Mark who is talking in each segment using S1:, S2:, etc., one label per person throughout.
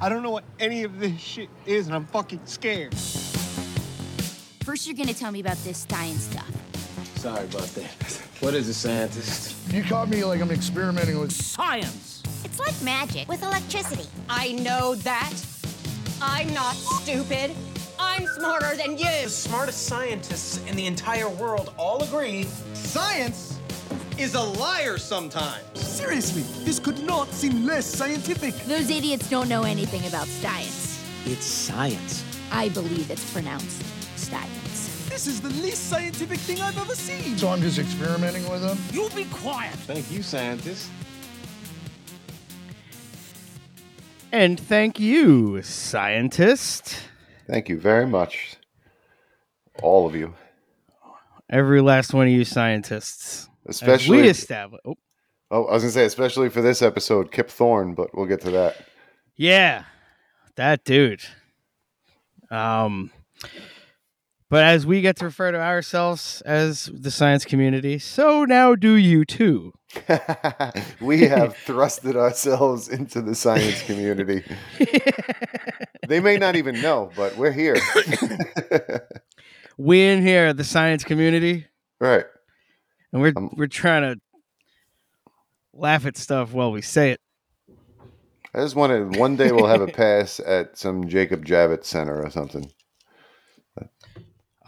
S1: I don't know what any of this shit is, and I'm fucking scared.
S2: First, you're gonna tell me about this science stuff.
S3: Sorry about that. What is a scientist?
S4: You caught me like I'm experimenting with.
S5: Science.
S2: It's like magic with electricity.
S6: I know that. I'm not stupid. I'm smarter than you.
S7: The smartest scientists in the entire world all agree
S1: Science is a liar sometimes.
S5: Seriously, this could not seem less scientific.
S2: Those idiots don't know anything about science.
S3: It's science.
S2: I believe it's pronounced science.
S5: This is the least scientific thing I've ever seen.
S4: So I'm just experimenting with them.
S5: You be quiet.
S3: Thank you, scientist.
S8: And thank you, scientist.
S9: Thank you very much, all of you,
S8: Every last one of you scientists. As
S9: especially.
S8: we establish. Oh,
S9: oh, I was gonna say especially for this episode, Kip Thorne, but we'll get to that.
S8: yeah, that dude. Um, but as we get to refer to ourselves as the science community, so now do you too.
S9: we have thrusted ourselves into the science community. they may not even know, but we're here.
S8: We in here, the science community,
S9: right.
S8: And we're
S9: Um,
S8: we're trying to laugh at stuff while we say it.
S9: I just wanted one day we'll have a pass at some Jacob Javits Center or something.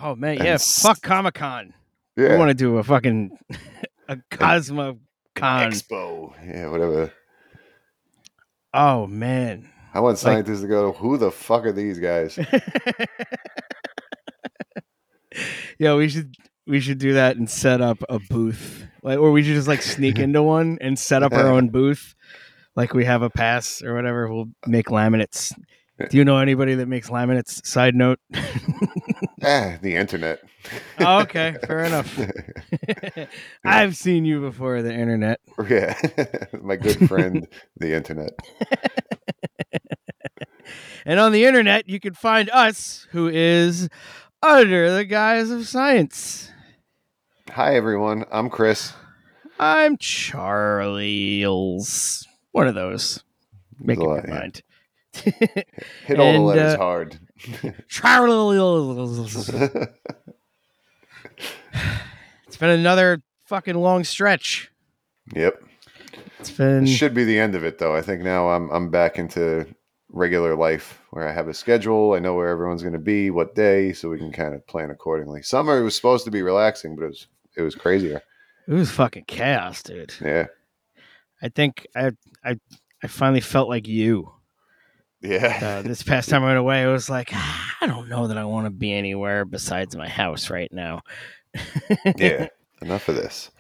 S8: Oh man,
S9: And
S8: yeah, fuck Comic Con.
S9: Yeah.
S8: We want to do a fucking a Cosmo Con.
S9: Expo. Yeah, whatever.
S8: Oh man.
S9: I want scientists to go, who the fuck are these guys?
S8: Yeah, we should we should do that and set up a booth. Like or we should just like sneak into one and set up our own booth. Like we have a pass or whatever. We'll make laminates. Do you know anybody that makes laminates? Side note.
S9: ah, the internet.
S8: Oh, okay, fair enough. I've seen you before the internet.
S9: Yeah. My good friend, the internet.
S8: And on the internet, you can find us, who is under the guise of science.
S9: Hi, everyone. I'm Chris.
S8: I'm Charles. One of those. Make up your mind.
S9: Hit all the letters
S8: uh,
S9: hard.
S8: Charles. It's been another fucking long stretch.
S9: yep.
S8: It's been
S9: should be the end of it, though. I think now I'm I'm back into regular life where I have a schedule. I know where everyone's going to be, what day, so we can kind of plan accordingly. Summer was supposed to be relaxing, but it was it was crazier.
S8: it was fucking chaos, dude.
S9: Yeah,
S8: I think I I I finally felt like you.
S9: yeah,
S8: Uh, this past time I went away, I was like, "Ah, I don't know that I want to be anywhere besides my house right now.
S9: yeah. Enough of this.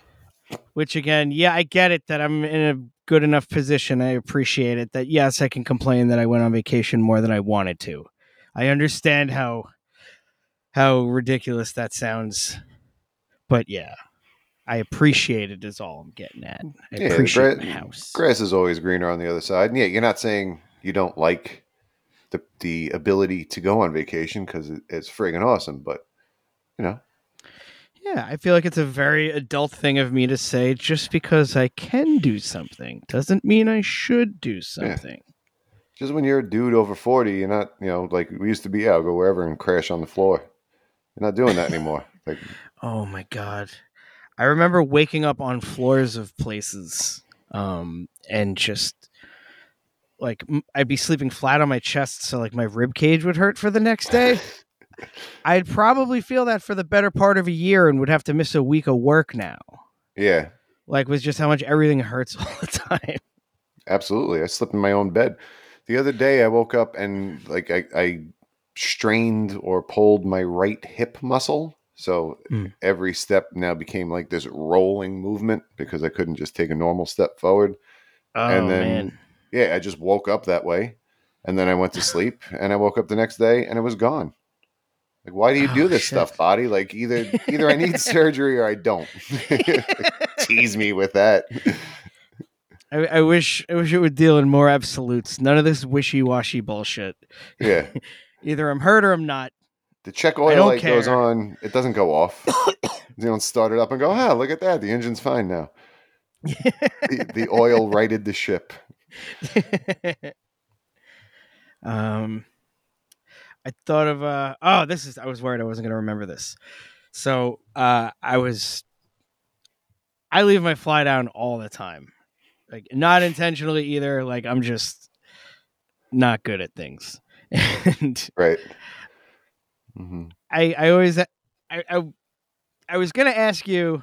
S8: Which again, yeah, I get it that I'm in a good enough position. I appreciate it that yes, I can complain that I went on vacation more than I wanted to. I understand how how ridiculous that sounds. But yeah, I appreciate it is all I'm getting at. I
S9: Yeah,
S8: appreciate
S9: gra-
S8: my house.
S9: Grass is always greener on the other side. And yeah, you're not saying you don't like the the ability to go on vacation because it, it's friggin' awesome, but you know,
S8: Yeah, I feel like it's a very adult thing of me to say just because I can do something doesn't mean I should do something.
S9: just when you're a dude over forty, you're not, you know, like we used to be. Yeah, I'll go wherever and crash on the floor. You're not doing that anymore. Like,
S8: Oh my god. I remember waking up on floors of places um and just like I'd be sleeping flat on my chest so like my rib cage would hurt for the next day. I'd probably feel that for the better part of a year and would have to miss a week of work now.
S9: yeah,
S8: Like with just how much everything hurts all the time.
S9: Absolutely. I slept in my own bed. The other day I woke up and like I, I strained or pulled my right hip muscle. So
S8: Mm.
S9: every step now became like this rolling movement because I couldn't just take a normal step forward.
S8: Oh
S9: and then
S8: man.
S9: yeah, I just woke up that way. And then I went to sleep and I woke up the next day and it was gone. Like why do you do
S8: Oh,
S9: this
S8: shit.
S9: stuff, body? Like either either I need surgery or I don't. Tease me with that.
S8: I, I wish I wish it would deal in more absolutes. None of this wishy washy bullshit.
S9: Yeah.
S8: Either I'm hurt or I'm not.
S9: The check oil light goes on. It doesn't go off. you don't start it up and go, ah, look at that. The engine's fine now. the, the oil righted the ship.
S8: Um, I thought of uh oh, this is I was worried I wasn't gonna remember this. So uh I was I leave my fly down all the time. Like not intentionally either. Like I'm just not good at things. And
S9: Right. Hmm
S8: I I always I I, I was gonna ask you,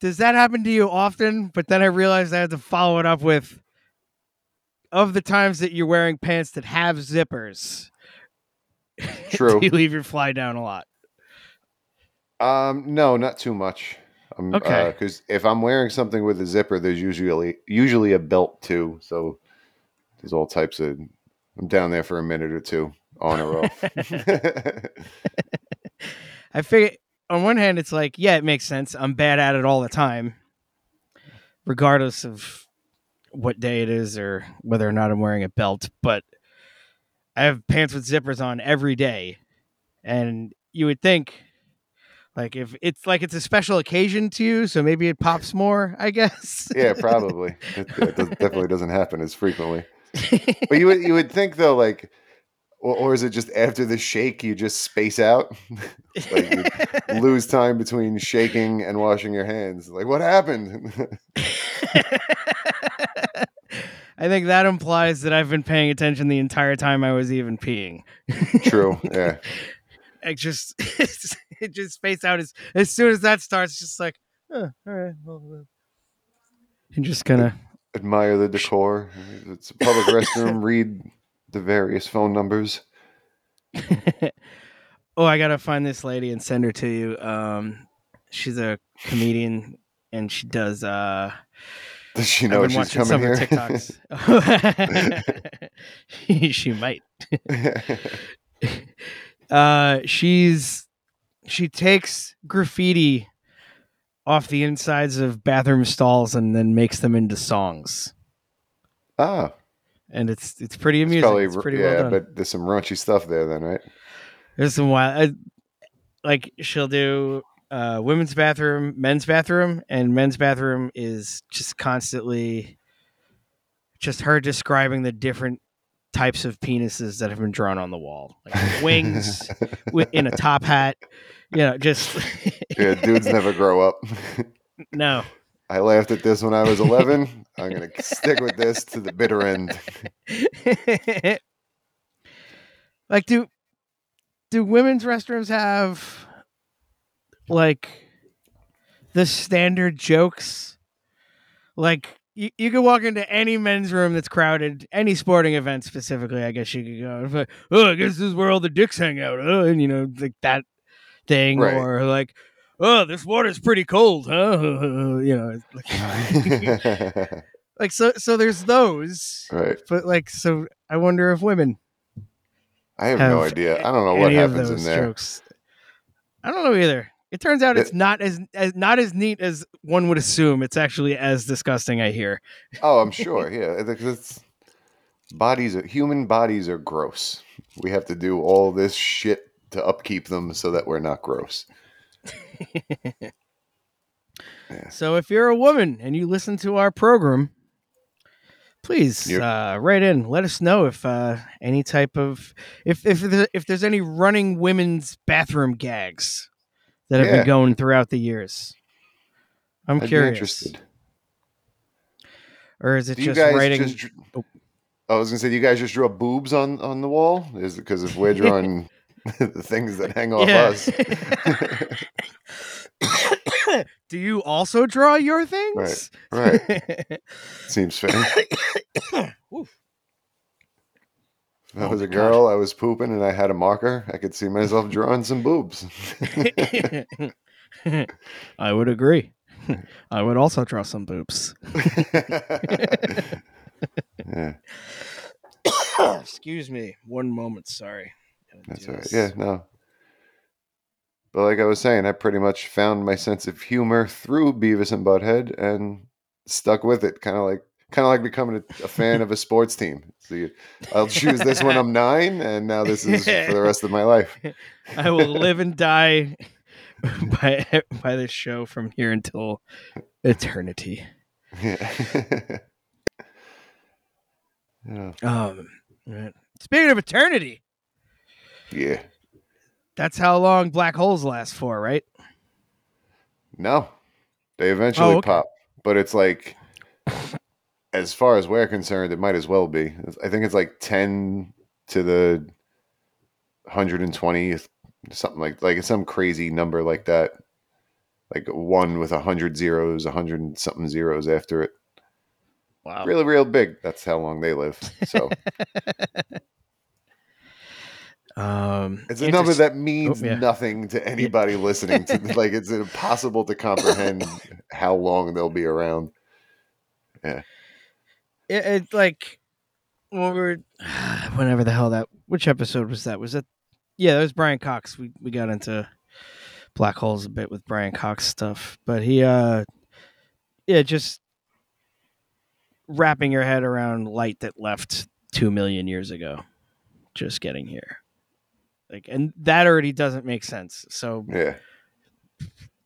S8: does that happen to you often? But then I realized I had to follow it up with of the times that you're wearing pants that have zippers.
S9: True.
S8: you leave your fly down a lot?
S9: Um, no, not too much. Um,
S8: Okay.
S9: Because if I'm wearing something with a zipper, there's usually usually a belt too. So there's all types of. I'm down there for a minute or two, on a off.
S8: I figure on one hand it's like, yeah, it makes sense. I'm bad at it all the time. Regardless of what day it is or whether or not I'm wearing a belt, but I have pants with zippers on every day. And you would think like if it's like it's a special occasion to you, so maybe it pops more, I guess.
S9: yeah, probably. It, it definitely doesn't happen as frequently. But you would you would think though, like, or, or is it just after the shake you just space out, like you lose time between shaking and washing your hands? Like, what happened?
S8: I think that implies that I've been paying attention the entire time I was even peeing.
S9: True. Yeah.
S8: I just it just space out as as soon as that starts, just like, oh, all right, well." and just gonna
S9: Admire the decor. It's a public restroom. Read the various phone numbers.
S8: oh, I gotta find this lady and send her to you. Um, she's a comedian and she does. uh
S9: Does she know she's coming
S8: some
S9: here?
S8: of TikToks. she might. Uh, she's she takes graffiti off the insides of bathroom stalls and then makes them into songs,
S9: ah,
S8: and it's it's pretty
S9: it's
S8: amusing.
S9: probably
S8: it's pretty
S9: yeah,
S8: well
S9: but there's some raunchy stuff there, then, right?
S8: There's some wild, uh, like she'll do uh, women's bathroom, men's bathroom, and men's bathroom is just constantly just her describing the different types of penises that have been drawn on the wall, like wings wi- in a top hat. You know, just
S9: yeah, dudes never grow up.
S8: no.
S9: I laughed at this when I was 11. I'm gonna stick with this to the bitter end.
S8: like do do women's restrooms have like the standard jokes like you, you could walk into any men's room that's crowded any sporting event specifically i guess you could go like, oh i guess this is where all the dicks hang out huh? and you know like that thing
S9: Right.
S8: or like oh this water's pretty cold huh you know like, like so so there's those
S9: right.
S8: but like so i wonder if women
S9: I have, no idea. I don't know what happens in there.
S8: jokes. I don't know either. It turns out
S9: It-
S8: it's not as, as not as neat as one would assume. It's actually as disgusting. I hear.
S9: Oh, I'm sure. Yeah, because it's bodies. Are, human bodies are gross. We have to do all this shit to upkeep them so that we're not gross.
S8: So if you're a woman and you listen to our program, please uh, write in. Let us know if uh, any type of if if there, if there's any running women's bathroom gags that have
S9: Yeah.
S8: been going throughout the years. I'm
S9: I'd
S8: curious.
S9: interested.
S8: Or is it
S9: Do you
S8: just
S9: guys
S8: writing?
S9: just? dr- I was gonna say, do you guys just draw boobs on on the wall? Is it because if we're drawing the things that hang off
S8: Yeah.
S9: us?
S8: Do you also draw your things?
S9: Right. Seems fair. If I
S8: Oh
S9: was
S8: my
S9: a
S8: God.
S9: girl, I was pooping, and I had a marker. I could see myself drawing some boobs.
S8: I would agree. I would also draw some boobs.
S9: yeah,
S8: Excuse me. One moment. Sorry.
S9: That's right.
S8: this.
S9: Yeah, no. But like I was saying, I pretty much found my sense of humor through Beavis and Butthead and stuck with it. Kind of like, kind of like becoming a, a fan of a sports team. So you, I'll choose this when I'm nine, and now this is for the rest of my life.
S8: I will live and die by by this show from here until eternity.
S9: Yeah. yeah.
S8: Um, Right. Speaking of eternity,
S9: Yeah.
S8: that's how long black holes last for, right?
S9: No, they eventually
S8: Oh, okay.
S9: pop, but it's like, as far as we're concerned, it might as well be. I think it's like ten to the hundred and twentieth, something like like some crazy number like that, like one with a hundred zeros, a hundred and something zeros after it.
S8: Wow.
S9: Really, real big. That's how long they live. So
S8: Um,
S9: it's a number
S8: interest-
S9: that means
S8: Oh, yeah.
S9: nothing to anybody listening to. Like it's impossible to comprehend how long they'll be around.
S8: it, it like when we were whenever the hell that which episode was that was it yeah that was brian cox we we got into black holes a bit with brian cox stuff but he uh yeah just wrapping your head around light that left two million years ago just getting here like and that already doesn't make sense so
S9: Yeah.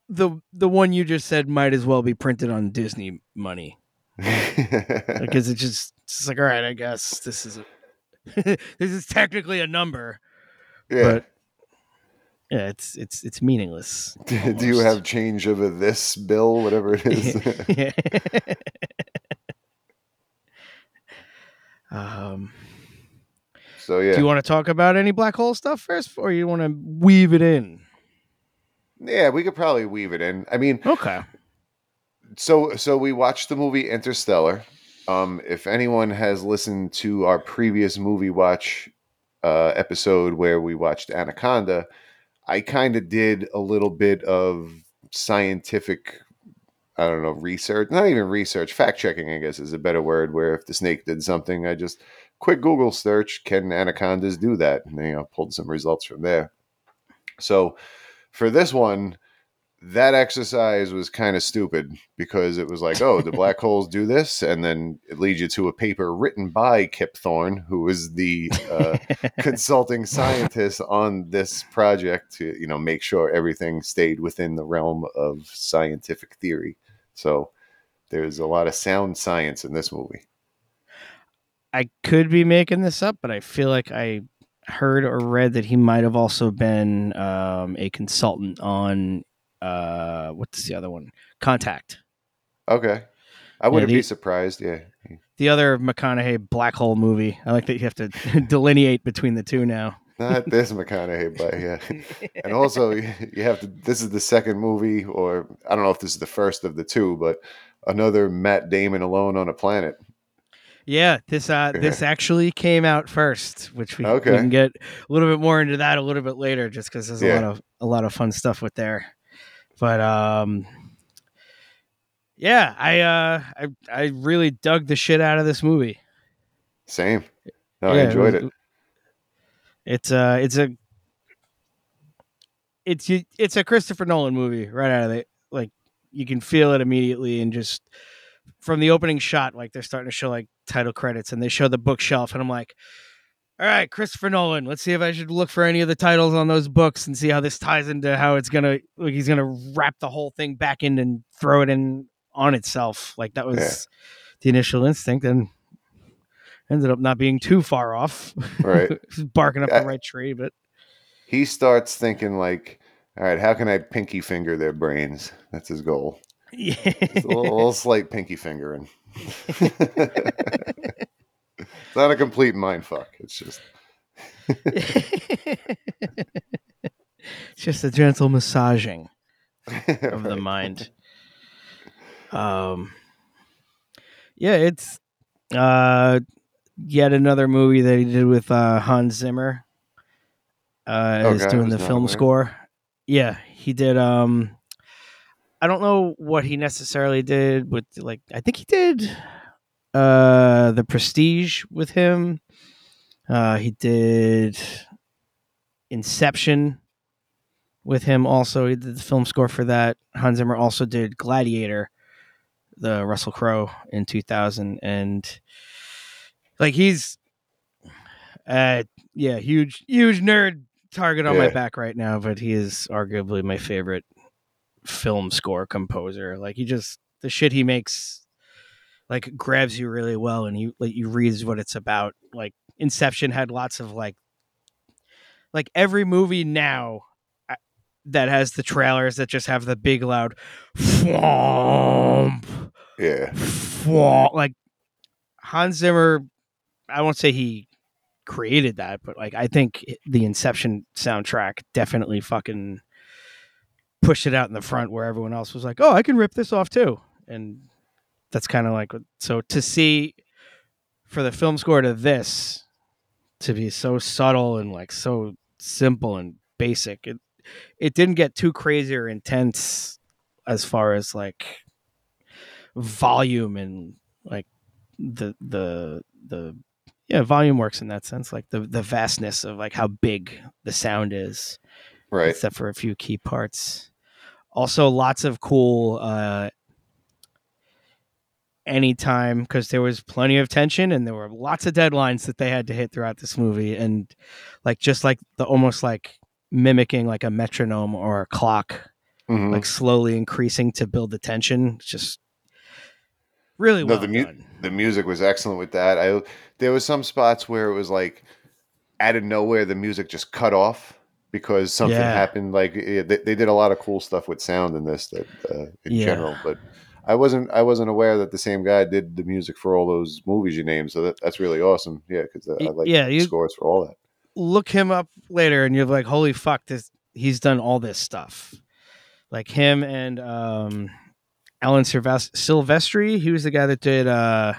S8: the the one you just said might as well be printed on disney money because it's just it's like all right i guess this is a this is technically a number
S9: yeah.
S8: but yeah it's it's it's meaningless
S9: Do you have change of a this bill, whatever it is?
S8: um
S9: so yeah,
S8: do you want to talk about any black hole stuff first or you want to weave it in
S9: yeah, we could probably weave it in. I mean,
S8: okay
S9: so so we watched the movie Interstellar. Um, if anyone has listened to our previous movie watch uh, episode where we watched Anaconda, I kind of did a little bit of scientific, I don't know, research. Not even research, fact checking. I guess is a better word. Where if the snake did something, I just quick Google search: Can anacondas do that? And you know, pulled some results from there. So for this one, that exercise was kind of stupid because it was like, oh, the black holes do this, and then it leads you to a paper written by Kip Thorne, who is the uh, consulting scientist on this project to you know make sure everything stayed within the realm of scientific theory. So there's a lot of sound science in this movie.
S8: I could be making this up but i feel like i heard or read that he might have also been um, a consultant on uh, what's the other one contact
S9: Okay, I wouldn't
S8: the-
S9: be surprised. Yeah,
S8: the other McConaughey black hole movie. I like that you have to delineate between the two now.
S9: not this McConaughey, but yeah. and also you have to this is the second movie or i don't know if this is the first of the two but another matt damon alone on a planet
S8: Yeah, this uh this actually came out first, which we, we can get a little bit more into that a little bit later, just because there's a
S9: Yeah.
S8: lot of a lot of fun stuff with there. But um, yeah, I uh I I really dug the shit out of this movie.
S9: same no i
S8: Yeah,
S9: enjoyed
S8: was-
S9: it
S8: It's uh it's a it's it's a Christopher Nolan movie right out of it. Like you can feel it immediately and just from the opening shot, like they're starting to show like title credits and they show the bookshelf and I'm like, all right, Christopher Nolan, let's see if I should look for any of the titles on those books and see how this ties into how it's gonna like he's gonna wrap the whole thing back in and throw it in on itself. Like that was
S9: Yeah.
S8: the initial instinct and ended up not being too far off.
S9: Right.
S8: barking up
S9: Yeah.
S8: the right tree, but
S9: he starts thinking like all right how can i pinky finger their brains that's his goal
S8: yeah.
S9: A little, little slight pinky fingering it's not a complete mind fuck it's just
S8: it's just a gentle massaging of the mind. Um, yeah, it's uh, yet another movie that he did with uh, Hans Zimmer. Uh, is
S9: Okay, I
S8: doing the film
S9: aware.
S8: score. Yeah, he did. Um, I don't know what he necessarily did with like. I think he did uh, the Prestige with him. Uh, he did Inception with him. Also, he did the film score for that. Hans Zimmer also did Gladiator, the Russell Crowe in 2000, and like he's, uh, yeah, huge, huge nerd target on my back right now. But he is arguably my favorite film score composer. Like he just the shit he makes, like grabs you really well, and you like you reads what it's about. Like Inception had lots of like like every movie now uh, that has the trailers that just have the big loud "Thwomp,
S9: Yeah.
S8: thwomp," like Hans Zimmer I won't say he created that, but like I think the Inception soundtrack definitely fucking pushed it out in the front where everyone else was like, "Oh, I can rip this off too." And that's kind of like so to see for the film score to this to be so subtle and like so simple and basic. It it didn't get too crazy or intense as far as like volume and like the the the yeah volume works in that sense like the the vastness of like how big the sound is
S9: Right.
S8: except for a few key parts also lots of cool uh anytime because there was plenty of tension and there were lots of deadlines that they had to hit throughout this movie and like just like the almost like mimicking like a metronome or a clock
S9: Mhm.
S8: like slowly increasing to build the tension It's just really
S9: No,
S8: well
S9: the mu-
S8: done
S9: the music was excellent with that. I there was some spots where it was like out of nowhere the music just cut off because something
S8: Yeah.
S9: happened. Like yeah, they, they did a lot of cool stuff with sound in this that uh, in
S8: Yeah.
S9: general, but. I wasn't. I wasn't aware that the same guy did the music for all those movies you named. So that, that's really awesome. Yeah, because I like
S8: yeah,
S9: the
S8: you-
S9: scores for all that.
S8: look him up later and you're like holy fuck this he's done all this stuff like him and um alan Silvest- silvestri he was the guy that did uh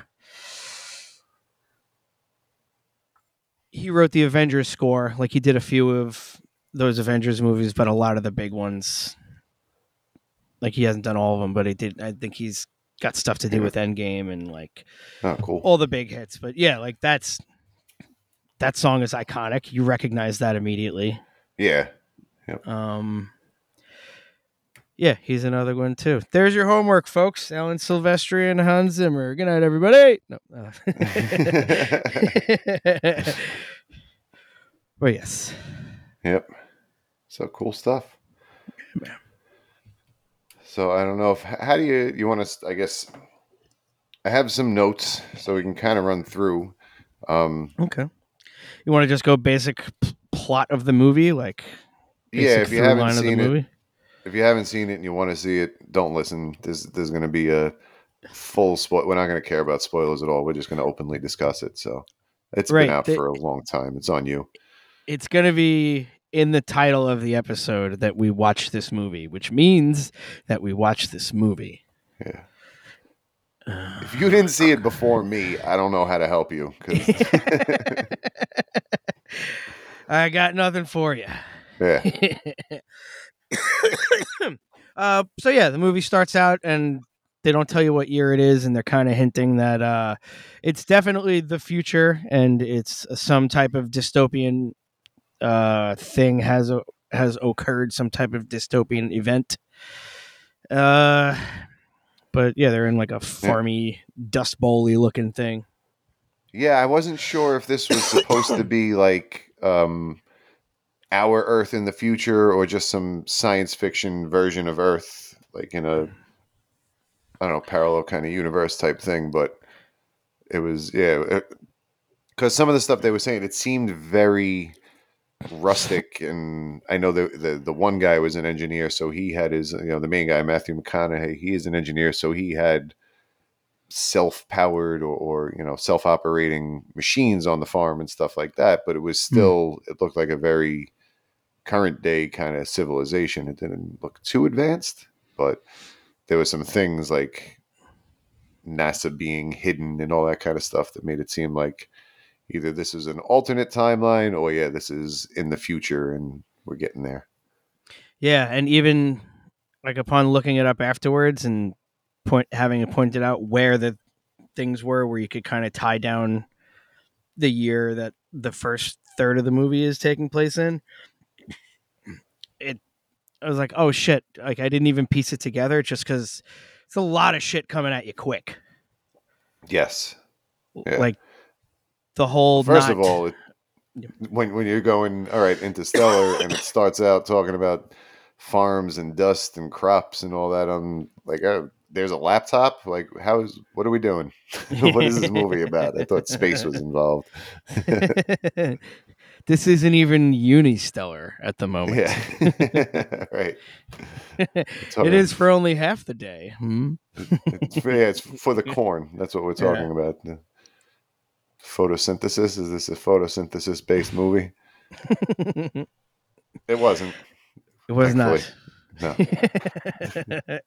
S8: he wrote the avengers score like he did a few of those avengers movies but a lot of the big ones like he hasn't done all of them but he did i think he's got stuff to do with endgame and like
S9: Oh, cool.
S8: all the big hits. But yeah, like that's that song is iconic. You recognize that immediately.
S9: Yeah.
S8: Um yeah, he's another one too. There's your homework, folks. Alan Silvestri and Hans Zimmer. Good night, everybody. No. uh. but yes.
S9: Yep. So cool stuff. So I don't know if how do you you want to I guess I have some notes so we can kind of run through. Um
S8: Okay. You want to just go basic p- plot of the movie, like
S9: yeah, if you haven't
S8: line of the
S9: seen it,
S8: movie?
S9: if you haven't seen it and you want to see it, don't listen. There's there's going to be a full spoil. We're not going to care about spoilers at all. We're just going to openly discuss it. So it's
S8: Right,
S9: been out
S8: they-
S9: for a long time. It's on you.
S8: it's going to be in the title of the episode that we watch this movie, which means that we watch this movie.
S9: Yeah. If you didn't see it before me, I don't know how to help you.
S8: I got nothing for you.
S9: yeah,
S8: uh, so yeah, the movie starts out and they don't tell you what year it is, and they're kind of hinting that uh, it's definitely the future and it's some type of dystopian uh, thing has has occurred, some type of dystopian event. Uh, but yeah, they're in like a farmy, dust bowly looking thing.
S9: yeah. I wasn't sure if this was supposed to be like um, our Earth in the future or just some science fiction version of Earth, like in a I don't know parallel kind of universe type thing. But it was yeah, because some of the stuff they were saying it seemed very rustic and i know the, the the one guy was an engineer so he had his you know the main guy matthew mcconaughey he is an engineer so he had self-powered or, or you know self-operating machines on the farm and stuff like that but it was hmm. still it looked like a very current day kind of civilization. It didn't look too advanced but there were some things like nasa being hidden and all that kind of stuff that made it seem like either this is an alternate timeline or yeah this is in the future and we're getting there
S8: Yeah, and even like upon looking it up afterwards and point having it pointed out where the things were where you could kind of tie down the year that the first third of the movie is taking place in. It I was like, "Oh shit." Like I didn't even piece it together just cuz it's a lot of shit coming at you quick.
S9: yes Yeah.
S8: Like the whole
S9: first
S8: not-
S9: of all it, when when you're going all right interstellar and it starts out talking about farms and dust and crops and all that i'm like oh, there's a laptop. Like, how is what are we doing? what is this movie about? I thought space was involved.
S8: this isn't even Unistellar at the moment.
S9: Yeah, right.
S8: it is for only half the day. Hmm?
S9: It's for, yeah, it's for the corn. That's what we're talking about. The photosynthesis. Is this a photosynthesis based movie? It wasn't.
S8: It was not.
S9: No.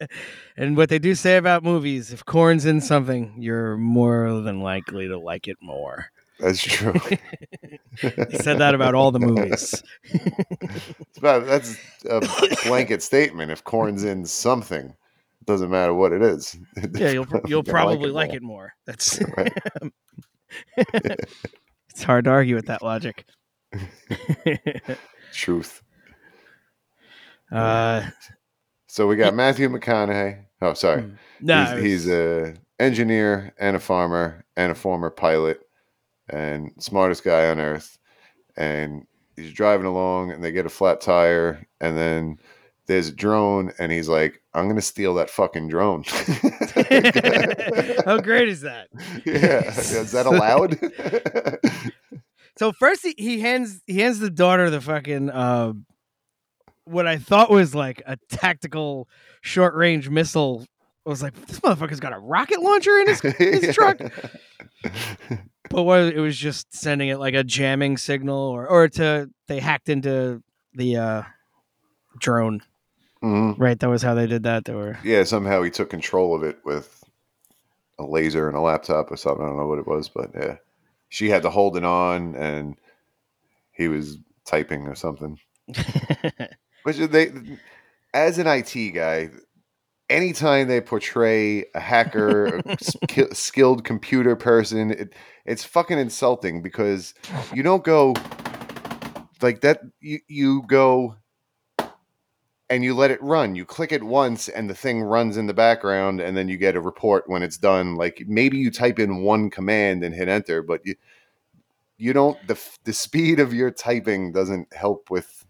S8: and what they do say about movies, if corn's in something, you're more than likely to like it more.
S9: That's true.
S8: He said that about all the movies.
S9: About that's a blanket statement. If corn's in something, it doesn't matter what it is.
S8: Yeah, you'll you'll probably like
S9: more.
S8: it more. That's
S9: Right.
S8: it's hard to argue with that logic.
S9: Truth.
S8: uh,
S9: So we got Matthew McConaughey. Oh, sorry.
S8: no,
S9: he's,
S8: it
S9: he's a engineer and a farmer and a former pilot and smartest guy on earth. And he's driving along and they get a flat tire and then there's a drone and he's like, I'm gonna steal that fucking drone.
S8: How great is that?
S9: yeah. Is that allowed?
S8: So first he, he hands he hands the daughter the fucking uh, what I thought was like a tactical short range missile. I was like, this motherfucker's got a rocket launcher in his, his truck. But what it was just sending it like a jamming signal or or to they hacked into the uh drone.
S9: Mhm.
S8: Right, that was how they did that. They were
S9: Yeah, somehow he took control of it with a laser and a laptop or something. I don't know what it was, but yeah, she had to hold it on, and he was typing or something. Which they, as an IT guy, anytime they portray a hacker, a sk- skilled computer person, it, it's fucking insulting because you don't go like that. You you go and you let it run. You click it once, and the thing runs in the background, and then you get a report when it's done. Like maybe you type in one command and hit enter, but you you don't the the speed of your typing doesn't help with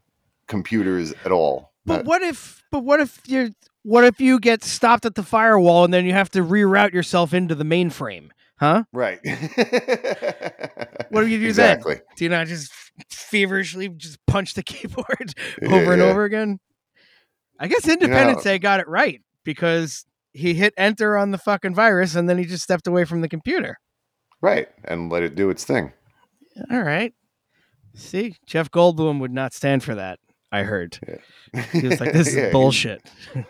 S9: computers at all.
S8: But
S9: Not-
S8: what if but what if you're what if you get stopped at the firewall and then you have to reroute yourself into the mainframe? Huh?
S9: right.
S8: What do you do
S9: exactly.
S8: then? Do you not just feverishly just punch the keyboard
S9: Yeah,
S8: over and
S9: yeah.
S8: over again? I guess Independence Day got it right because he hit enter on the fucking virus and then he just stepped away from the computer.
S9: Right, and let it do its thing.
S8: All right. See, Jeff Goldblum would not stand for that. I heard. He was like, "This is
S9: Yeah,
S8: bullshit."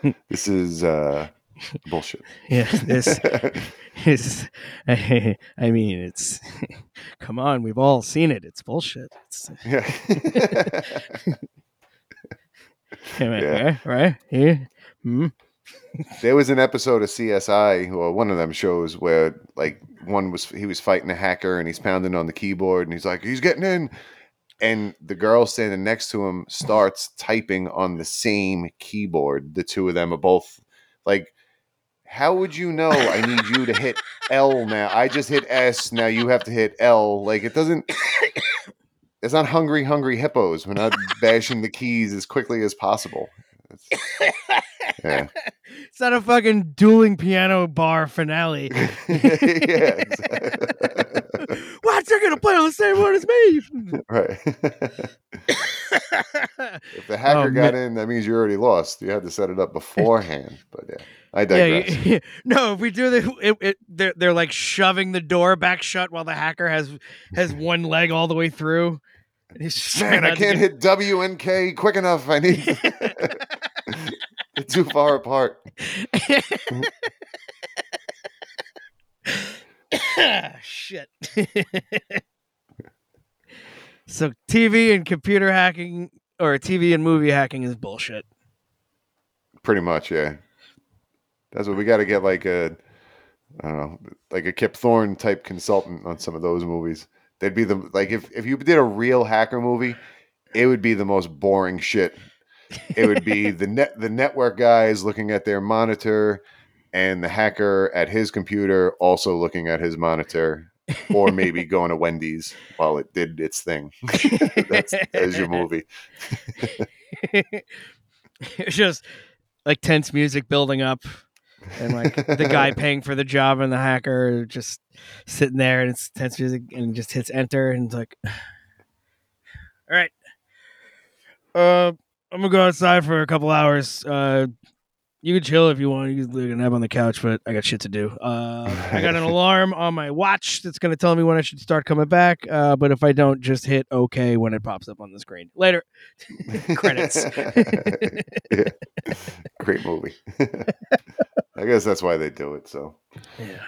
S9: This is uh, bullshit.
S8: Yeah, this is. I, mean, it's. Come on, we've all seen it. It's bullshit. It's,
S9: yeah. Yeah.
S8: right, right here. Hmm.
S9: there was an episode of CSI or one of them shows where like one was he was fighting a hacker and he's pounding on the keyboard and he's like he's getting in and the girl standing next to him starts typing on the same keyboard the two of them are both like how would you know I need you to hit L now I just hit S now you have to hit L like it doesn't it's not hungry hungry hippos we're not bashing the keys as quickly as possible It's- yeah
S8: It's not a fucking dueling piano bar finale.
S9: yeah, exactly.
S8: What? They're gonna play on the same one as me.
S9: right. if the hacker
S8: Oh,
S9: got
S8: man.
S9: in, that means you already lost. You had to set it up beforehand. But yeah, I
S8: Yeah,
S9: digress.
S8: you- no. If we do the, it, it, they're they're like shoving the door back shut while the hacker has has one leg all the way through. And he's just
S9: Man, I can't hit W and K quick enough. I need. Too far apart.
S8: Shit. so TV and computer hacking or TV and movie hacking is bullshit.
S9: Pretty much, yeah. That's what we got to get like a, I don't know, like a Kip Thorne type consultant on some of those movies. They'd be the like if if you did a real hacker movie, it would be the most boring shit. It would be the net the network guys looking at their monitor, and the hacker at his computer also looking at his monitor, or maybe going to Wendy's while it did its thing. That's as your movie.
S8: it's just like tense music building up. And like the guy paying for the job and the hacker just sitting there and it's tense music and just hits enter and it's like, all right, uh, I'm gonna go outside for a couple hours. Uh, you can chill if you want. You can nap on the couch, but I got shit to do. Uh, I got an alarm on my watch that's going to tell me when I should start coming back. Uh, but if I don't, just hit OK when it pops up on the screen. Later. Credits.
S9: Yeah. Great movie. I guess that's why they do it. So
S8: Yeah.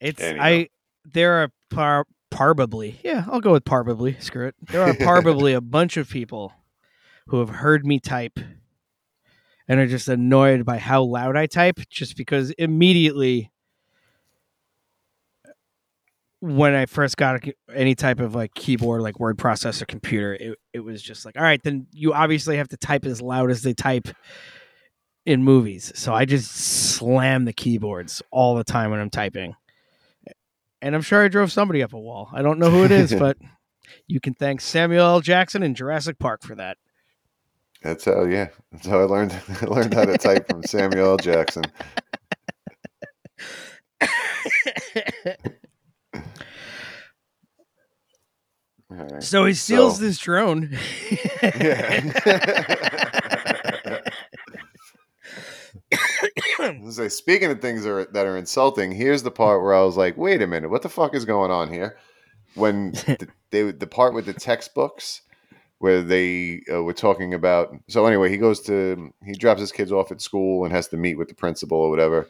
S8: It's
S9: Anyhow.
S8: I there are par probably yeah I'll go with probably screw it there are probably a bunch of people who have heard me type and are just annoyed by how loud I type just because immediately when I first got a, any type of like keyboard like word processor computer it, it was just like all right then you obviously have to type as loud as they type in movies so I just slam the keyboards all the time when I'm typing and I'm sure I drove somebody up a wall. I don't know who it is, but you can thank Samuel L. Jackson in Jurassic Park for that.
S9: that's how. Yeah, that's how I learned. I learned how to type from Samuel L. Jackson. All right.
S8: so he steals
S9: So-
S8: this drone.
S9: Yeah. So speaking of things that are, that are insulting, here's the part where I was like, "Wait a minute, what the fuck is going on here?" When the, they the part with the textbooks where they uh, were talking about. So anyway, he goes to he drops his kids off at school and has to meet with the principal or whatever,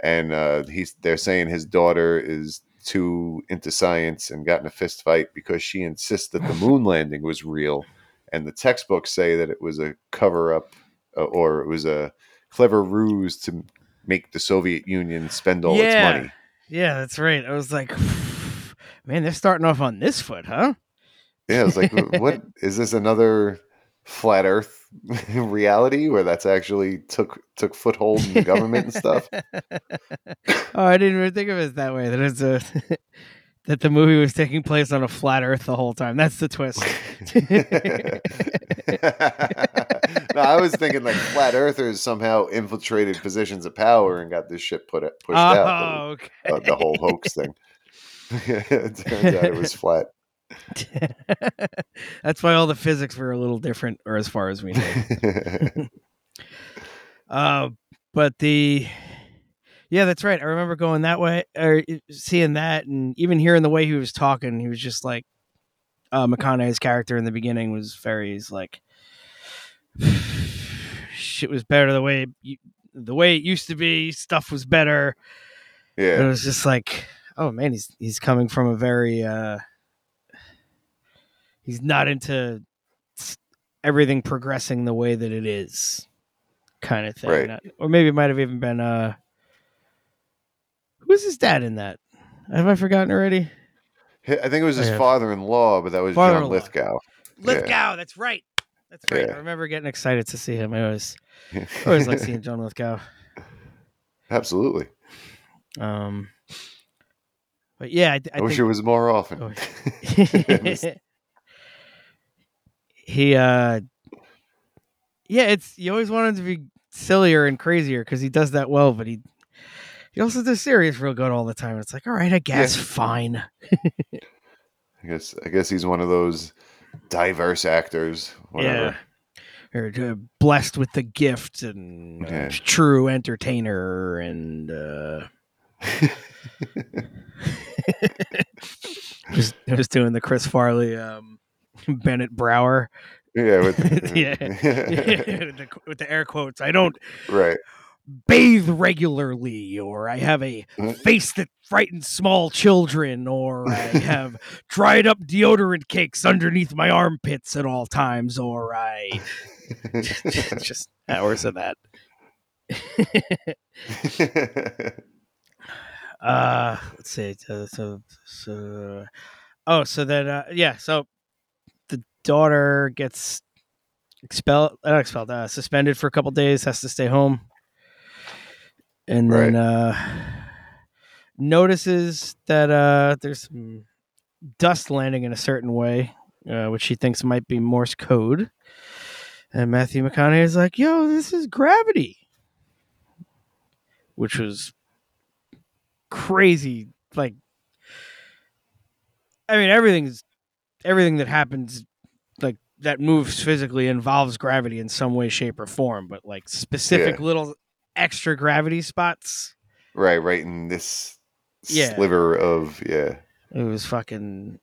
S9: and uh, he's they're saying his daughter is too into science and got in a fist fight because she insists that the moon landing was real, and the textbooks say that it was a cover up uh, or it was a clever ruse to make the Soviet Union spend all
S8: Yeah.
S9: its money.
S8: yeah, that's right. I was like, man, they're starting off on this foot, huh?
S9: Yeah, it's like, what is this another flat Earth reality where that's actually took took foothold in the government and stuff?
S8: oh, I didn't even think of it that way. That it's a that the movie was taking place on a flat Earth the whole time. That's the twist.
S9: no, I was thinking like flat earthers somehow infiltrated positions of power and got this shit put pushed out.
S8: oh, okay.
S9: The, uh, the whole hoax thing. it turns out it was flat.
S8: That's why all the physics were a little different, or as far as we know. Uh, but the yeah, that's right. I remember going that way or seeing that, and even hearing the way he was talking, he was just like uh, McConaughey's character in the beginning was very like shit was better the way you, the way it used to be. Stuff was better.
S9: Yeah.
S8: It was just like, oh man, he's he's coming from a very uh he's not into everything progressing the way that it is kind of thing.
S9: Right.
S8: Or maybe it might have even been uh who's his dad in that? Have I forgotten already?
S9: I think it was his
S8: Yeah.
S9: father-in-law, but that was John
S8: Father-in-law.
S9: Lithgow.
S8: Lithgow, that's right. That's right.
S9: Yeah.
S8: I remember getting excited to see him. I always I always like seeing John Lithgow.
S9: Absolutely.
S8: Um but yeah, I,
S9: I,
S8: I
S9: wish
S8: think-
S9: it was more often.
S8: Oh. He uh yeah it's you always want him to be sillier and crazier because he does that well but he he also does serious real good all the time it's like all right i guess
S9: Yeah.
S8: fine
S9: I guess I guess he's one of those diverse actors. Whatever.
S8: yeah or uh, blessed with the gift and uh,
S9: Yeah.
S8: true entertainer and uh I was doing the chris farley um bennett brauer
S9: Yeah, with,
S8: yeah, with, the, with the air quotes i don't
S9: right.
S8: Bathe regularly, or I have a
S9: Mhm.
S8: face that frightens small children, or I have dried up deodorant cakes underneath my armpits at all times, or I just hours of that. Uh, let's see. So, so, so oh, so then, uh, yeah. So the daughter gets expelled, not expelled, uh, suspended for a couple days, has to stay home, and then uh, notices that uh, there's some dust landing in a certain way, uh, which she thinks might be Morse code. And Matthew McConaughey is like, "Yo, this is gravity." which was crazy. Like, I mean, everything's everything that happens, like that moves physically, involves gravity in some way, shape, or form. But like specific
S9: Yeah.
S8: little extra gravity spots,
S9: Right, right in this
S8: Yeah.
S9: sliver of yeah.
S8: it was fucking,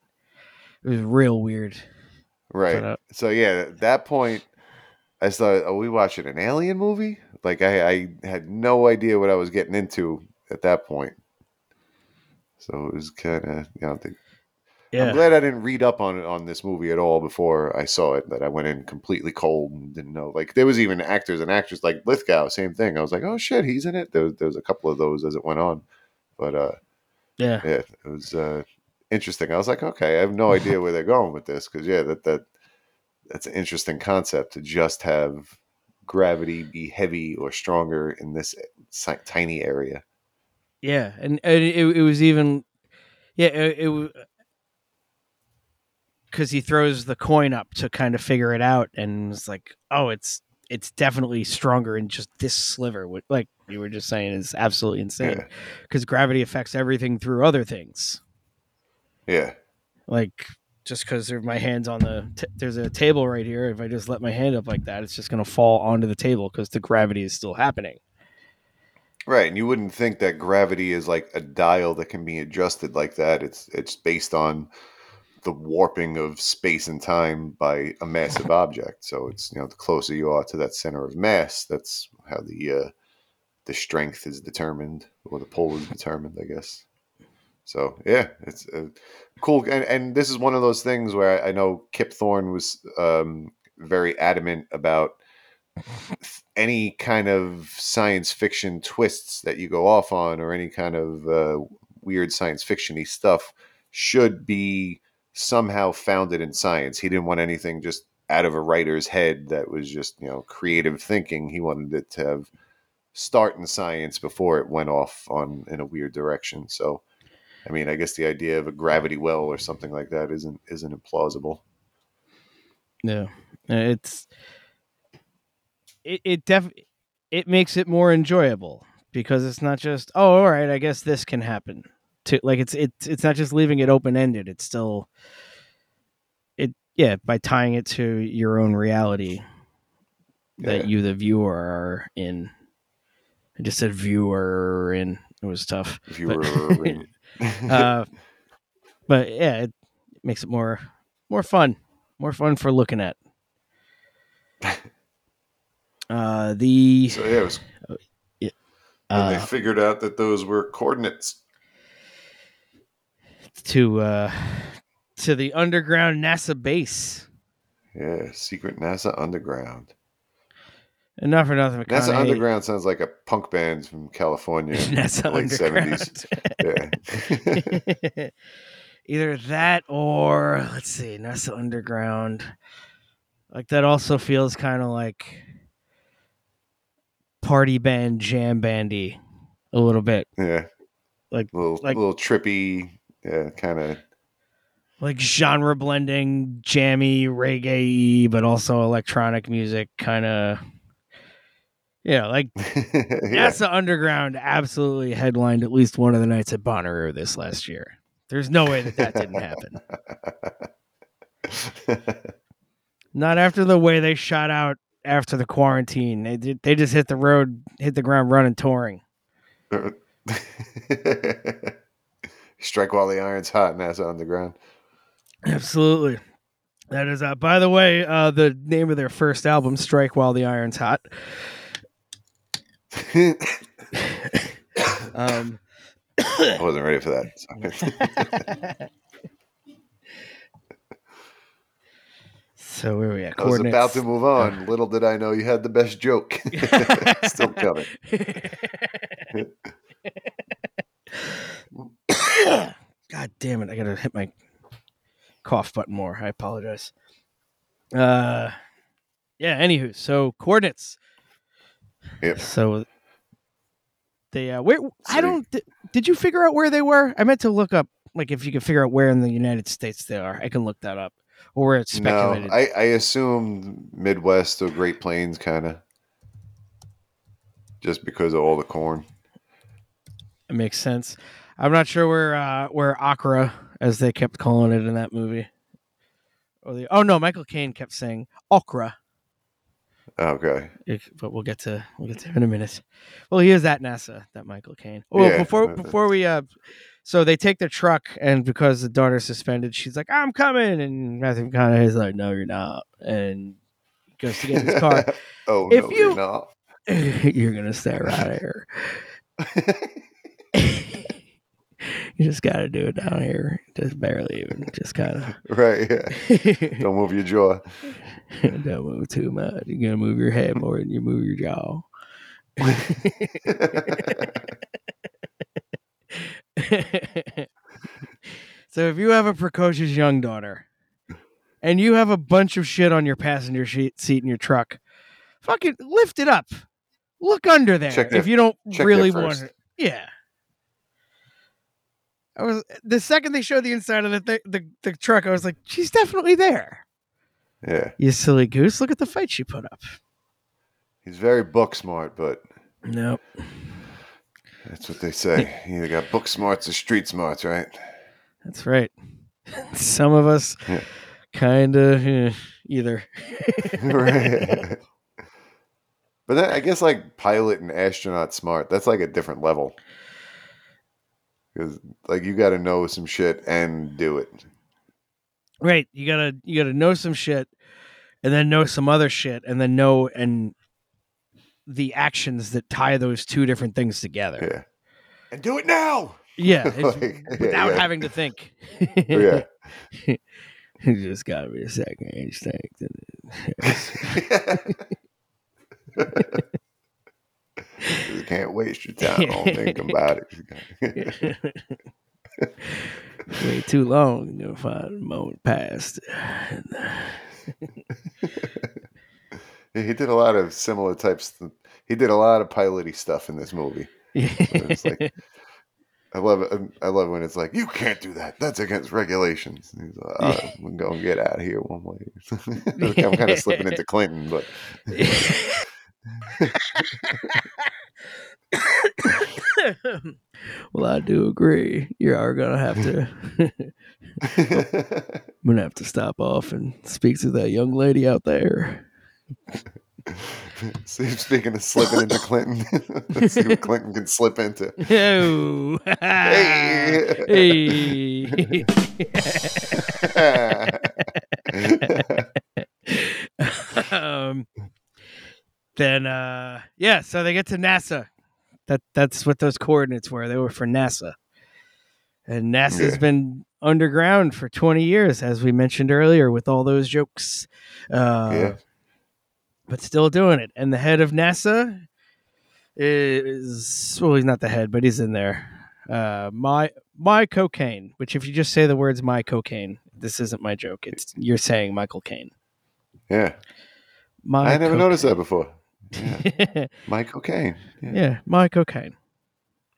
S8: it was real weird.
S9: Right.
S8: But, uh,
S9: so yeah, at that point, I thought, are we watching an alien movie? Like I, I had no idea what I was getting into at that point. So it was kind of, you know, the,
S8: Yeah,
S9: I'm glad I didn't read up on it on this movie at all before I saw it. That I went in completely cold and didn't know. Like there was even actors and actors like Lithgow, same thing. I was like, oh shit, he's in it. There, was- there was a couple of those as it went on, but uh,
S8: yeah,
S9: yeah, it was uh, interesting. I was like, okay, I have no idea where they're going with this because yeah, that that that's an interesting concept to just have gravity be heavy or stronger in this tiny area.
S8: yeah, and, and it, it was even, yeah, it, it because he throws the coin up to kind of figure it out, and it's like, oh, it's it's definitely stronger in just this sliver. Like you were just saying, is absolutely insane
S9: Yeah,
S8: because gravity affects everything through other things.
S9: yeah,
S8: Like just because my hands on the t- there's a table right here. If I just let my hand up like that, it's just gonna fall onto the table because the gravity is still happening.
S9: right. And you wouldn't think that gravity is like a dial that can be adjusted like that. It's it's based on the warping of space and time by a massive object. So it's you know the closer you are to that center of mass, that's how the uh, the strength is determined or the pull is determined, I guess. So yeah, it's uh, cool, and and this is one of those things where I, I know Kip Thorne was um, very adamant about any kind of science fiction twists that you go off on, or any kind of uh, weird science fictiony stuff, should be somehow founded in science. He didn't want anything just out of a writer's head that was just you know creative thinking. He wanted it to have start in science before it went off on in a weird direction. So, I mean, I guess the idea of a gravity well or something like that isn't isn't implausible.
S8: No, uh, it's it it def it makes it more enjoyable because it's not just oh all right I guess this can happen to like it's it's it's not just leaving it open ended it's still it yeah by tying it to your own reality that
S9: Yeah.
S8: you the viewer are in I just said viewer in it was tough
S9: Viewer.
S8: but- uh, but yeah, it makes it more more fun, more fun for looking at. Uh, the
S9: so yeah, it was they
S8: uh,
S9: figured out that those were coordinates.
S8: To uh, to the underground NASA base.
S9: Yeah, secret NASA underground.
S8: And not for nothing,
S9: NASA underground sounds like a punk band from California, in
S8: NASA
S9: the late seventies. Yeah,
S8: Either that or let's see, NASA Underground. Like that also feels kind of like party band, jam bandy, a little bit.
S9: yeah,
S8: Like-
S9: little
S8: like-
S9: little trippy, yeah, kind of.
S8: like genre blending, jammy reggae, but also electronic music, kind of. Yeah, like
S9: yeah.
S8: NASA Underground absolutely headlined at least one of the nights at Bonnaroo this last year. There's no way that that didn't happen. Not after the way they shot out after the quarantine. They did, they just hit the road, hit the ground running, touring.
S9: Strike while the iron's hot, NASA underground.
S8: Absolutely. That is uh by the way, uh the name of their first album, Strike While the Iron's Hot. Um
S9: I wasn't ready for that.
S8: so where are we at?
S9: I was about to move on. Little did I know you had the best joke. Still coming.
S8: God damn it! I gotta hit my cough button more. I apologize. Uh, yeah. Anywho, so coordinates.
S9: Yep.
S8: So they uh, where I don't. Did, did you figure out where they were? I meant to look up like if you could figure out where in the United States they are. I can look that up, or where it's
S9: No,
S8: speculated.
S9: I, I assumed Midwest or Great Plains, kind of, just because of all the corn.
S8: It makes sense. I'm not sure where uh, where Akra, as they kept calling it in that movie. Or the, oh no, Michael Caine kept saying Okra.
S9: Okay.
S8: But we'll get to we'll get to him in a minute. Well, he is at NASA, that Michael Caine. Well,
S9: Yeah,
S8: before before we uh, so they take the truck, and because the daughter's suspended, she's like, "I'm coming," and Matthew McConaughey's like, "No, you're not," and goes to get his car.
S9: oh
S8: If
S9: no,
S8: you-
S9: you're not.
S8: you're gonna stay right here. you just gotta do it down here, just barely even, just kind of.
S9: right. Yeah. Don't move your jaw.
S8: Don't move too much. You're gonna move your head more than you move your jaw. so if you have a precocious young daughter and you have a bunch of shit on your passenger seat in your truck, fucking lift it up. Look under there
S9: Check
S8: if
S9: that-
S8: you don't really want it. Yeah. I was the second they showed the inside of the, th- the the truck, I was like, she's definitely there.
S9: yeah.
S8: You silly goose! Look at the fight she put up.
S9: He's very book smart, but
S8: Nope.
S9: that's what they say. You either got book smarts or street smarts, right?
S8: That's right. Some of us
S9: Yeah.
S8: kind of eh, either.
S9: right. But then I guess like pilot and astronaut smart, that's like a different level. Because like you got to know some shit and do it.
S8: right. You gotta you gotta know some shit, and then know some other shit, and then know and the actions that tie those two different things together.
S9: Yeah. And do it now.
S8: Yeah,
S9: Like,
S8: without
S9: yeah.
S8: having to think.
S9: Oh, yeah.
S8: You just gotta be a second instinct.
S9: you can't waste your time on thinking about it.
S8: Wait too long, and you'll find a moment passed.
S9: he did a lot of similar types. He did a lot of piloty stuff in this movie. It's like, I love it. Um, I love when it's like, you can't do that. That's against regulations. And he's like, oh, we're going to get out of here one way. I'm kind of slipping into Clinton, but
S8: well, I do agree. You are gonna have to. I'm gonna have to stop off and speak to that young lady out there.
S9: See, speaking of slipping into Clinton, let's see what Clinton can slip into.
S8: Oh,
S9: Hey.
S8: hey. um, then, uh, yeah. So they get to NASA. That that's what those coordinates were. They were for NASA, and NASA's
S9: Yeah.
S8: been underground for 20 years, as we mentioned earlier, with all those jokes. Uh,
S9: Yeah.
S8: But still doing it. And the head of NASA is well, he's not the head, but he's in there. Uh, my my cocaine. Which, if you just say the words "my cocaine," this isn't my joke. It's you're saying Michael Caine.
S9: Yeah.
S8: My
S9: I never noticed that before.
S8: That.
S9: Michael Caine. Yeah.
S8: yeah, my cocaine.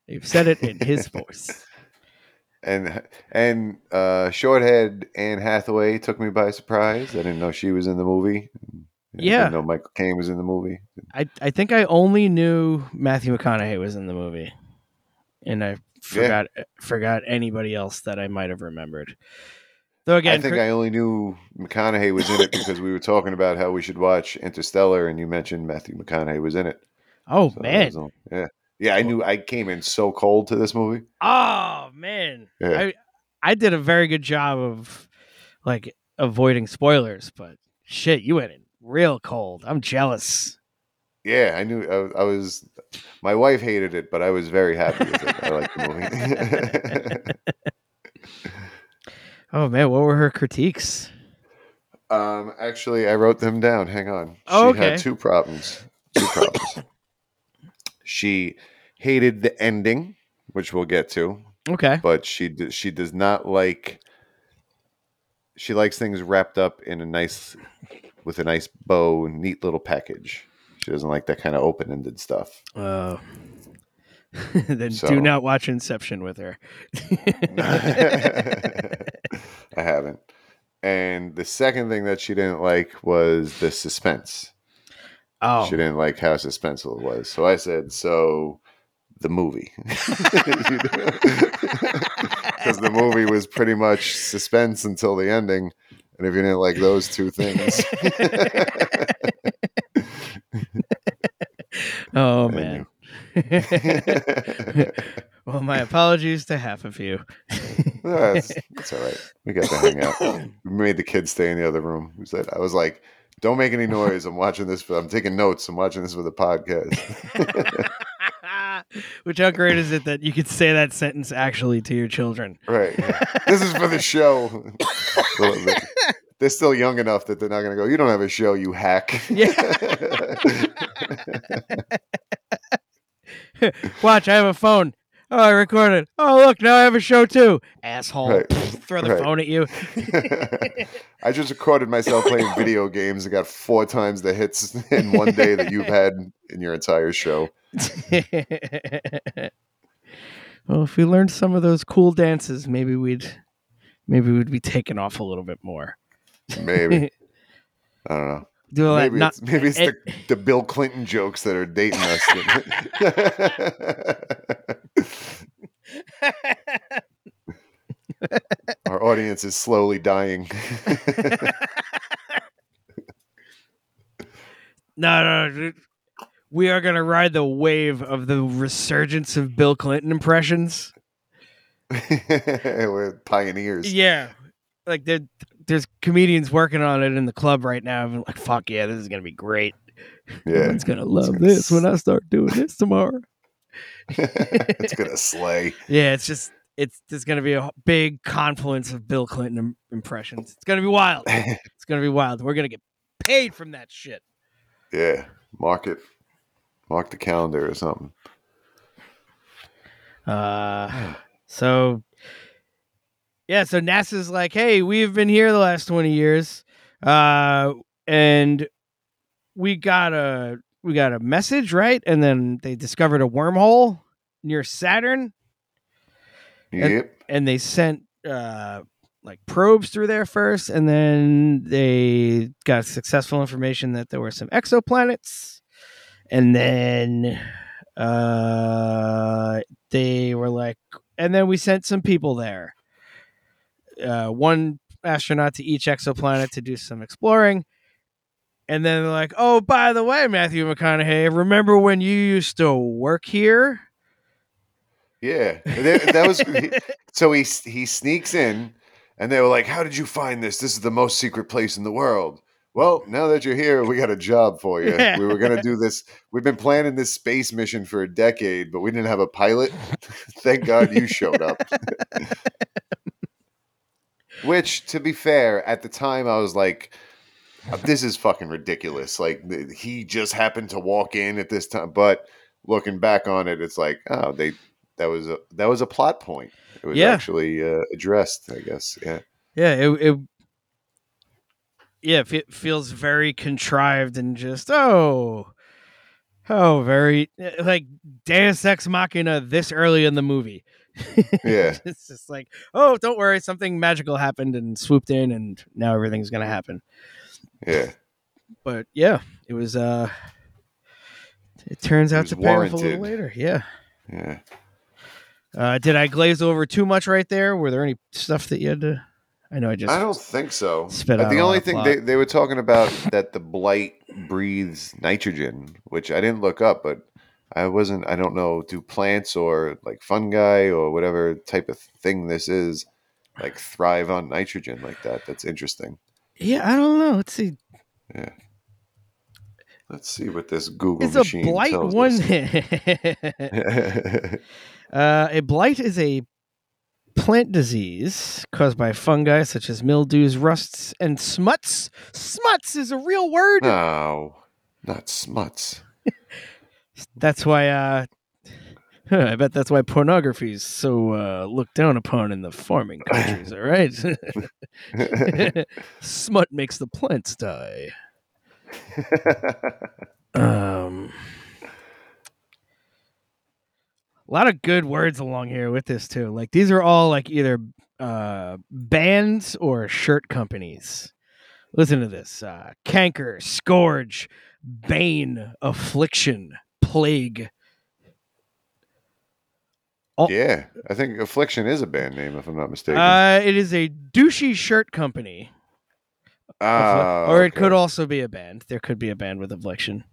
S8: You've said it in his voice.
S9: And and uh Shorthead Anne Hathaway took me by surprise. I didn't know she was in the movie. I
S8: Yeah.
S9: didn't know Michael Caine was in the movie.
S8: I I think I only knew Matthew McConaughey was in the movie, and I forgot forgot anybody else that I might have remembered. Though again,
S9: I think
S8: Chris-
S9: I only knew McConaughey was in it because we were talking about how we should watch Interstellar, and you mentioned Matthew McConaughey was in it.
S8: oh
S9: So
S8: man,
S9: all- yeah, yeah. I knew I came in so cold to this movie.
S8: oh man,
S9: Yeah.
S8: I I did a very good job of like avoiding spoilers, but shit, you went in real cold. I'm jealous.
S9: Yeah, I knew. I, I was. My wife hated it, but I was very happy with it. I liked the movie.
S8: Oh man, what were her critiques?
S9: um, actually, I wrote them down. Hang on.
S8: Oh,
S9: she
S8: okay.
S9: had two problems. Two problems. she hated the ending, which we'll get to.
S8: Okay,
S9: but she d- she does not like she likes things wrapped up in a nice with a nice bow neat little package she doesn't like that kind of open-ended stuff
S8: uh, then
S9: So-
S8: do not watch Inception with her.
S9: i haven't. And the second thing that she didn't like was the suspense.
S8: Oh,
S9: she didn't like how suspenseful it was. So i said so the movie. Because the movie was pretty much suspense until the ending, and if you didn't like those two things,
S8: oh man. well, my apologies to half of you.
S9: that's, that's all right. We got to hang out. We made the kids stay in the other room. We said I was like, "Don't make any noise. I'm watching this. For, I'm taking notes. I'm watching this for the podcast."
S8: Which how great is it that you could say that sentence actually to your children?
S9: right. This is for the show. they're still young enough that they're not going to go. You don't have a show, you hack.
S8: Watch, I have a phone. Oh, I recorded. Oh, look, now I have a show too. Asshole.
S9: Right.
S8: Throw the
S9: Right.
S8: phone at you.
S9: I just recorded myself playing video games and got four times the hits in one day that you've had in your entire show.
S8: well, if we learned some of those cool dances, maybe we'd maybe we'd be taken off a little bit more.
S9: Maybe. I don't know.
S8: Do all that
S9: Maybe
S8: not-
S9: it's, maybe it's
S8: it-
S9: the, the Bill Clinton jokes that are dating us. Our audience is slowly dying.
S8: No, no, no. We are going to ride the wave of the resurgence of Bill Clinton impressions.
S9: We're pioneers.
S8: Yeah. Like there, there's comedians working on it in the club right now. I'm like, fuck yeah, this is going to be great.
S9: Yeah.
S8: it's going to love
S9: gonna
S8: this
S9: s-
S8: when I start doing this tomorrow.
S9: it's gonna slay.
S8: Yeah, it's just, it's there's going to be a big confluence of Bill Clinton im- impressions. It's going to be wild. It's going to be wild. We're going to get paid from that shit.
S9: Yeah. Mark it. Mark the calendar or something.
S8: Uh, so yeah, so NASA's like, hey, we've been here the last twenty years, uh, and we got a we got a message, right? And then they discovered a wormhole near Saturn, And-
S9: Yep.
S8: and they sent uh like probes through there first, and then they got successful information that there were some exoplanets, and then uh they were like, and then we sent some people there, uh, one astronaut to each exoplanet to do some exploring. And then they're like, "Oh, by the way, Matthew McConaughey, remember when you used to work here?"
S9: Yeah. There- That was so he he sneaks in and they were like, How did you find this? This is the most secret place in the world. Well, now that you're here, we got a job for you.
S8: Yeah.
S9: We were gonna do this. We've been planning this space mission for a decade, but we didn't have a pilot. Thank God you showed up. Which, to be fair, at the time I was like, this is fucking ridiculous. Like he just happened to walk in at this time. But looking back on it, it's like, oh, they that was a that was a plot point. It was
S8: Yeah.
S9: actually uh, addressed, I guess. Yeah.
S8: Yeah, it, it yeah, it feels very contrived and just oh, oh, very like Deus Ex Machina this early in the movie.
S9: Yeah.
S8: it's just like oh, don't worry, something magical happened and swooped in, and now everything's gonna happen.
S9: Yeah.
S8: But yeah, it was. uh It turns out
S9: was
S8: to pay off a little
S9: warranted.
S8: later. Yeah.
S9: Yeah.
S8: Uh, did I glaze over too much right there? Were there any stuff that you had to? I know I just.
S9: I don't think so.
S8: spit out
S9: the only thing
S8: plot.
S9: they, they were talking about that the blight breathes nitrogen, which I didn't look up, but I wasn't. I don't know. Do plants or like fungi or whatever type of thing this is like thrive on nitrogen like that? That's interesting.
S8: Yeah, I don't know. Let's see.
S9: Yeah. Let's see what this Google
S8: Is a
S9: machine
S8: blight
S9: tells
S8: one? uh, a blight is a plant disease caused by fungi such as mildews, rusts, and smuts. Smuts is a real word.
S9: no, not smuts.
S8: That's why. Uh, I bet that's why pornography is so uh, looked down upon in the farming countries. all right, smut makes the plants die. Um, a lot of good words along here with this too. Like these are all like either uh, bands or shirt companies. Listen to this: uh, canker, scourge, bane, affliction, plague. All-
S9: Yeah, I think Affliction is a band name, if I'm not mistaken.
S8: Uh, it is a douchey shirt company,
S9: Ah,
S8: or it
S9: okay.
S8: could also be a band. There could be a band with Affliction.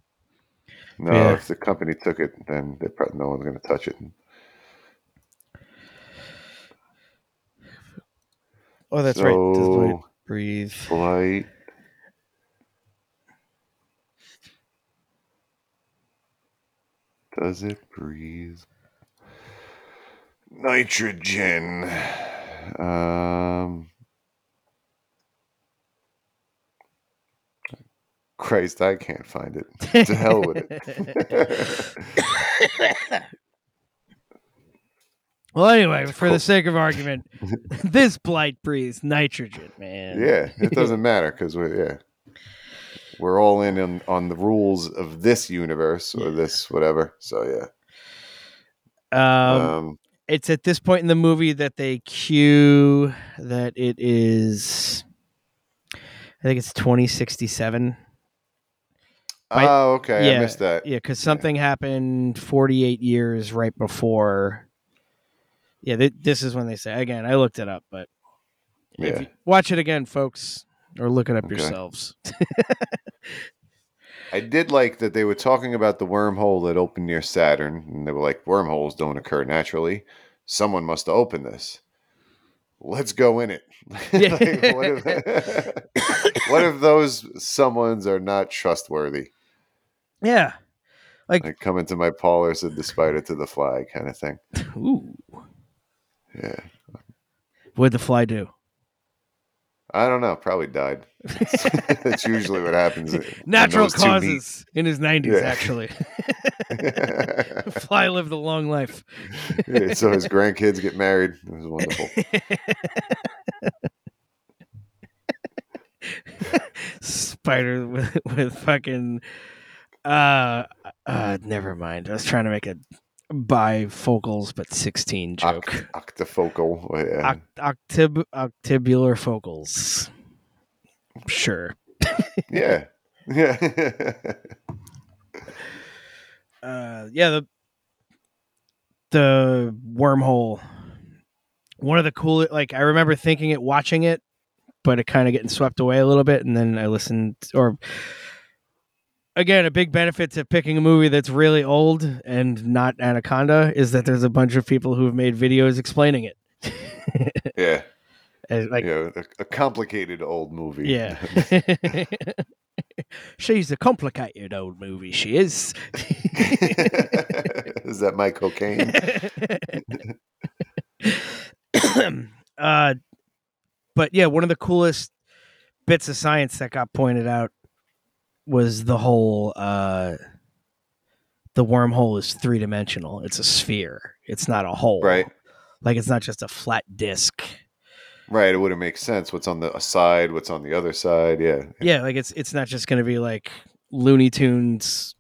S9: No,
S8: yeah.
S9: if the company took it, then they probably, no one's going to touch it.
S8: Oh, that's right. Does breathe?
S9: Blight. Does it breathe? Nitrogen. Um. Christ, I can't find it. To hell with it.
S8: Well, anyway, for the sake of argument, this blight breathes nitrogen, man.
S9: yeah, it doesn't matter because we're yeah, we're all in on, on the rules of this universe or this whatever. So yeah.
S8: Um,
S9: Um,
S8: it's at this point in the movie that they cue that it is. I think it's twenty sixty seven.
S9: Oh, okay. I missed that.
S8: Yeah, because something happened 48 years right before. Yeah, th- this is when they say again. I looked it up, but if
S9: Yeah.
S8: you- watch it again, folks, or look it up
S9: Okay.
S8: yourselves.
S9: I did like that they were talking about the wormhole that opened near Saturn, and they were like, wormholes don't occur naturally. Someone must have opened this. Let's go in it.
S8: Yeah.
S9: Like, what, if, what if those someones are not trustworthy?
S8: yeah, like,
S9: Like come into my parlor, said the spider to the fly, kind of thing.
S8: ooh,
S9: Yeah,
S8: what'd the fly do?
S9: I don't know. Probably died. That's usually what happens.
S8: Natural
S9: those two meet.
S8: causes in his 90s,
S9: Yeah.
S8: actually. fly lived a long life.
S9: Yeah, so his grandkids get married. It was wonderful.
S8: Spider with, with fucking uh uh never mind. I was trying to make a bifocals but 16 joke.
S9: Oct- octofocal. oh, Yeah.
S8: Oct- octib- octibular focals. Sure.
S9: yeah. Yeah.
S8: Uh yeah, the the wormhole one of the cool like I remember thinking it watching it but it kind of getting swept away a little bit and then I listened or again a big benefit to picking a movie that's really old and not Anaconda is that there's a bunch of people who've made videos explaining it.
S9: yeah.
S8: And, like
S9: yeah. A, a complicated old movie.
S8: Yeah. She's a complicated old movie, she is.
S9: Is that my cocaine?
S8: uh but yeah, one of the coolest bits of science that got pointed out was the whole uh the wormhole is three dimensional. It's a sphere. It's not a hole.
S9: Right.
S8: Like it's not just a flat disc.
S9: Right. It wouldn't make sense. What's on the side? What's on the other side? Yeah.
S8: Yeah, like it's it's not just gonna be like Looney Tunes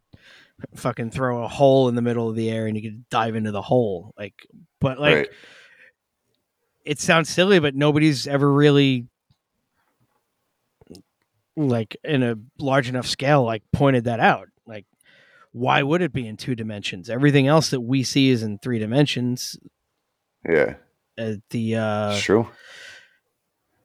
S8: fucking throw a hole in the middle of the air and you can dive into the hole. Like but like
S9: Right.
S8: it sounds silly, but nobody's ever really like in a large enough scale like pointed that out. Like why would it be in two dimensions? Everything else that we see is in three dimensions.
S9: Yeah.
S8: Uh, the uh
S9: It's true.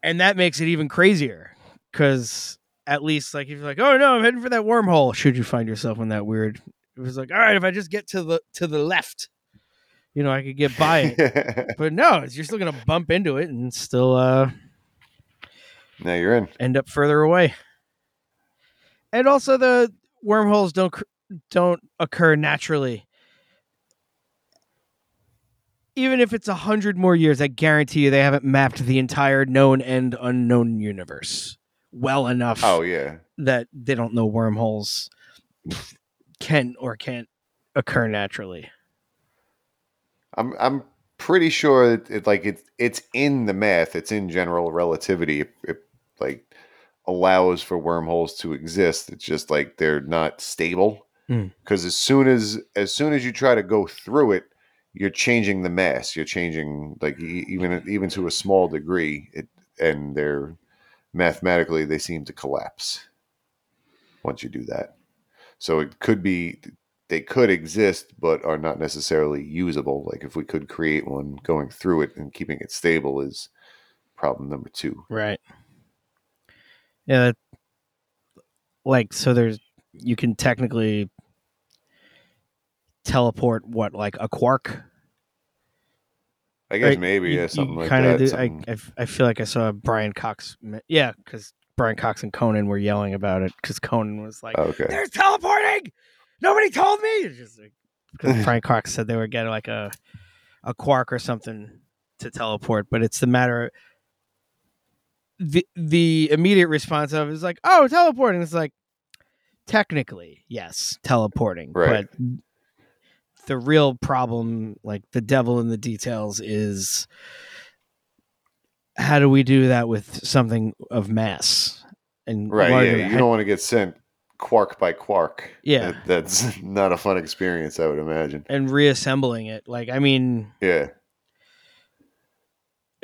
S8: and that makes it even crazier because at least like if you're like oh no i'm heading for that wormhole should you find yourself in that weird it was like all right if i just get to the to the left you know i could get by it but no you're still gonna bump into it and still uh
S9: now you're in.
S8: end up further away and also the wormholes don't don't occur naturally even if it's a hundred more years i guarantee you they haven't mapped the entire known and unknown universe well enough
S9: Oh yeah.
S8: that they don't know wormholes can or can't occur naturally
S9: I'm I'm pretty sure it, it like it's it's in the math. It's in general relativity. It, it like allows for wormholes to exist. It's just like they're not stable
S8: Hmm.
S9: because as soon as as soon as you try to go through it, you're changing the mass. You're changing like even even to a small degree. It and they're mathematically they seem to collapse once you do that. So it could be they could exist but are not necessarily usable. Like if we could create one, going through it and keeping it stable is problem number two.
S8: Right. Yeah. that- Like so, there's you can technically teleport what like a quark.
S9: I guess
S8: right?
S9: maybe
S8: You-
S9: yeah, something like that.
S8: do-
S9: something-
S8: I, I feel like I saw Brian Cox. Yeah, because Brian Cox and Conan were yelling about it because Conan was like, oh,
S9: okay.
S8: "There's teleporting! Nobody told me." It's just like because Brian Cox said they were getting like a a quark or something to teleport, but it's the matter. The the immediate response of is like, "Oh, teleporting." It's like technically yes, teleporting,
S9: Right.
S8: but the real problem, like the devil in the details, is how do we do that with something of mass? And
S9: Right, yeah. You don't want to get sent quark by quark.
S8: Yeah.
S9: That- that's not a fun experience, I would imagine.
S8: and reassembling it. Like, I mean,
S9: Yeah.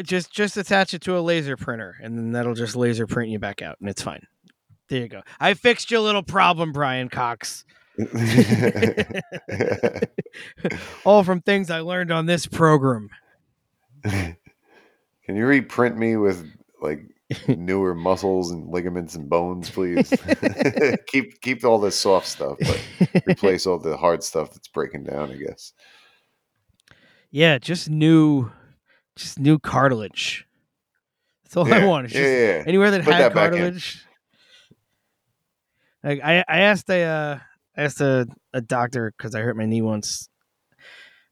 S8: Just just attach it to a laser printer, and then that'll just laser print you back out, and it's fine. There you go. I fixed your little problem, Brian Cox. All from things I learned on this program.
S9: Can you reprint me with like newer muscles and ligaments and bones, please? keep keep all this soft stuff, but replace all the hard stuff that's breaking down, I guess.
S8: Yeah, just new, just new cartilage. That's all I
S9: Yeah,
S8: want. It's
S9: yeah,
S8: just
S9: yeah, yeah.
S8: anywhere that
S9: Put
S8: had
S9: that
S8: cartilage. Like I, I asked a, uh, I asked a, a doctor because I hurt my knee once.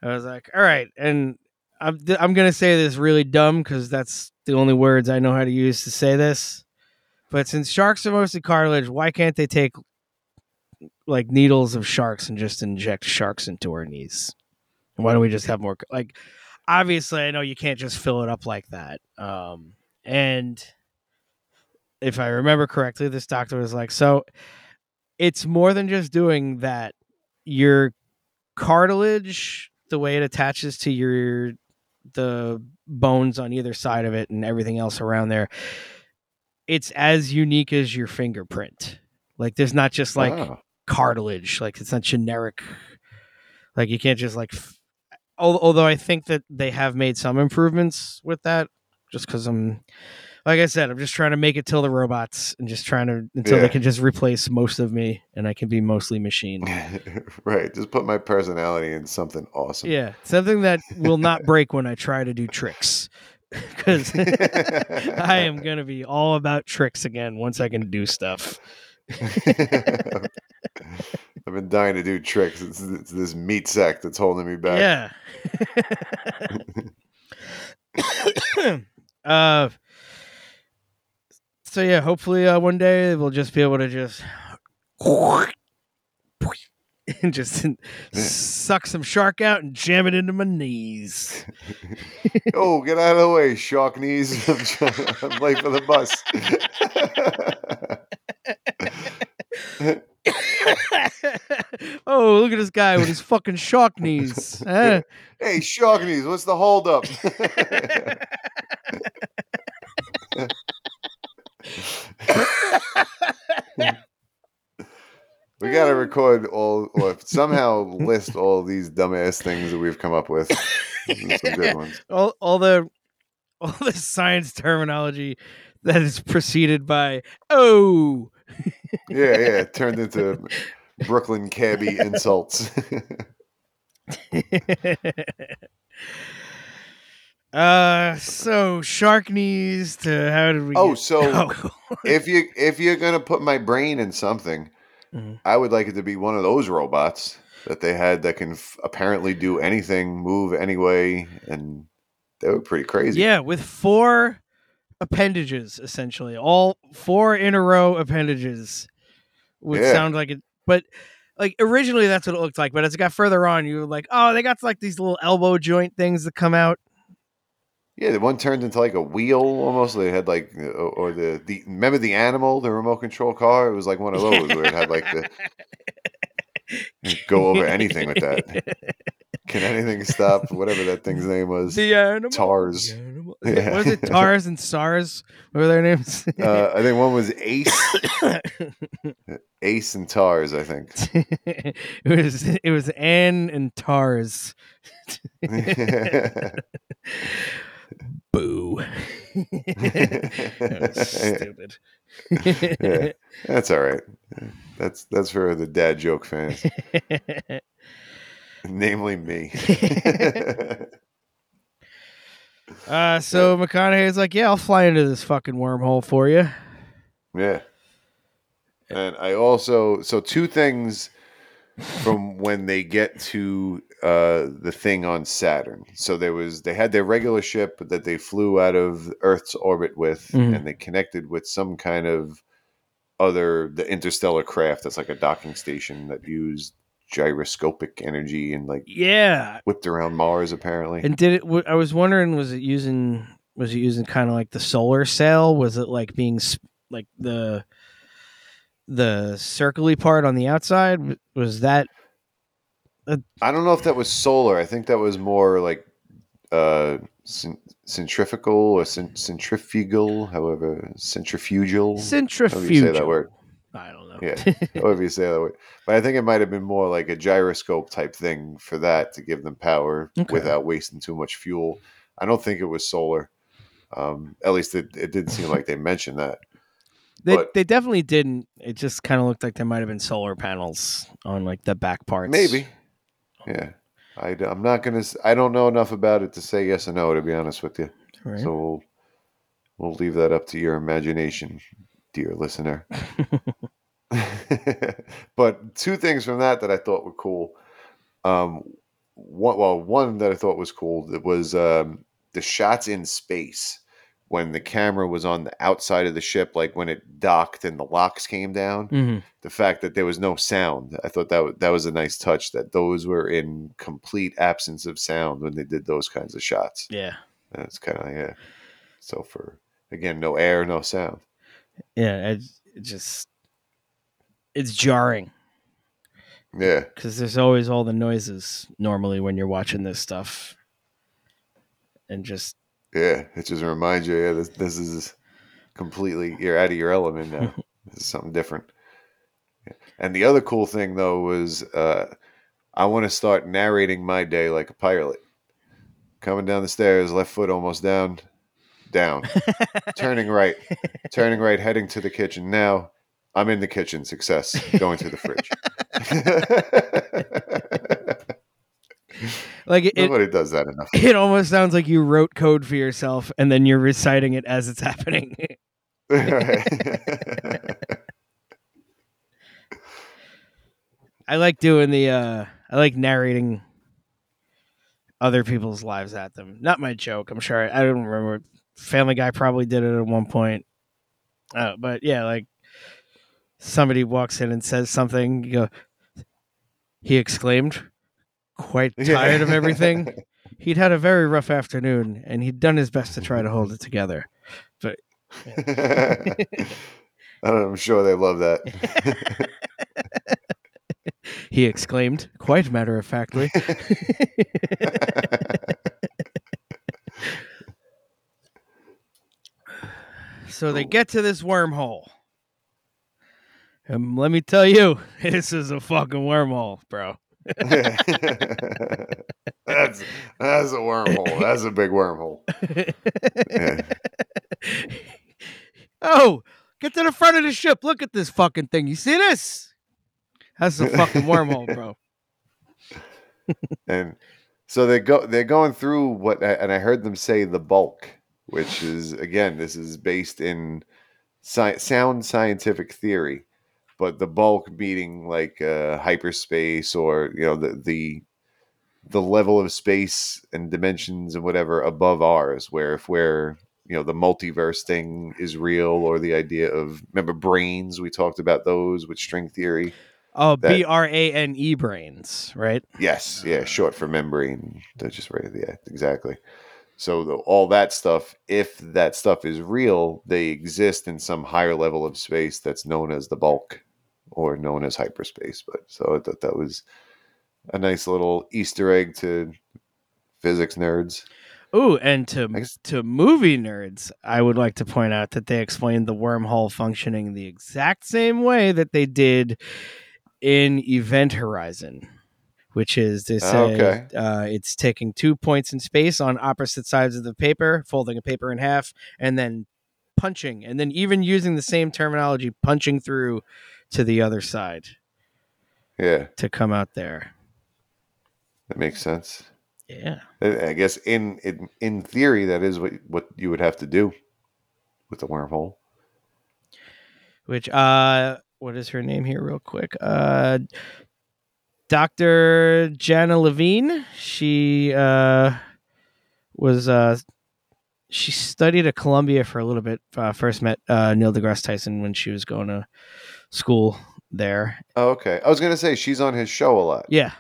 S8: I was like, all right, and I'm I'm gonna say this really dumb because that's the only words I know how to use to say this. But since sharks are mostly cartilage, why can't they take like needles of sharks and just inject sharks into our knees? Why don't we just have more like obviously I know you can't just fill it up like that. Um and if I remember correctly, this doctor was like, so it's more than just doing that. Your cartilage, the way it attaches to your the bones on either side of it and everything else around there, it's as unique as your fingerprint. Like there's not just like
S9: Oh.
S8: cartilage, like it's not generic. Like you can't just like. F- although I think that they have made some improvements with that, just because I'm, like I said, I'm just trying to make it till the robots and just trying to until
S9: Yeah.
S8: they can just replace most of me and I can be mostly machine.
S9: right. Just put my personality in something awesome.
S8: Yeah, something that will not break when I try to do tricks. Because I am gonna be all about tricks again once I can do stuff.
S9: I've been dying to do tricks. It's, it's this meat sack that's holding me back.
S8: Yeah. uh, so yeah, hopefully uh, one day we'll just be able to just and just suck some shark out and jam it into my knees.
S9: oh, get out of the way, shark knees. I'm, trying, I'm late for the bus.
S8: oh, look at this guy with his fucking shark knees. Eh?
S9: hey, shark knees, what's the holdup? we got to record all, or somehow list all these dumbass things that we've come up with. Some good ones.
S8: all, all the all the science terminology that is preceded by oh
S9: Yeah, yeah, it turned into Brooklyn cabbie insults.
S8: uh so shark knees to how did we
S9: Oh,
S8: get-
S9: so
S8: Oh.
S9: if you if you're gonna put my brain in something,
S8: Mhm.
S9: I would like it to be one of those robots that they had that can f- apparently do anything, move anyway, and they were pretty crazy.
S8: yeah with four appendages essentially all four in a row appendages would
S9: Yeah.
S8: sound like it but like originally that's what it looked like but as it got further on you were like oh they got like these little elbow joint things that come out
S9: Yeah, the one turned into like a wheel almost. They had like, or, or the the remember the animal, the remote control car. It was like one of those where it had like the go over anything with that. Can anything stop whatever that thing's name was?
S8: the animal
S9: Tars.
S8: the animal.
S9: Yeah.
S8: was it Tars and Sars. What were their names?
S9: Uh, I think one was Ace, Ace and Tars. I think.
S8: it was it was Anne and Tars. Boo. That stupid.
S9: yeah, that's all right. That's that's for the dad joke fans, namely me.
S8: Uh, so McConaughey's like, yeah, I'll fly into this fucking wormhole for you.
S9: Yeah. And I also so two things from when they get to uh the thing on Saturn. So there was they had their regular ship that they flew out of Earth's orbit with
S8: Mhm.
S9: and they connected with some kind of other the interstellar craft that's like a docking station that used gyroscopic energy and like
S8: Yeah.
S9: whipped around Mars apparently.
S8: And did it? w- I was wondering, was it using? Was it using kind of like the solar sail? Was it like being like the the circly part on the outside? Was that?
S9: I don't know if that was solar. I think that was more like uh cen- centrifugal or cen- centrifugal, however, centrifugal. However you say
S8: Centrifugal.
S9: that word.
S8: I don't know.
S9: Yeah, however you say that word. But I think it might have been more like a gyroscope type thing for that to give them power
S8: Okay.
S9: without wasting too much fuel. I don't think it was solar. Um, at least it, it didn't seem like they mentioned that.
S8: They
S9: But-
S8: they definitely didn't. It just kind of looked like there might have been solar panels on like the back parts.
S9: Maybe. Yeah. I, am not going to, I don't know enough about it to say yes or no, to be honest with you.
S8: Right.
S9: So we'll, we'll leave that up to your imagination, dear listener. but two things from that that I thought were cool. Um, one, well, one that I thought was cool that was um, the shots in space when the camera was on the outside of the ship, like when it docked and the locks came down.
S8: Mhm.
S9: The fact that there was no sound, I thought that wa- that was a nice touch. That those were in complete absence of sound when they did those kinds of shots.
S8: Yeah.
S9: That's kind of yeah. So for again, no air, no sound.
S8: Yeah. It, it just it's jarring
S9: Yeah,
S8: because there's always all the noises normally when you're watching this stuff, and just
S9: yeah. It just reminds you, yeah, this this is completely you're out of your element now. this is something different. Yeah. And the other cool thing though was uh, I want to start narrating my day like a pilot. Coming down the stairs, left foot almost down, down, turning right, turning right, heading to the kitchen. Now I'm in the kitchen. Success. Going to the fridge.
S8: like it, it,
S9: Nobody does that enough.
S8: it almost sounds like you wrote code for yourself and then you're reciting it as it's happening. I like doing the uh I like narrating other people's lives at them. Not my joke. I'm sure I, I don't remember. Family Guy probably did it at one point. Uh, but yeah, like somebody walks in and says something, you go he exclaimed, quite tired of everything. He'd had a very rough afternoon and he'd done his best to try to hold it together.
S9: But I'm sure they love that.
S8: He exclaimed, quite matter of factly. so they oh. get to this wormhole. And let me tell you, this is a fucking wormhole, bro.
S9: that's that's a wormhole. That's a big wormhole.
S8: Oh, get to the front of the ship. Look at this fucking thing. You see this? That's a fucking wormhole, bro.
S9: and so they go they're going through what and i heard them say the bulk which is again this is based in sci- sound scientific theory but the bulk meaning like uh, hyperspace or you know the the the level of space and dimensions and whatever above ours where if we're you know the multiverse thing is real or the idea of remember branes we talked about those with string theory
S8: Oh,
S9: That-
S8: B R A N E branes, right?
S9: Yes, yeah, short for membrane. That's just right. Yeah, exactly. So the, all that stuff, if that stuff is real, they exist in some higher level of space that's known as the bulk, or known as hyperspace. But so I thought that was a nice little Easter egg to physics nerds.
S8: Ooh, and to
S9: guess-
S8: to movie nerds, I would like to point out that they explained the wormhole functioning the exact same way that they did in Event Horizon, which is they say
S9: Okay.
S8: uh, it's taking two points in space on opposite sides of the paper, folding a paper in half, and then punching, and then even using the same terminology, punching through to the other side
S9: Yeah,
S8: to come out there.
S9: that makes sense.
S8: Yeah.
S9: I guess in in in theory, that is what what you would have to do with the wormhole.
S8: which uh what is her name here real quick uh dr Janna Levin she uh was uh she studied at columbia for a little bit uh, first met uh neil degrasse tyson when she was going to school there
S9: Oh, okay. I was gonna say she's on his show a lot.
S8: yeah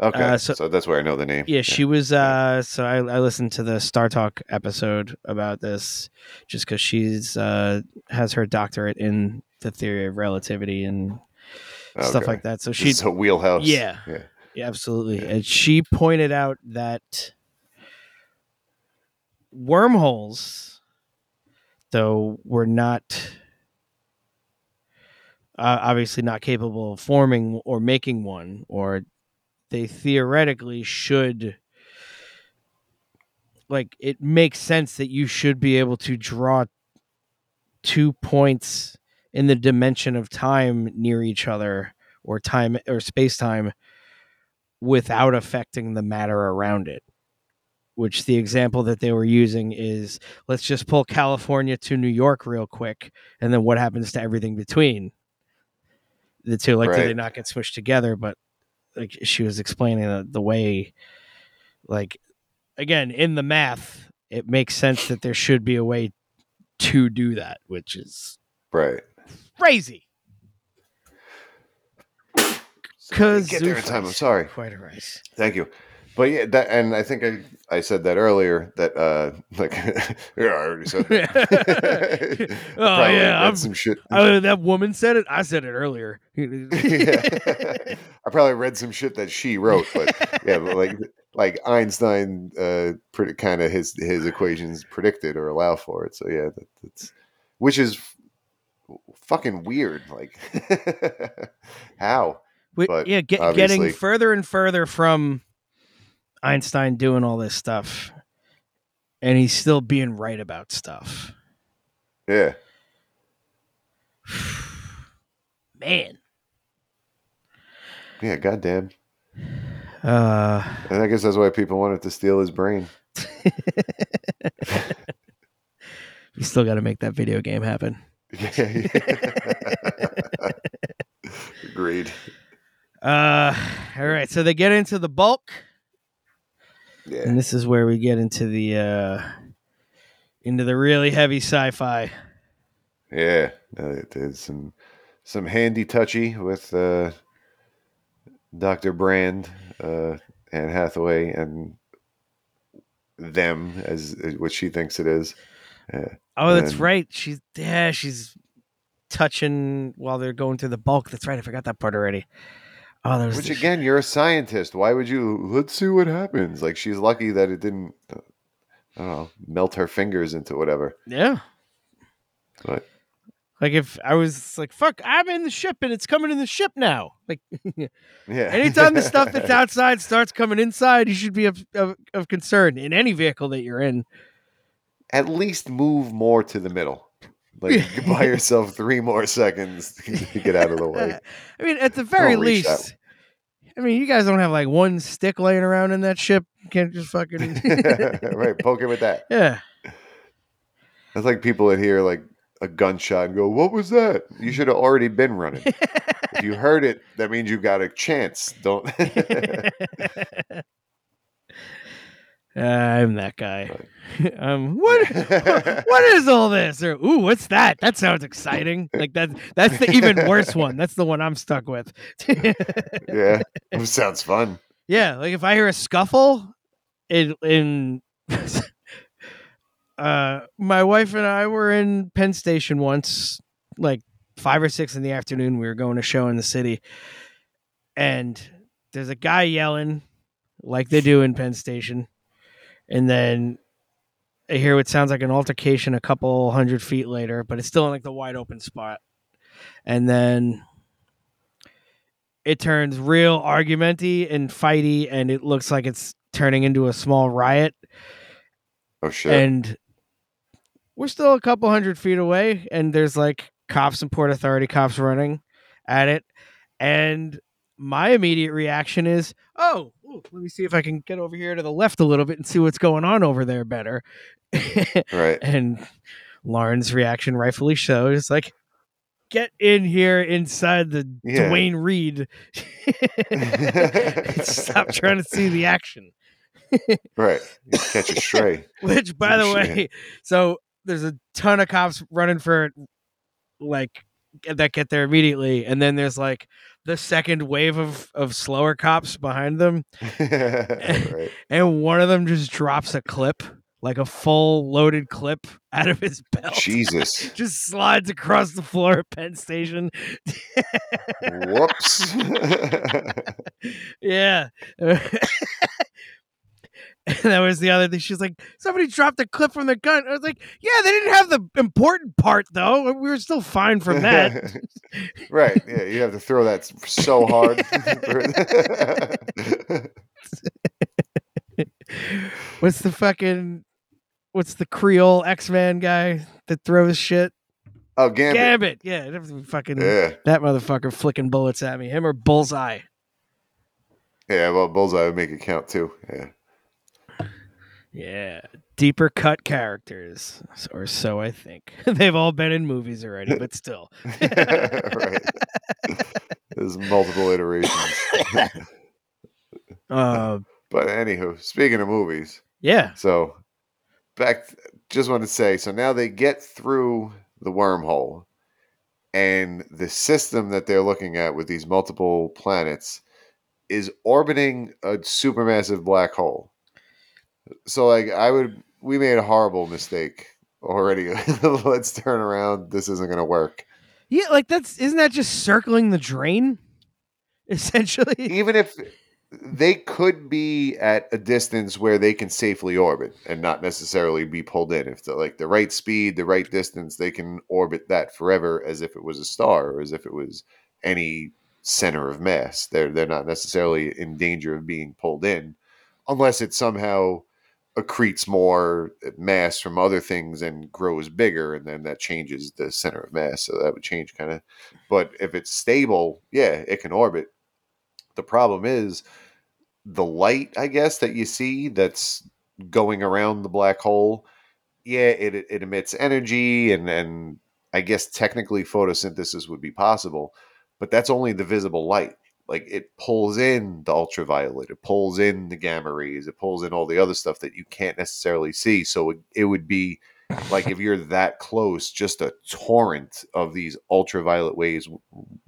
S9: Okay,
S8: Uh,
S9: so,
S8: so-
S9: that's where I know the name.
S8: yeah she was uh so i, I listened to the StarTalk episode about this just because she's uh has her doctorate in the theory of relativity and stuff like that so
S9: She's a wheelhouse.
S8: Yeah.
S9: yeah.
S8: Yeah, absolutely.
S9: Yeah.
S8: And she pointed out that wormholes, though, were not uh, obviously not capable of forming or making one, or they theoretically should. Like, it makes sense that you should be able to draw two points in the dimension of time near each other or time or space time without affecting the matter around it. Which the example that they were using is let's just pull California to New York real quick, and then what happens to everything between the two? Like, do they
S9: Right.
S8: not get smushed together? But like she was explaining the, the way, like, again, in the math, it makes sense that there should be a way to do that, which is
S9: Right.
S8: crazy. Cause
S9: Get there in time. I'm sorry.
S8: Quite a race.
S9: Thank you. But yeah, that and I think I, I said that earlier that uh like yeah, I already said that.
S8: Oh, yeah,
S9: read
S8: I'm-
S9: some shit.
S8: Oh, that woman said it. I said it earlier.
S9: Yeah. I probably read some shit that she wrote, but yeah, but like like Einstein uh pretty kind of his his equations predicted or allow for it. So yeah, that, that's which is fucking weird. Like how? But
S8: yeah, get, getting further and further from Einstein doing all this stuff, and he's still being right about stuff.
S9: Yeah.
S8: Man,
S9: Yeah, goddamn.
S8: uh,
S9: And I guess that's why people wanted to steal his brain.
S8: we still got to make that video game happen.
S9: Yeah. Agreed.
S8: Uh, all right, so they get into the bulk.
S9: Yeah.
S8: And this is where we get into the uh into the really heavy sci-fi.
S9: Yeah. Uh, there's some some handy touchy with uh, Dr. Brand, uh, Anne Hathaway, and them as as what she thinks it is. Yeah.
S8: Oh, that's
S9: And-
S8: right. She's yeah, she's touching while they're going through the bulk. That's right. I forgot that part already. Oh, there's
S9: Which again, you're a scientist. Why would you? Let's see what happens. Like she's lucky that it didn't. uh, I don't know, melt her fingers into whatever.
S8: yeah.
S9: But
S8: Like if I was like, "Fuck, I'm in the ship and it's coming in the ship now." Like
S9: yeah,
S8: anytime the stuff that's outside starts coming inside, you should be of, of, of concern in any vehicle that you're in.
S9: at least move more to the middle. Like buy yourself three more seconds to get out of the way.
S8: I mean, at the very least, I mean, you guys don't have like one stick laying around in that ship. You can't just fucking
S9: right, poke it with that.
S8: yeah.
S9: That's like people that hear like a gunshot and go, "What was that?" You should have already been running. if you heard it, that means you got a chance. Don't.
S8: Uh, I'm that guy. um, what what is all this? Or ooh, what's that? That sounds exciting. Like that. That's the even worse one. That's the one I'm stuck with.
S9: yeah, sounds fun.
S8: yeah, like if I hear a scuffle in in. uh, my wife and I were in Penn Station once, like five or six in the afternoon. We were going to show in the city, and there's a guy yelling like they do in Penn Station, and then I hear what sounds like an altercation a couple hundred feet later, but it's still in like the wide open spot. And then it turns real argumenty and fighty, and it looks like it's turning into a small riot.
S9: Oh shit!
S8: And we're still a couple hundred feet away, and there's like cops and Port Authority cops running at it. And my immediate reaction is, oh, ooh, let me see if I can get over here to the left a little bit and see what's going on over there better.
S9: right.
S8: And Lauren's reaction, rightfully so, is like, get in here inside the
S9: Yeah.
S8: Duane Reade. Stop trying to see the action.
S9: right. You catch a stray.
S8: Which, by the way, so there's a ton of cops running for it, like that get there immediately, and then there's like the second wave of of slower cops behind them,
S9: right.
S8: and one of them just drops a clip, like a full loaded clip, out of his belt.
S9: Jesus.
S8: Just slides across the floor of Penn Station.
S9: Whoops.
S8: yeah. And that was the other thing. She's like, somebody dropped a clip from the gun. I was like, yeah, they didn't have the important part though. We were still fine from that.
S9: right. Yeah. You have to throw that so hard.
S8: what's the fucking what's the Creole X Man guy that throws shit?
S9: oh, Gambit.
S8: Gambit. Yeah, fucking
S9: Yeah.
S8: that motherfucker flicking bullets at me. Him or Bullseye.
S9: Yeah. Well, Bullseye would make it count too. Yeah.
S8: Yeah, deeper cut characters, or so I think. They've all been in movies already, but still.
S9: right. There's multiple iterations.
S8: Uh,
S9: but anywho, speaking of movies,
S8: yeah,
S9: so back, just wanted to say, so now they get through the wormhole, and the system that they're looking at with these multiple planets is orbiting a supermassive black hole. So, like, I would, we made a horrible mistake already. Let's turn around. This isn't going to work.
S8: yeah, like that's isn't that just circling the drain? Essentially,
S9: even if they could be at a distance where they can safely orbit and not necessarily be pulled in if the like the right speed the right distance they can orbit that forever as if it was a star or as if it was any center of mass they're they're not necessarily in danger of being pulled in unless it somehow accretes more eh, mass from other things and grows bigger and then that changes the center of mass so that would change kind of but if it's stable yeah it can orbit. The problem is the light i guess that you see that's going around the black hole yeah it, it emits energy and and i guess technically photosynthesis would be possible but that's only the visible light like it pulls in the ultraviolet it pulls in the gamma rays it pulls in all the other stuff that you can't necessarily see so it, it would be like if you're that close just a torrent of these ultraviolet waves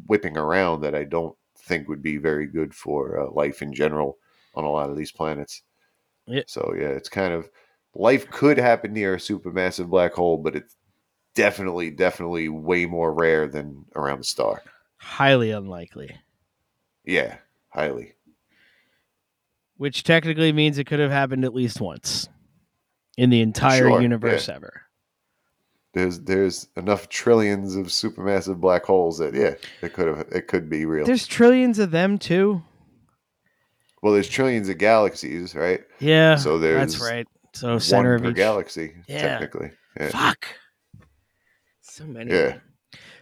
S9: whipping around that i don't think would be very good for uh, life in general on a lot of these planets.
S8: Yeah.
S9: So yeah, it's kind of life could happen near a supermassive black hole, but it's definitely, definitely way more rare than around the star.
S8: highly unlikely.
S9: Yeah, highly.
S8: Which technically means it could have happened at least once in the entire
S9: Sure,
S8: universe
S9: yeah.
S8: ever.
S9: There's there's enough trillions of supermassive black holes that yeah, it could have it could be real.
S8: There's trillions of them too.
S9: well, there's trillions of galaxies, right?
S8: Yeah,
S9: So there's that's
S8: right. So center of each.
S9: galaxy,
S8: Yeah.
S9: technically. Yeah.
S8: Fuck. So many.
S9: Yeah.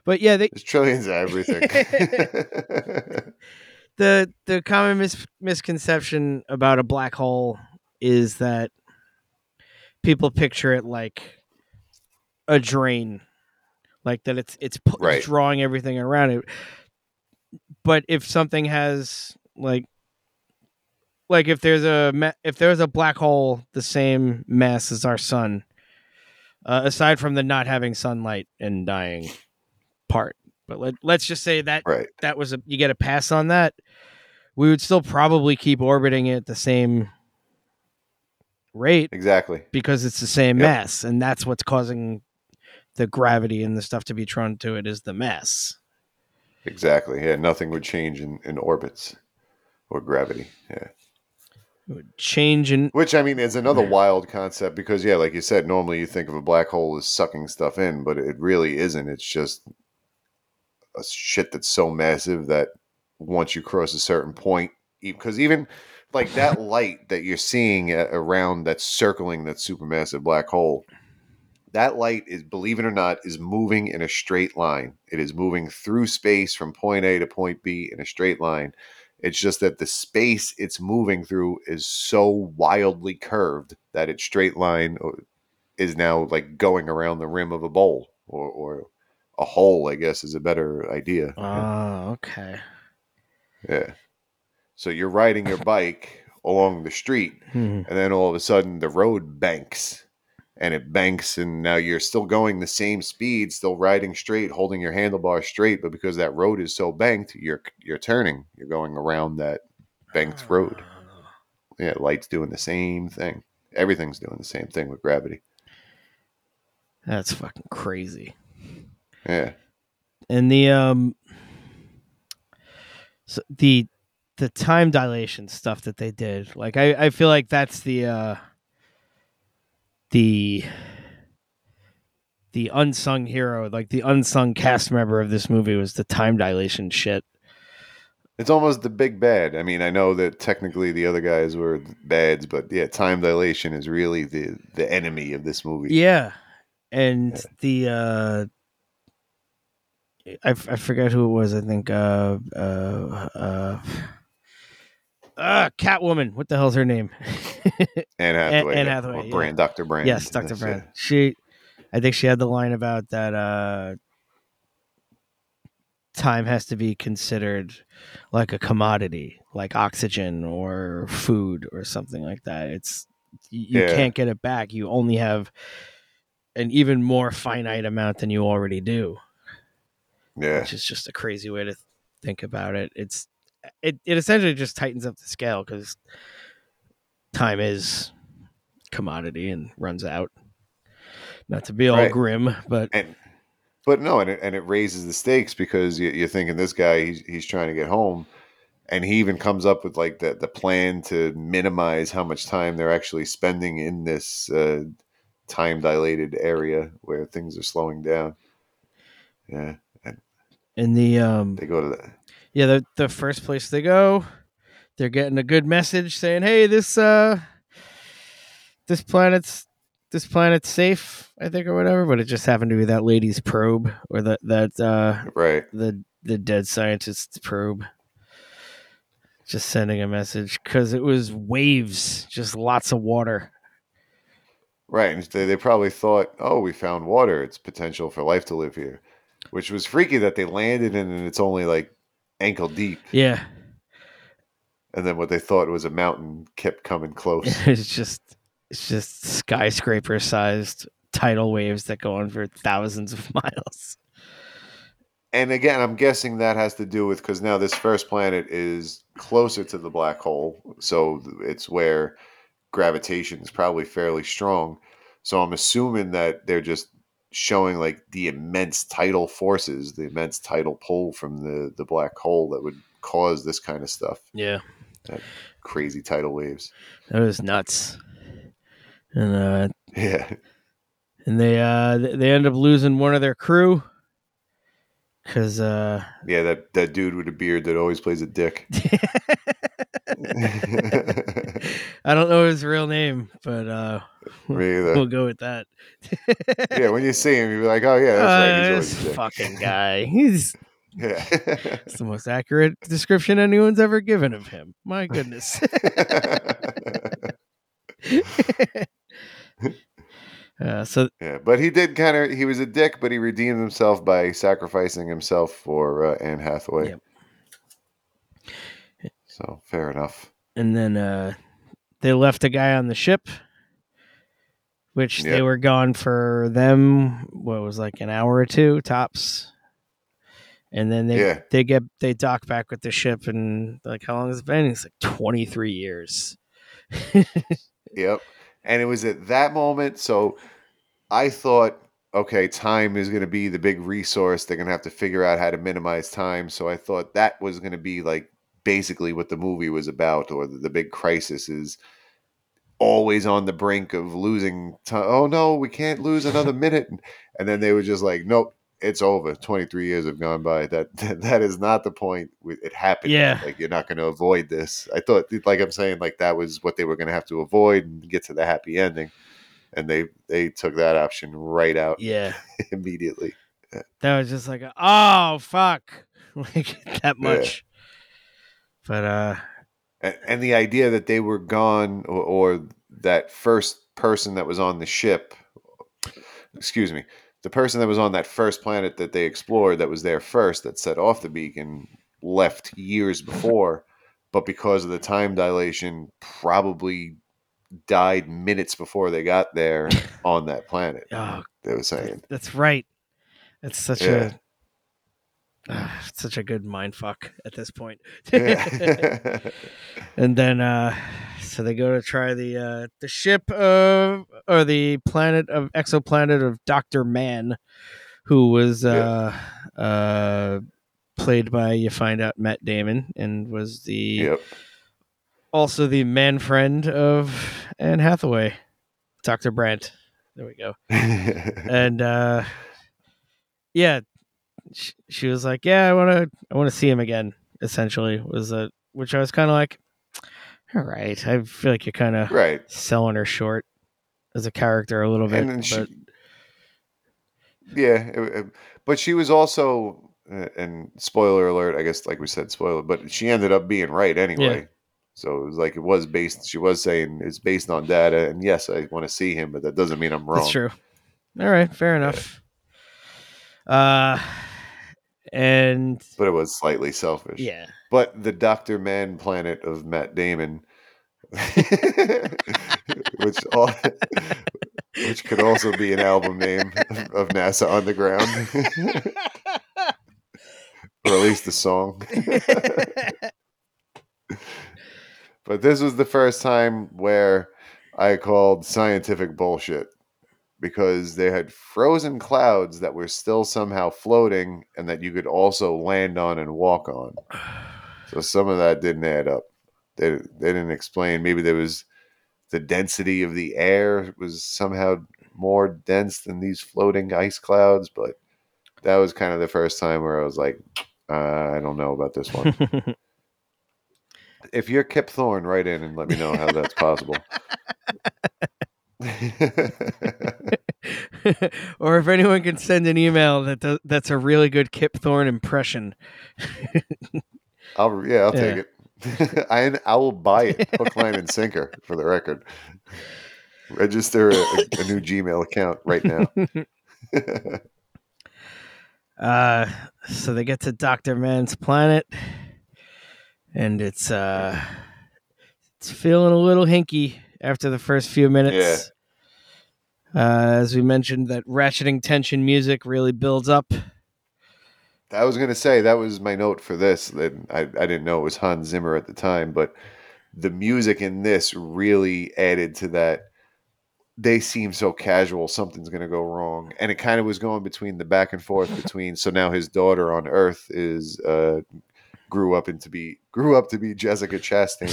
S8: But yeah, they,
S9: There's trillions of everything.
S8: the the common mis- misconception about a black hole is that people picture it like a drain, like that it's it's pu-
S9: Right.
S8: drawing everything around it. But if something has like like if there's a ma- if there's a black hole the same mass as our sun, uh, aside from the not having sunlight and dying part, but let, let's just say that
S9: right.
S8: that was a you get a pass on that, we would still probably keep orbiting it at the same rate
S9: Exactly.
S8: because it's the same
S9: Yep.
S8: mass, and that's what's causing the gravity and the stuff to be drawn to it is the mass.
S9: Exactly. Yeah, nothing would change in, in orbits or gravity. Yeah.
S8: It would change in
S9: Which I mean is another wild concept because yeah, like you said, normally you think of a black hole as sucking stuff in, but it really isn't. It's just a shit that's so massive that once you cross a certain point, because even like that light that you're seeing around that's circling that supermassive black hole, that light is, believe it or not, is moving in a straight line. It is moving through space from point A to point B in a straight line. It's just that the space it's moving through is so wildly curved that its straight line uh, is now like going around the rim of a bowl or, or a hole, I guess is a better idea.
S8: Oh, okay.
S9: Yeah. So you're riding your bike along the street,
S8: Hmm.
S9: and then all of a sudden the road banks, and it banks, and now you're still going the same speed, still riding straight, holding your handlebar straight, but because that road is so banked, you're you're turning, you're going around that banked road. Yeah, light's doing the same thing. Everything's doing the same thing with gravity.
S8: That's fucking crazy.
S9: Yeah.
S8: And the um so the the time dilation stuff that they did, like I, I feel like that's the uh the the unsung hero, like the unsung cast member of this movie was the time dilation shit.
S9: It's almost the big bad. I mean, I know that technically the other guys were bads, but yeah, time dilation is really the the enemy of this movie.
S8: Yeah. And the uh I, f- I forget who it was. I think uh uh uh uh Catwoman. What the hell's her name?
S9: Anne Hathaway.
S8: Anne. Hathaway, yeah.
S9: Brand, Dr. Brand.
S8: yes, Dr.
S9: That's
S8: Brand.
S9: it.
S8: She I think she had the line about that uh time has to be considered like a commodity, like oxygen or food or something like that. It's you you
S9: Yeah.
S8: can't get it back. You only have an even more finite amount than you already do.
S9: Yeah.
S8: which is just a crazy way to think about it. It's it, it essentially just tightens up the scale because time is commodity and runs out. Not to be all
S9: Right.
S8: grim, but
S9: And but no, and it, and it raises the stakes because you, you're thinking this guy he's he's trying to get home, and he even comes up with like the the plan to minimize how much time they're actually spending in this uh, time dilated area where things are slowing down. Yeah, and
S8: in the um
S9: they go to the
S8: yeah the the first place they go, they're getting a good message saying, "Hey, this uh this planet's this planet's safe, I think, or whatever." But it just happened to be that lady's probe or that that uh
S9: right.
S8: the the dead scientist's probe just sending a message because it was waves just lots of water
S9: Right, and they, they probably thought, "Oh, we found water. It's potential for life to live here," which was freaky that they landed in and it's only like ankle deep,
S8: yeah
S9: and then what they thought was a mountain kept coming close.
S8: it's just it's just skyscraper sized tidal waves that go on for thousands of miles
S9: and again, I'm guessing that has to do with because now this first planet is closer to the black hole, so it's where gravitation is probably fairly strong. So I'm assuming that they're just showing like the immense tidal forces, the immense tidal pull from the the black hole that would cause this kind of stuff.
S8: yeah
S9: crazy tidal waves.
S8: that was nuts and uh
S9: Yeah.
S8: and they uh they end up losing one of their crew because uh
S9: Yeah, that, that dude with a beard that always plays a dick.
S8: i don't know his real name but uh we'll go with that
S9: yeah, when you see him, you're like, oh, yeah, that's right.
S8: Uh,
S9: He's
S8: this
S9: a dick.
S8: fucking guy. He's
S9: Yeah.
S8: it's the most accurate description anyone's ever given of him. My goodness. uh, so
S9: yeah, but he did kind of, he was a dick, but he redeemed himself by sacrificing himself for uh, Anne Hathaway.
S8: Yep.
S9: So fair enough.
S8: and then uh, they left a guy on the ship, which they were gone for them. What was like an hour or two tops. And then they
S9: Yeah.
S8: they get they dock back with the ship and like how long has it been? It's like twenty three years.
S9: Yep. And it was at that moment. So I thought, okay, time is going to be the big resource. They're going to have to figure out how to minimize time. So I thought that was going to be like basically what the movie was about, or the, the big crisis is always on the brink of losing time. Oh no, we can't lose another minute. And then they were just like, nope, it's over. 23 years have gone by. That that is not the point. It happened.
S8: Yeah.
S9: Like you're not going to avoid this. I thought, like I'm saying, like that was what they were going to have to avoid and get to the happy ending. And they they took that option right out
S8: Yeah.
S9: immediately.
S8: That was just like, oh fuck, like that much. But uh,
S9: and, and the idea that they were gone or, or that first person that was on the ship excuse me the person that was on that first planet that they explored that was there first that set off the beacon left years before but because of the time dilation probably died minutes before they got there on that planet
S8: oh,
S9: they were saying
S8: that's right. It's such
S9: Yeah.
S8: a such a good mind fuck at this point. And then uh so they go to try the uh the ship of or the planet of exoplanet of Dr. Mann who was uh uh played by you find out Matt Damon and was the
S9: yep
S8: also the man friend of Anne Hathaway, Dr. Brand. There we go. And uh yeah, she, she was like, "Yeah, I want to I want to see him again." Essentially, was a which I was kind of like, "All right, I feel like you're kind of
S9: right
S8: selling her short as a character a little bit."
S9: And she- Yeah, it- it- but she was also, uh, and spoiler alert, I guess, like we said, spoiler, but she ended up being right anyway. So it was like it was based. She was saying it's based on data, and yes, I want to see him, but that doesn't mean I'm wrong.
S8: that's true. All right, fair enough. Uh, and
S9: But it was slightly selfish.
S8: yeah,
S9: But the Doctor Mann planet of Matt Damon, which all, which could also be an album name of NASA Underground, or at least a song. but this was the first time where I called scientific bullshit because they had frozen clouds that were still somehow floating and that you could also land on and walk on. So some of that didn't add up. They they didn't explain. Maybe there was the density of the air was somehow more dense than these floating ice clouds, but that was kind of the first time where I was like, uh, I don't know about this one. if you're Kip Thorne, write in and let me know how that's possible.
S8: or if anyone can send an email that does, that's a really good Kip Thorne impression.
S9: I'll yeah, I'll
S8: Yeah.
S9: take it. I I will buy it, hook, line, and sinker. For the record, register a, a new Gmail account right now.
S8: Uh, so they get to Doctor Mann's planet, and it's uh, it's feeling a little hinky after the first few minutes. Uh, as we mentioned, that ratcheting tension music really builds up.
S9: I was gonna say that was my note for this. That I, I didn't know it was Hans Zimmer at the time, but the music in this really added to that. They seem so casual, something's gonna go wrong, and it kind of was going between the back and forth between. So now his daughter on Earth is uh, grew up into be grew up to be Jessica Chastain,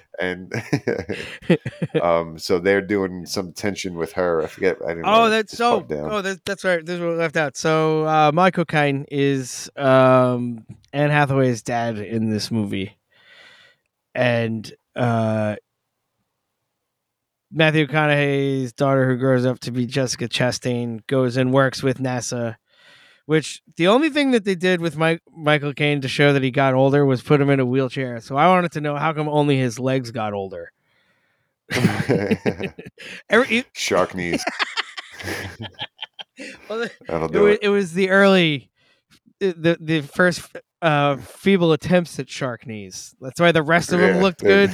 S9: and um, so they're doing some tension with her. I forget. I didn't.
S8: Oh, that's so. Oh, that's that's right. This is what left out. So, uh, Michael Caine is um, Anne Hathaway's dad in this movie, and uh, Matthew McConaughey's daughter, who grows up to be Jessica Chastain, goes and works with NASA. Which the only thing that they did with Mike, Michael Caine to show that he got older was put him in a wheelchair. So I wanted to know how come only his legs got older. Every,
S9: Shark knees.
S8: well,
S9: That'll
S8: it
S9: do
S8: was,
S9: it.
S8: it was the early the the first uh feeble attempts at shark knees that's why the rest of them
S9: Yeah,
S8: looked good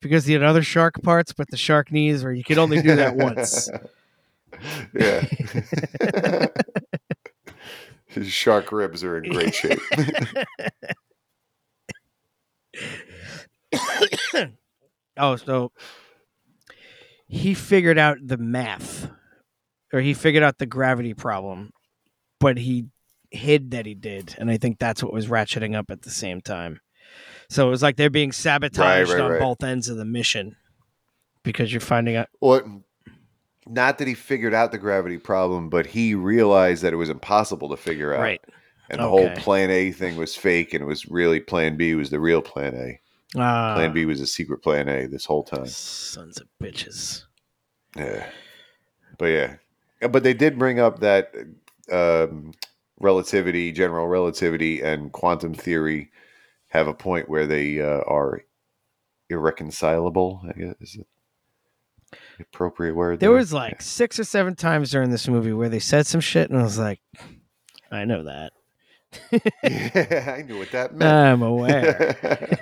S8: because he had other shark parts but the shark knees where you could only do that once
S9: yeah. His shark ribs are in great shape.
S8: oh so he figured out the math or he figured out the gravity problem but he hid that he did, and I think that's what was ratcheting up at the same time. So it was like they're being sabotaged
S9: right,
S8: on
S9: right.
S8: both ends of the mission because you're finding out.
S9: Well, not that he figured out the gravity problem, but he realized that it was impossible to figure out.
S8: Right.
S9: And the whole Plan A thing was fake, and it was really Plan B was the real Plan A.
S8: Ah,
S9: Plan B was a secret Plan A this whole time.
S8: sons of bitches.
S9: Yeah. But yeah. But they did bring up that um, relativity, general relativity, and quantum theory have a point where they uh, are irreconcilable. I guess is appropriate word?
S8: There was like six or seven times during this movie where they said some shit, and I was like, I know that.
S9: yeah, I knew what that meant.
S8: I'm aware.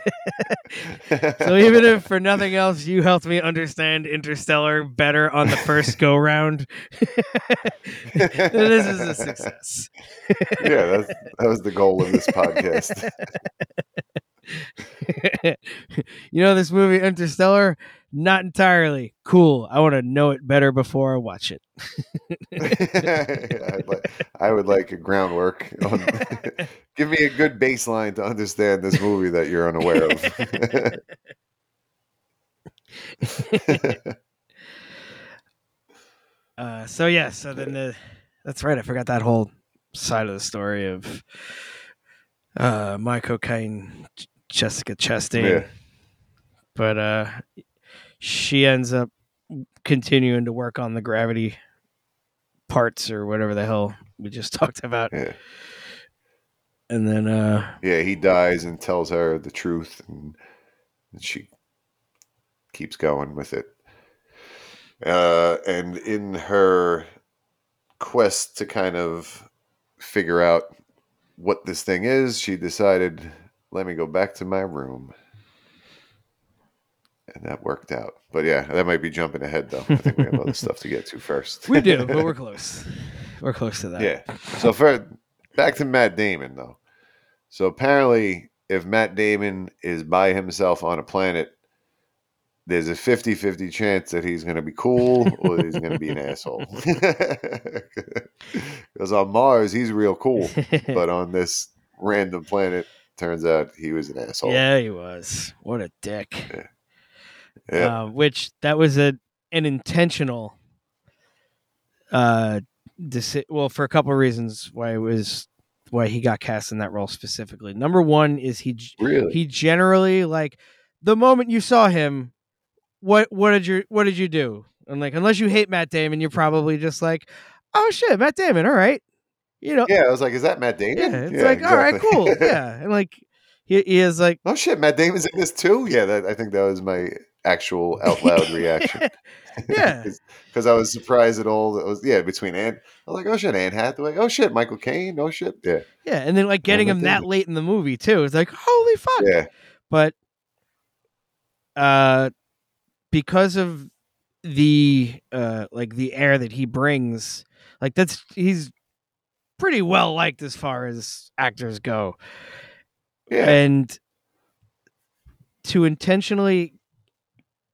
S8: so even if for nothing else, you helped me understand Interstellar better on the first go round, this is a success.
S9: yeah, that's, that was the goal of this podcast.
S8: you know this movie Interstellar? Not entirely. Cool. I want to know it better before I watch it.
S9: I'd like, I would like a groundwork. On, give me a good baseline to understand this movie that you're unaware of.
S8: Uh, so yeah, so then the that's right. I forgot that whole side of the story of uh, my cocaine, Jessica Chastain.
S9: Yeah.
S8: But uh, she ends up continuing to work on the gravity parts or whatever the hell we just talked about.
S9: Yeah.
S8: And then uh,
S9: yeah, he dies and tells her the truth, and, and she keeps going with it. Uh, and in her quest to kind of figure out what this thing is, she decided, let me go back to my room. And that worked out. But yeah, that might be jumping ahead, though. I think we have other stuff to get to first.
S8: we do, but we're close. We're close to that.
S9: Yeah. So for back to Matt Damon though. So apparently if Matt Damon is by himself on a planet, there's a 50-50 chance that he's going to be cool or he's going to be an asshole. Because on Mars he's real cool, but on this random planet turns out he was an asshole.
S8: Yeah, he was. What a dick.
S9: Yeah.
S8: Uh, which that was a an intentional uh deci- well for a couple of reasons why it was why he got cast in that role specifically. Number 1 is he
S9: Really?
S8: he generally like the moment you saw him what what did you what did you do? And like unless you hate Matt Damon you're probably just like oh shit, Matt Damon, all right. You know.
S9: yeah, I was like, is that Matt Damon?
S8: Yeah, it's like all right, cool. Yeah. And like he, he is like
S9: Oh shit, Matt Damon's in this too? Yeah, that, I think that was my actual out loud reaction.
S8: Yeah.
S9: Because I was surprised at all that was yeah, between Anne I was like, oh shit, Anne Hathaway, oh shit, Michael Caine, oh shit. Yeah.
S8: Yeah, and then like getting him that late in the movie too. It's like holy fuck.
S9: Yeah.
S8: But uh because of the uh like the air that he brings, like that's he's pretty well liked as far as actors go.
S9: Yeah.
S8: And to intentionally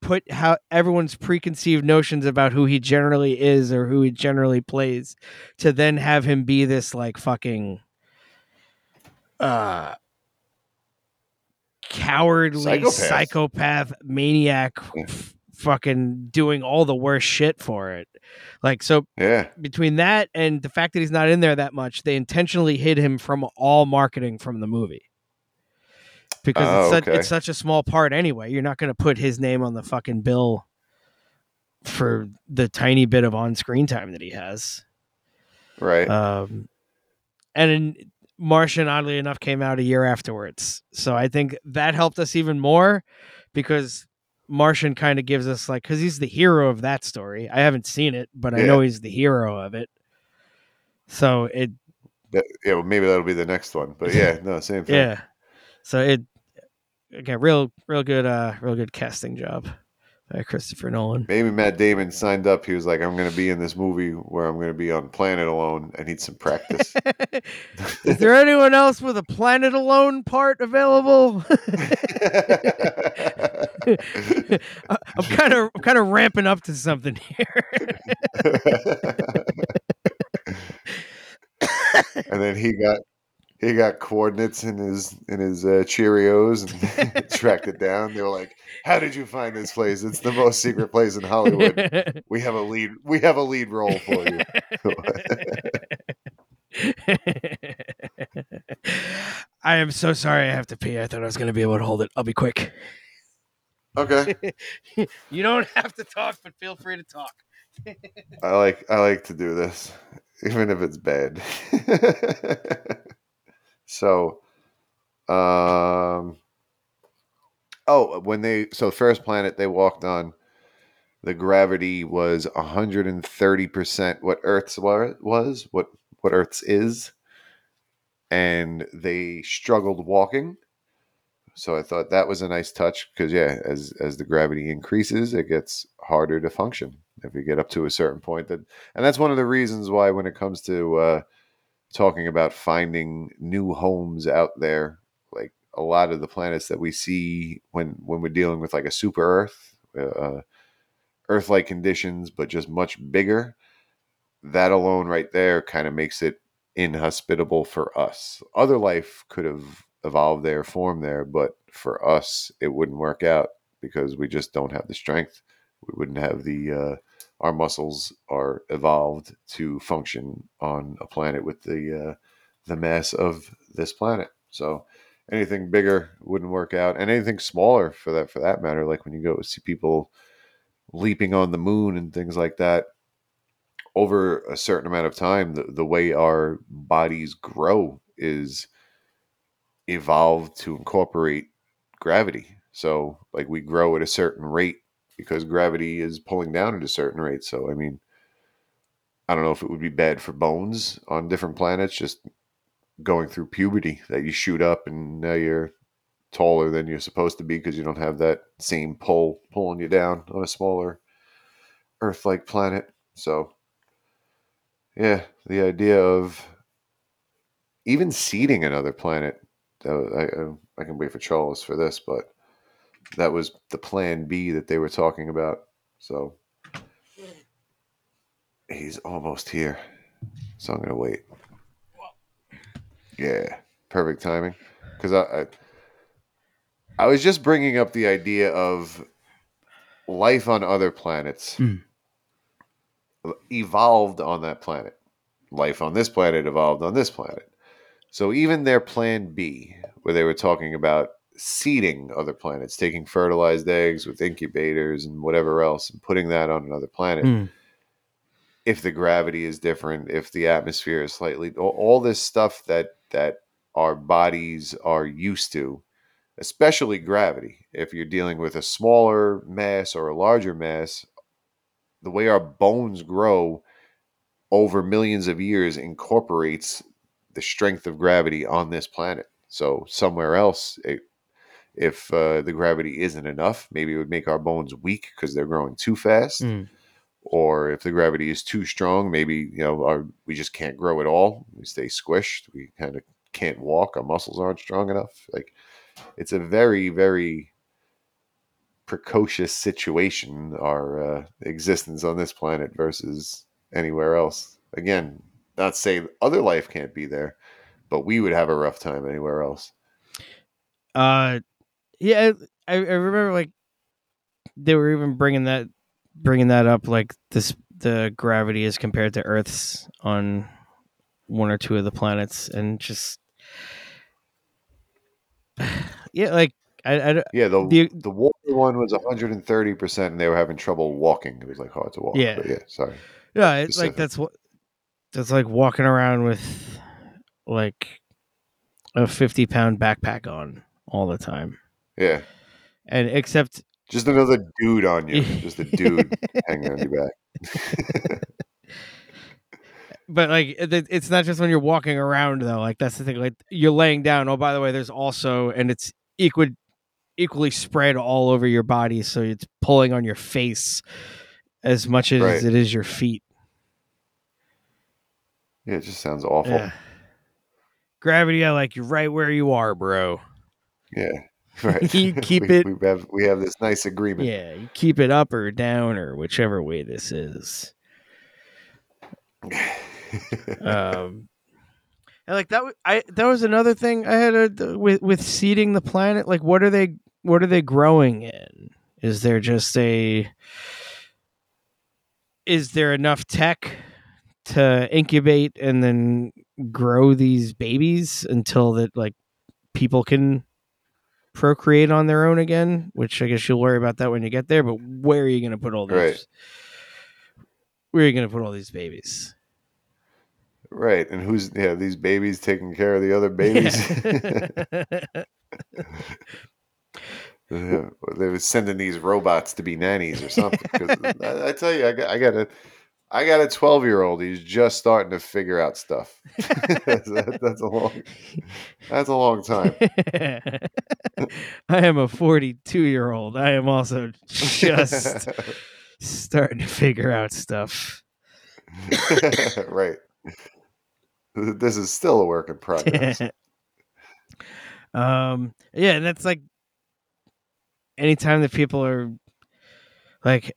S8: put how everyone's preconceived notions about who he generally is or who he generally plays to then have him be this like fucking uh cowardly
S9: Psychopath.
S8: psychopath, maniac f- fucking doing all the worst shit for it like so
S9: Yeah.
S8: between that and the fact that he's not in there that much they intentionally hid him from all marketing from the movie because
S9: Oh,
S8: it's, such,
S9: okay.
S8: it's such a small part anyway you're not going to put his name on the fucking bill for the tiny bit of on-screen time that he has
S9: Right.
S8: um, and in, Martian, oddly enough, came out a year afterwards. So I think that helped us even more because Martian kind of gives us like because he's the hero of that story. I haven't seen it, but I
S9: Yeah.
S8: know he's the hero of it. So it,
S9: yeah, well, maybe that'll be the next one. But yeah, no, same thing.
S8: yeah. So it, again, real, real good, uh, real good casting job by Christopher Nolan.
S9: Maybe Matt Damon signed up. He was like, I'm going to be in this movie where I'm going to be on planet alone. I need some practice.
S8: Is there anyone else with a planet alone part available? I'm kind of I'm kind of ramping up to something here.
S9: and then he got he got coordinates in his in his uh, Cheerios and tracked it down. They were like, "How did you find this place? It's the most secret place in Hollywood. We have a lead. We have a lead role for you."
S8: I am so sorry. I have to pee. I thought I was going to be able to hold it. I'll be quick.
S9: okay,
S8: You don't have to talk, but feel free to talk.
S9: I like I like to do this, even if it's bad. So, um, oh, when they so first planet they walked on, the gravity was hundred and thirty percent what Earth's was what what Earth's is, and they struggled walking. So I thought that was a nice touch because yeah, as as the gravity increases, it gets harder to function if you get up to a certain point. That and that's one of the reasons why when it comes to uh, talking about finding new homes out there, like a lot of the planets that we see when when we're dealing with like a super Earth, uh, Earth-like conditions, but just much bigger. That alone, right there, kind of makes it inhospitable for us. Other life could have evolved there, formed there, but for us, it wouldn't work out because we just don't have the strength. We wouldn't have the uh, our muscles are evolved to function on a planet with the uh, the mass of this planet. So anything bigger wouldn't work out, and anything smaller for that for that matter. Like when you go see people leaping on the moon and things like that over a certain amount of time the, the way our bodies grow is evolved to incorporate gravity so like we grow at a certain rate because gravity is pulling down at a certain rate so i mean i don't know if it would be bad for bones on different planets just going through puberty that you shoot up and now you're taller than you're supposed to be because you don't have that same pull pulling you down on a smaller earth-like planet so yeah the idea of even seeding another planet. I, I, I can wait for charles for this but that was the plan b that they were talking about so he's almost here so i'm gonna wait yeah perfect timing because I, I I was just bringing up the idea of life on other planets
S8: Hmm.
S9: evolved on that planet. Life on this planet evolved on this planet. So even their plan B, where they were talking about seeding other planets, taking fertilized eggs with incubators and whatever else, and putting that on another planet.
S8: Hmm.
S9: If the gravity is different, if the atmosphere is slightly, all, all this stuff that that our bodies are used to, especially gravity. If you're dealing with a smaller mass or a larger mass, the way our bones grow over millions of years incorporates the strength of gravity on this planet. So somewhere else, it, if uh, the gravity isn't enough, maybe it would make our bones weak because they're growing too fast.
S8: Mm.
S9: Or if the gravity is too strong, maybe you know our, we just can't grow at all. We stay squished. We kind of can't walk. Our muscles aren't strong enough. Like it's a very very precocious situation our uh, existence on this planet versus anywhere else again not saying other life can't be there but we would have a rough time anywhere else
S8: Uh, yeah, I, I remember like they were even bringing that bringing that up like this the gravity is compared to Earth's on one or two of the planets and just yeah like I, I
S9: yeah the
S8: The-
S9: the water one was 130% and they were having trouble walking. It was like hard to walk
S8: Yeah.
S9: but yeah sorry.
S8: Yeah it's like that's what that's like walking around with like a 50 pound backpack on all the time
S9: yeah.
S8: And except
S9: just another dude on you. Just a dude hanging on your back.
S8: But like it's not just when you're walking around though. Like that's the thing. Like you're laying down. Oh by the way there's also and it's equal equally spread all over your body so it's pulling on your face as much as
S9: Right.
S8: it is your feet.
S9: Yeah it just sounds awful.
S8: Yeah. Gravity i like you right where you are bro.
S9: Yeah, right.
S8: You keep
S9: we,
S8: it-
S9: We have we have this nice agreement.
S8: yeah you keep it up or down or whichever way this is um And like that, I that was another thing I had a, with with seeding the planet. Like, what are they? What are they growing in? Is there just a? Is there enough tech to incubate and then grow these babies until that like people can procreate on their own again? Which I guess you'll worry about that when you get there. But where are you going to put all these?
S9: Right.
S8: Where are you going to put all these babies?
S9: Right. And who's yeah, these babies taking care of the other babies? Yeah, they were sending these robots to be nannies or something. I, I tell you, I got, I got a, I got a twelve year old. He's just starting to figure out stuff. that's, that- that's a long, that's a long time.
S8: I am a 42 year old. I am also just starting to figure out stuff.
S9: right. This is still a work in progress.
S8: um, yeah, and that's like anytime that people are like,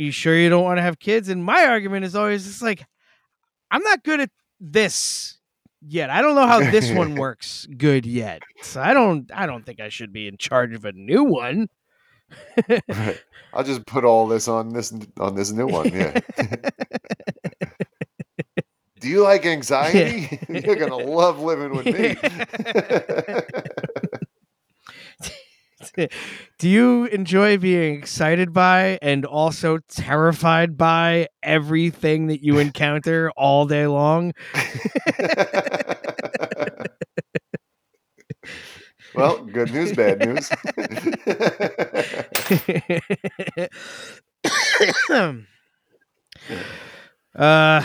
S8: "You sure you don't want to have kids?" And my argument is always it's like, "I'm not good at this yet. I don't know how this one works good yet. So I don't. I don't think I should be in charge of a new one."
S9: Right. I'll just put all this on this on this new one. Yeah. Do you like anxiety? You're gonna love living with me.
S8: Do you enjoy being excited by and also terrified by everything that you encounter all day long?
S9: well, good news, bad news.
S8: uh,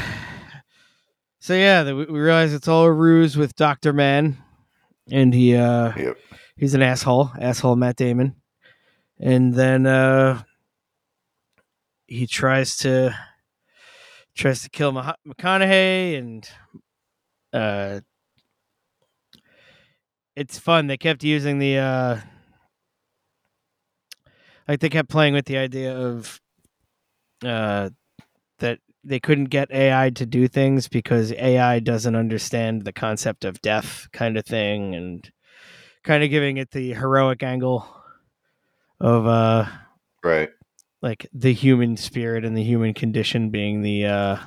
S8: so yeah, we realize it's all a ruse with Doctor Mann, and he uh,
S9: Yep.
S8: He's an asshole, asshole Matt Damon, and then uh, he tries to tries to kill Mah- McConaughey, and uh, it's fun. They kept using the uh, like they kept playing with the idea of uh, that they couldn't get AI to do things because AI doesn't understand the concept of death, kind of thing, and kind of giving it the heroic angle of uh
S9: right.
S8: like the human spirit and the human condition being the uh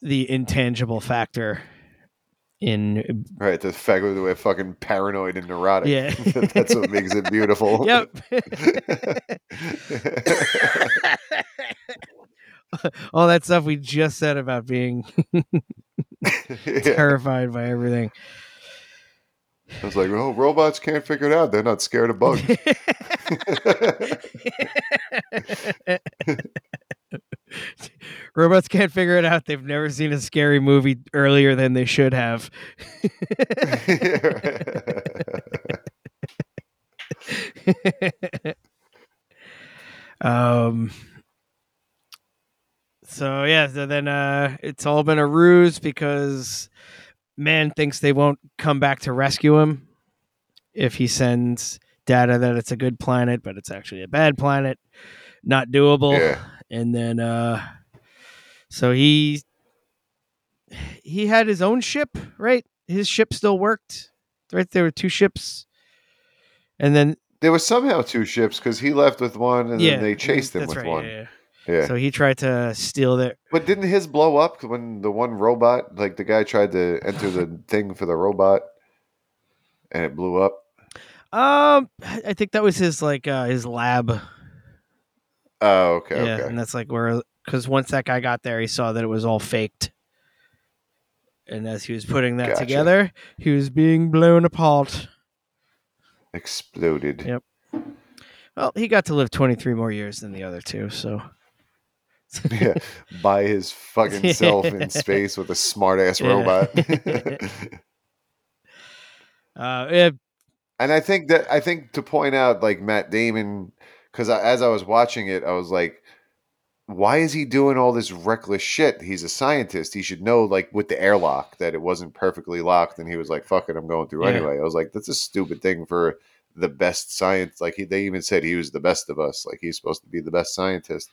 S8: the intangible factor in
S9: Right. The fact that we're fucking paranoid and neurotic.
S8: Yeah.
S9: That's what makes it beautiful.
S8: yep all that stuff we just said about being terrified by everything
S9: I was like, oh, robots can't figure it out. They're not scared of bugs.
S8: Robots can't figure it out. They've never seen a scary movie earlier than they should have. um. So yeah, so then uh, it's all been a ruse because Mann thinks they won't come back to rescue him if he sends data that it's a good planet, but it's actually a bad planet, not doable.
S9: Yeah.
S8: And then uh, so he he had his own ship, right? His ship still worked, right? There were two ships, and then
S9: there was somehow two ships because he left with one and
S8: yeah,
S9: then they chased him with
S8: right,
S9: one.
S8: yeah, yeah. So he tried to steal their.
S9: But didn't his blow up when the one robot, like the guy tried to enter the thing for the robot and it blew up?
S8: Um, I think that was his like uh, his lab.
S9: Oh, okay,
S8: yeah,
S9: okay.
S8: and that's like where because once that guy got there, he saw that it was all faked. And as he was putting that
S9: Gotcha.
S8: together, he was being blown apart.
S9: Exploded.
S8: Yep. Well, he got to live 23 more years than the other two, so.
S9: Yeah, by his fucking self in space with a smart ass
S8: Yeah.
S9: robot.
S8: Uh, yeah,
S9: and I think that I think to point out like Matt Damon, because as I was watching it, I was like, why is he doing all this reckless shit? He's a scientist. He should know, like with the airlock, that it wasn't perfectly locked, and he was like, "Fuck it, I'm going through
S8: Yeah.
S9: anyway." I was like, that's a stupid thing for the best science. Like he, they even said he was the best of us. Like he's supposed to be the best scientist.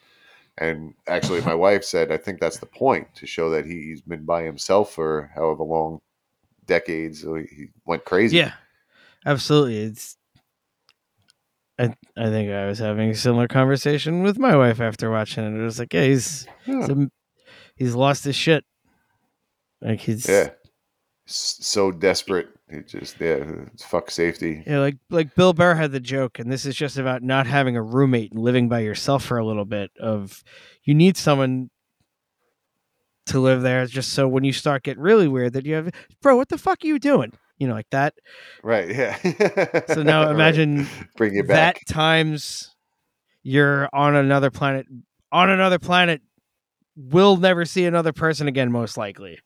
S9: And actually, my wife said, I think that's the point to show that he's been by himself for however long decades. He went crazy.
S8: Yeah, absolutely. It's. I I think I was having a similar conversation with my wife after watching it. It was like, yeah, he's
S9: Yeah.
S8: he's, a- he's lost his shit. Like he's
S9: Yeah. S- So desperate. He just, yeah, it's fuck safety.
S8: Yeah, like like Bill Burr had the joke, and this is just about not having a roommate and living by yourself for a little bit. Of you need someone to live there, just so when you start getting really weird, that you have, bro, what the fuck are you doing? You know, like that.
S9: Right. Yeah.
S8: So now
S9: Right.
S8: imagine
S9: Bring
S8: it
S9: back.
S8: that times you're on another planet. On another planet, will never see another person again, most likely.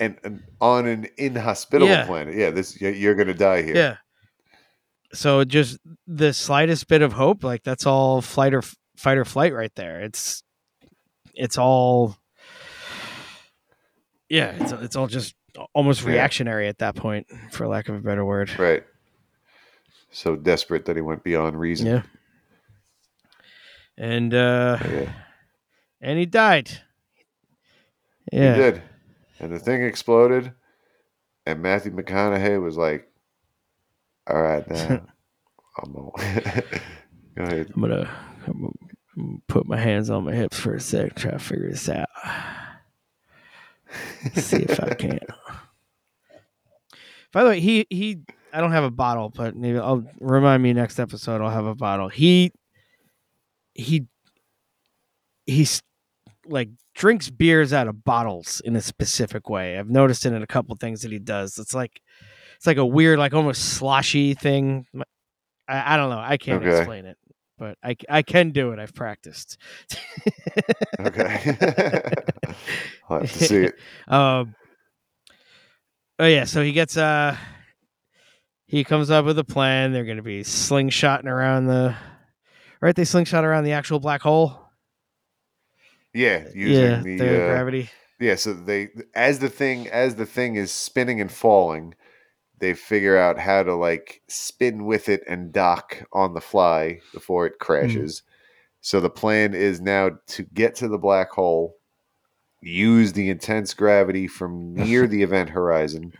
S9: And, and on an inhospitable
S8: Yeah.
S9: planet. Yeah. This you're, you're gonna die here.
S8: Yeah. So just the slightest bit of hope, like that's all flight or fight or flight right there. It's it's all yeah, it's it's all just almost
S9: Yeah.
S8: reactionary at that point, for lack of a better word.
S9: Right. So desperate that he went beyond reason.
S8: Yeah. And uh
S9: Yeah.
S8: and he died. Yeah.
S9: He did. And the thing exploded, and Matthew McConaughey was like, "All right, now I'm gonna go ahead."
S8: I'm gonna, I'm gonna put my hands on my hips for a sec, try to figure this out. See if I can. By the way, he he I don't have a bottle, but maybe I'll remind me next episode I'll have a bottle. He he he's like drinks beers out of bottles in a specific way. I've noticed it in a couple things that he does. It's like it's like a weird, like almost sloshy thing. I, I don't know. I can't
S9: Okay.
S8: explain it, but I I can do it. I've practiced.
S9: Okay. I'll have to see it.
S8: Um. Oh yeah, so he gets uh he comes up with a plan. They're going to be slingshotting around the right. They slingshot around the actual black hole.
S9: Yeah, using
S8: yeah,
S9: the, uh,
S8: gravity.
S9: Yeah, so they as the thing as the thing is spinning and falling, they figure out how to like spin with it and dock on the fly before it crashes. So the plan is now to get to the black hole, use the intense gravity from near the event horizon,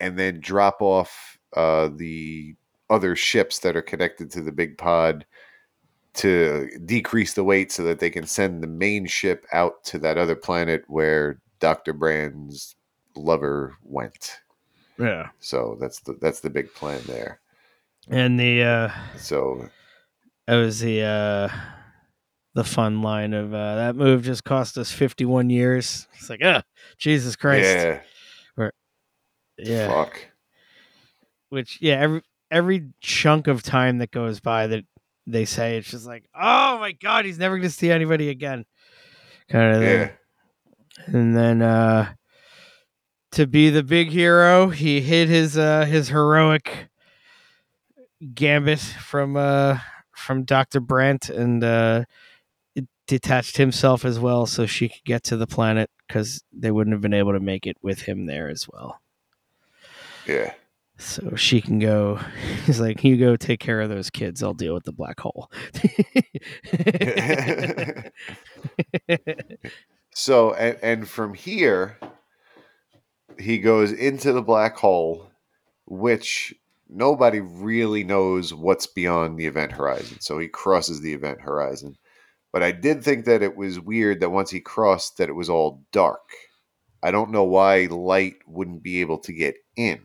S9: and then drop off uh, the other ships that are connected to the big pod to decrease the weight so that they can send the main ship out to that other planet where Dr. Brand's lover went.
S8: Yeah,
S9: So that's the that's the big plan there.
S8: and the uh
S9: So
S8: that was the uh the fun line of uh that move just cost us fifty one years. It's like ah Jesus Christ.
S9: yeah,
S8: yeah.
S9: fuck.
S8: which yeah every every chunk of time that goes by that they say it's just like oh my god he's never gonna see anybody again kind of
S9: Yeah.
S8: thing and then uh to be the big hero he hid his uh his heroic gambit from uh from dr Brand and uh detached himself as well so she could get to the planet because they wouldn't have been able to make it with him there as well
S9: Yeah.
S8: So she can go. He's like, you go take care of those kids. I'll deal with the black hole.
S9: So and and from here he goes into the black hole which nobody really knows what's beyond the event horizon. So he crosses the event horizon. But I did think that it was weird that once he crossed that it was all dark. I don't know why light wouldn't be able to get in.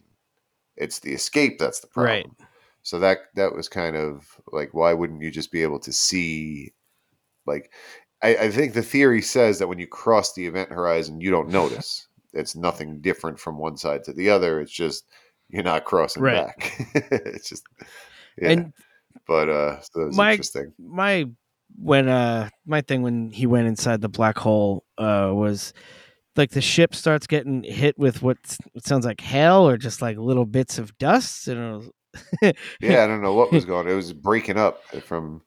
S9: It's the escape that's the problem.
S8: Right.
S9: So that that was kind of like why wouldn't you just be able to see like I, I think the theory says that when you cross the event horizon you don't notice. It's nothing different from one side to the other. It's just you're not crossing
S8: Right.
S9: back. it's just yeah.
S8: And
S9: but uh so that was
S8: my
S9: interesting.
S8: my when uh my thing when he went inside the black hole uh was like the ship starts getting hit with what, sounds like hail or just like little bits of dust and
S9: Yeah, I don't know what was going on. It was breaking up from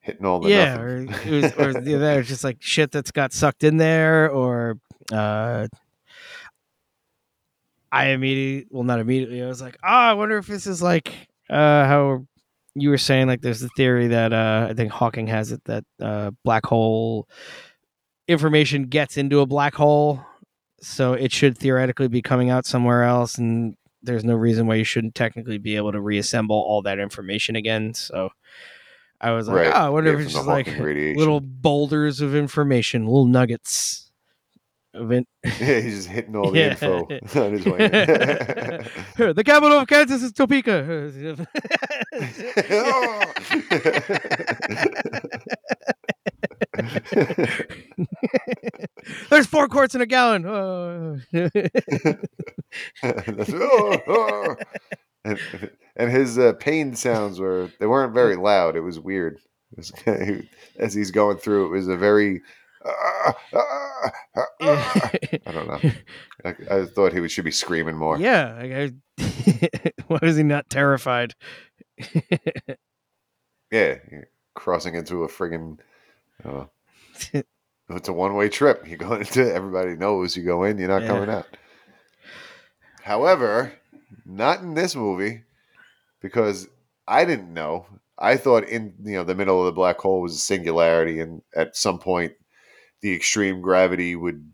S9: hitting all the
S8: yeah, or it was, or just like shit that's got sucked in there, or uh, I immediately, well, not immediately. I was like, oh, I wonder if this is like uh, how you were saying like there's the theory that uh, I think Hawking has it that uh, black hole information gets into a black hole, so it should theoretically be coming out somewhere else, and there's no reason why you shouldn't technically be able to reassemble all that information again. So I was like,
S9: Right.
S8: oh, I wonder
S9: Yeah,
S8: if it's just like
S9: radiation.
S8: little boulders of information, little nuggets of it.
S9: Yeah, he's just hitting all the
S8: Yeah.
S9: info on his way.
S8: the capital of Kansas is Topeka. There's four quarts in a gallon. Oh.
S9: Oh, oh. and, and his uh, pain sounds were they weren't very loud. It was weird. It was as he's going through, it was a very. ah, ah, ah. I don't know. I, I thought he should be screaming more.
S8: yeah. like, I- Why was he not terrified?
S9: Yeah, crossing into a friggin' uh, it's a one way trip. You go into everybody knows you go in, you're not
S8: Yeah.
S9: coming out. However, not in this movie because I didn't know. I thought in you know the middle of the black hole was a singularity, and at some point, the extreme gravity would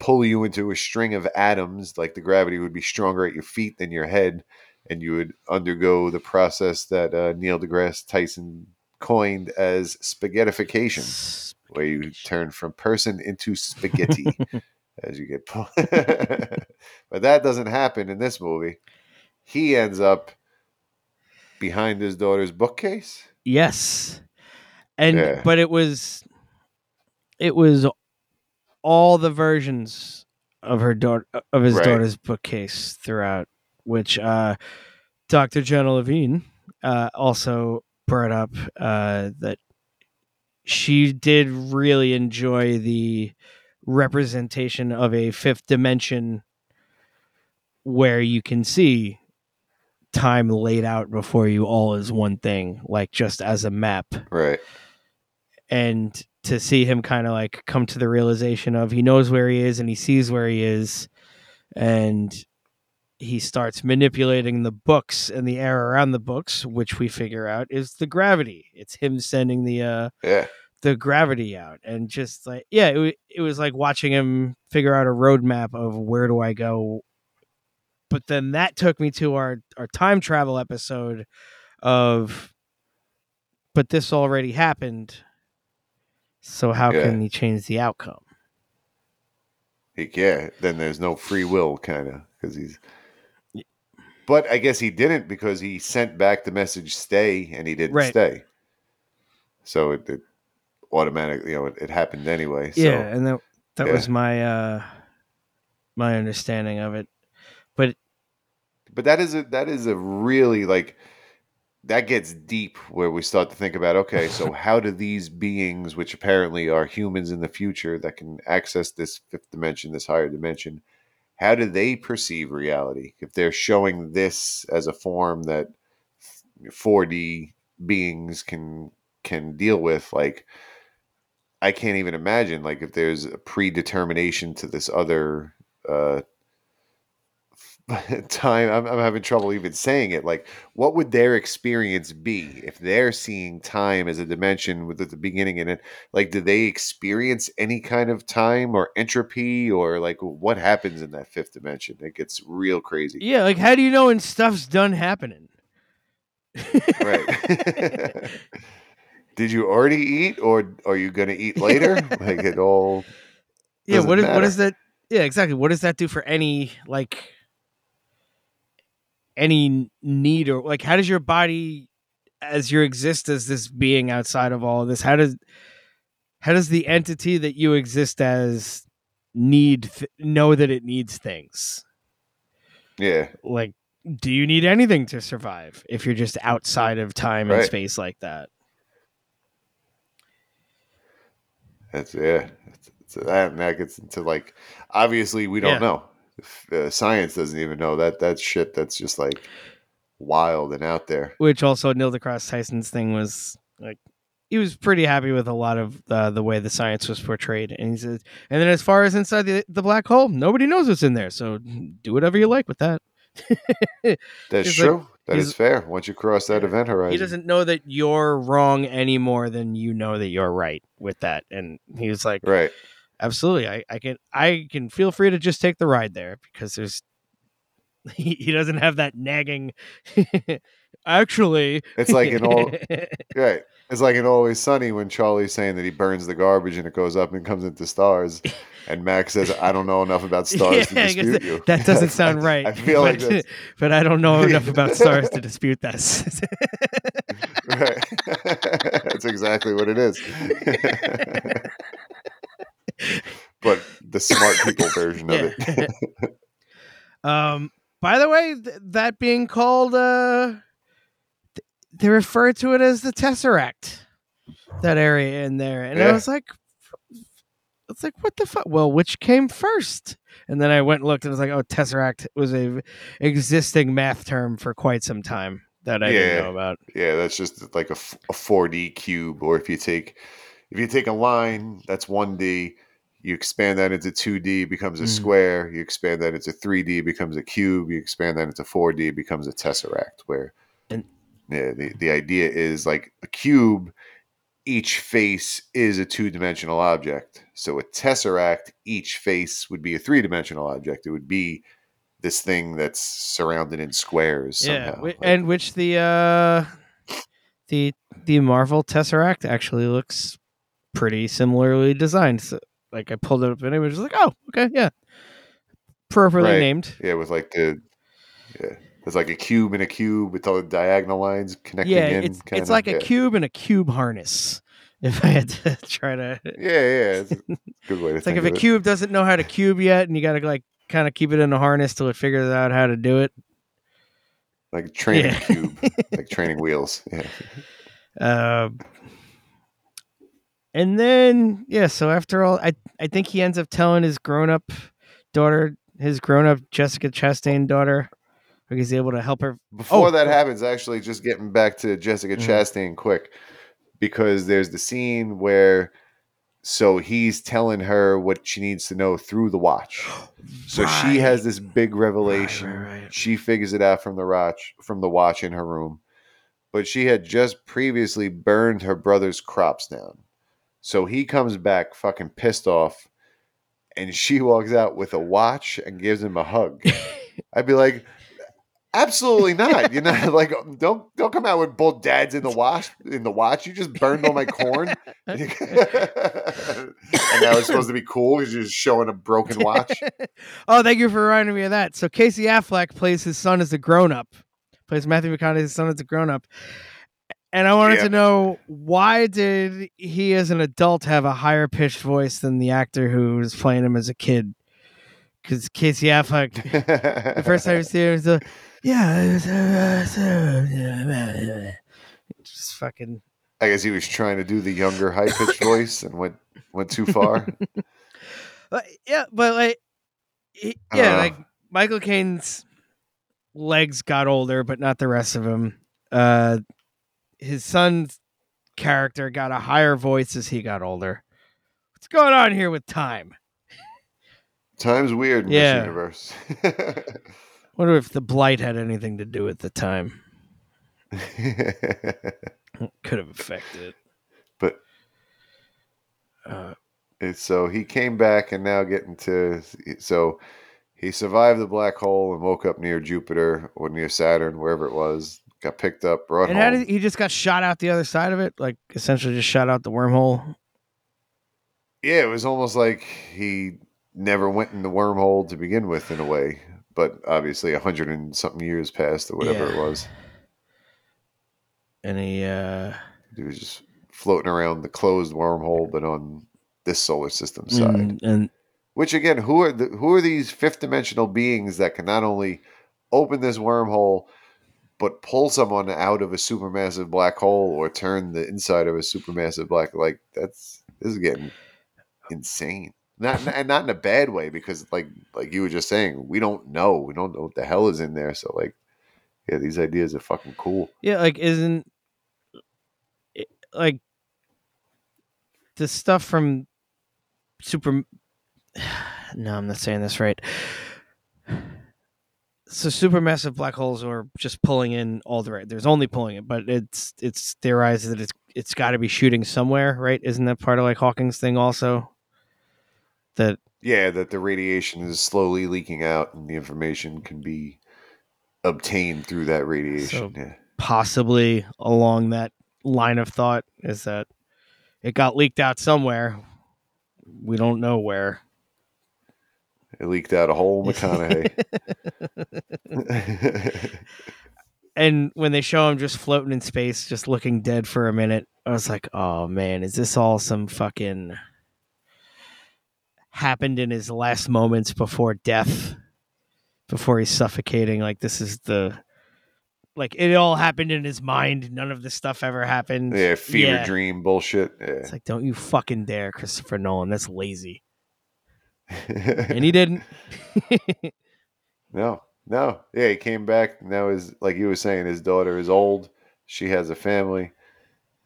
S9: pull you into a string of atoms. Like the gravity would be stronger at your feet than your head, and you would undergo the process that uh, Neil deGrasse Tyson coined as spaghettification, where you turn from person into spaghetti as you get pulled. but that doesn't happen in this movie. He ends up behind his daughter's bookcase.
S8: Yes. And
S9: Yeah.
S8: but it was it was all the versions of her daughter of his
S9: Right.
S8: daughter's bookcase throughout, which uh Dr. Janna Levin uh also brought up uh that she did really enjoy the representation of a fifth dimension where you can see time laid out before you all as one thing, like just as a map.
S9: Right.
S8: And to see him kind of like come to the realization of he knows where he is and he sees where he is, and he starts manipulating the books and the air around the books, which we figure out is the gravity. It's him sending the uh
S9: Yeah.
S8: the gravity out and just like yeah it, it was like watching him figure out a roadmap of where do i go but then that took me to our our time travel episode of but this already happened so how
S9: Yeah.
S8: can he change the outcome
S9: yeah. Then there's no free will, kind of, because he's. But I guess he didn't because he sent back the message "stay" and he didn't
S8: Right.
S9: stay. So it, it automatically, you know, it, it happened anyway. So,
S8: yeah and that that
S9: yeah.
S8: was my uh my understanding of it but
S9: but that is a that is a really like that gets deep where we start to think about okay so how do these beings which apparently are humans in the future that can access this fifth dimension this higher dimension how do they perceive reality? If they're showing this as a form that 4d beings can can deal with like i can't even imagine like if there's a predetermination to this other uh time I'm, I'm having trouble even saying it like what would their experience be if they're seeing time as a dimension with at the beginning and it like do they experience any kind of time or entropy or like what happens in that fifth dimension? It gets real crazy.
S8: Yeah like how do you know when stuff's done happening?
S9: Right. Did you already eat or are you gonna eat later? Like it all
S8: yeah what is, what does that yeah exactly. What does that do for any like any need or like how does your body as you exist as this being outside of all of this how does how does the entity that you exist as need th- know that it needs things
S9: yeah
S8: like do you need anything to survive if you're just outside of time and space like that
S9: That's yeah. It's, it's that and that gets into like obviously we don't
S8: Yeah.
S9: know. Uh, science doesn't even know that that shit. That's just like wild and out there.
S8: which also Neil deGrasse Tyson's thing was like he was pretty happy with a lot of uh, the way the science was portrayed, and he said, and then as far as inside the, the black hole, nobody knows what's in there, so do whatever you like with that.
S9: That's
S8: He's like-
S9: true. That
S8: He's-
S9: fair. Once you cross that event horizon,
S8: he doesn't know that you're wrong any more than you know that you're right with that. And he was like,
S9: right.
S8: Absolutely, I, I can I can feel free to just take the ride there because there's he, he doesn't have that nagging. Actually,
S9: It's like in all right. It's like an Always Sunny when Charlie's saying that he burns the garbage and it goes up and comes into stars, and Max says, "I don't know enough about stars to
S8: Yeah, guess
S9: dispute
S8: that-
S9: you."
S8: That doesn't sound right.
S9: I feel like
S8: but,
S9: that's
S8: but I don't know enough about stars to dispute this.
S9: right. that's exactly what it is. But the smart people version of it.
S8: um. By the way, th- that being called, uh, th- they refer to it as the Tesseract. That area in there, and I was like, it's like what the fuck? Well, which came first? And then I went and looked, and it was like, oh, Tesseract was a existing math term for quite some time that I
S9: Yeah.
S8: didn't know about.
S9: Yeah, that's just like a, a 4D cube. Or if you take if you take a line, that's 1D. You expand that into 2D, it becomes a
S8: Mm.
S9: square. You expand that into 3D, it becomes a cube. You expand that into 4D, it becomes a tesseract. Where
S8: And-
S9: yeah, the, the idea is like a cube, each face is a two dimensional object. So a tesseract, each face would be a three dimensional object. It would be this thing that's surrounded in squares
S8: Yeah,
S9: somehow.
S8: whi-
S9: Like-
S8: and which the uh, the the Marvel Tesseract actually looks pretty similarly designed. So, like I pulled it up and it was just like, oh, okay, yeah, appropriately
S9: Right.
S8: named.
S9: Yeah, with like the yeah, there's like a cube and a cube with all the diagonal lines connecting
S8: Yeah,
S9: in.
S8: it's it's like a cube and a cube harness. If I had to try to,
S9: Yeah, yeah, it's a good way to
S8: it's like if a
S9: it.
S8: cube doesn't know how to cube yet, and you got to like kind of keep it in a harness till it figures out how to do it.
S9: like a training
S8: Yeah.
S9: cube, like training wheels. Yeah,
S8: Uh, and then yeah, so after all, I I think he ends up telling his grown up daughter, his grown up Jessica Chastain daughter, like he's able to help her.
S9: Before
S8: Oh,
S9: that
S8: oh.
S9: happens, actually, just getting back to Jessica
S8: Mhm.
S9: Chastain quick, because there's the scene where so he's telling her what she needs to know through the watch. So she has this big revelation.
S8: right, right.
S9: She figures it out from the watch from the watch in her room. But she had just previously burned her brother's crops down. So he comes back fucking pissed off and she walks out with a watch and gives him a hug. I'd be like, absolutely not. You know, like um, don't don't come out with both dads in the watch in the watch. You just burned all my corn. and now it's supposed to be cool because you're just showing a broken watch.
S8: oh, thank you for reminding me of that. So Casey Affleck plays his son as a grown up, plays Matthew McConaughey's son as a grown up. And I wanted
S9: Yeah.
S8: to know why did he, as an adult, have a higher pitched voice than the actor who was playing him as a kid? Because Casey Affleck, the first time you see him, was like, yeah, it was, uh, so- just fucking.
S9: I guess he was trying to do the younger high pitched voice and went went too far.
S8: But, yeah, but like, he, yeah,
S9: Uh.
S8: like Michael Caine's legs got older, but not the rest of him. Uh, his son's character got a higher voice as he got older. What's going on here with time?
S9: Time's weird in
S8: Yeah.
S9: this universe.
S8: Wonder if the blight had anything to do with the time. Could have affected it.
S9: but
S8: Uh,
S9: it's so he came back and now getting to so he survived the black hole and woke up near Jupiter or near Saturn, wherever it was. Got picked up, brought
S8: and
S9: home.
S8: how did he just got shot out the other side of it? Like essentially just shot out the wormhole.
S9: yeah, it was almost like he never went in the wormhole to begin with, in a way. But obviously, a hundred and something years passed, or whatever
S8: Yeah.
S9: it was.
S8: And he uh
S9: He was just floating around the closed wormhole, but on this solar system side.
S8: and, and
S9: Which again, who are the, who are these fifth dimensional beings that can not only open this wormhole, but pull someone out of a supermassive black hole or turn the inside of a supermassive black like that's this is getting insane. Not and not in a bad way because like like you were just saying, we don't know. We don't know what the hell is in there. So like, yeah, these ideas are fucking cool.
S8: Yeah, like isn't like the stuff from Super. No, I'm not saying this right. So supermassive black holes are just pulling in all the right. There's only pulling it, but it's it's theorized that it's it's got to be shooting somewhere, right? Isn't that part of like Hawking's thing also? That
S9: Yeah, that the radiation is slowly leaking out, and the information can be obtained through that radiation.
S8: So-
S9: yeah.
S8: possibly along that line of thought is that it got leaked out somewhere. We don't know where.
S9: It leaked out a whole McConaughey.
S8: and when they show him just floating in space, just looking dead for a minute, I was like, "Oh man, is this all some fucking happened in his last moments before death, before he's suffocating? Like this is the like it all happened in his mind. None of this stuff ever happened.
S9: yeah, fever
S8: Yeah.
S9: dream bullshit. Yeah.
S8: It's like, don't you fucking dare, Christopher Nolan. That's lazy. And he didn't.
S9: no, no. Yeah, he came back. Now his like you were saying, his daughter is old. She has a family.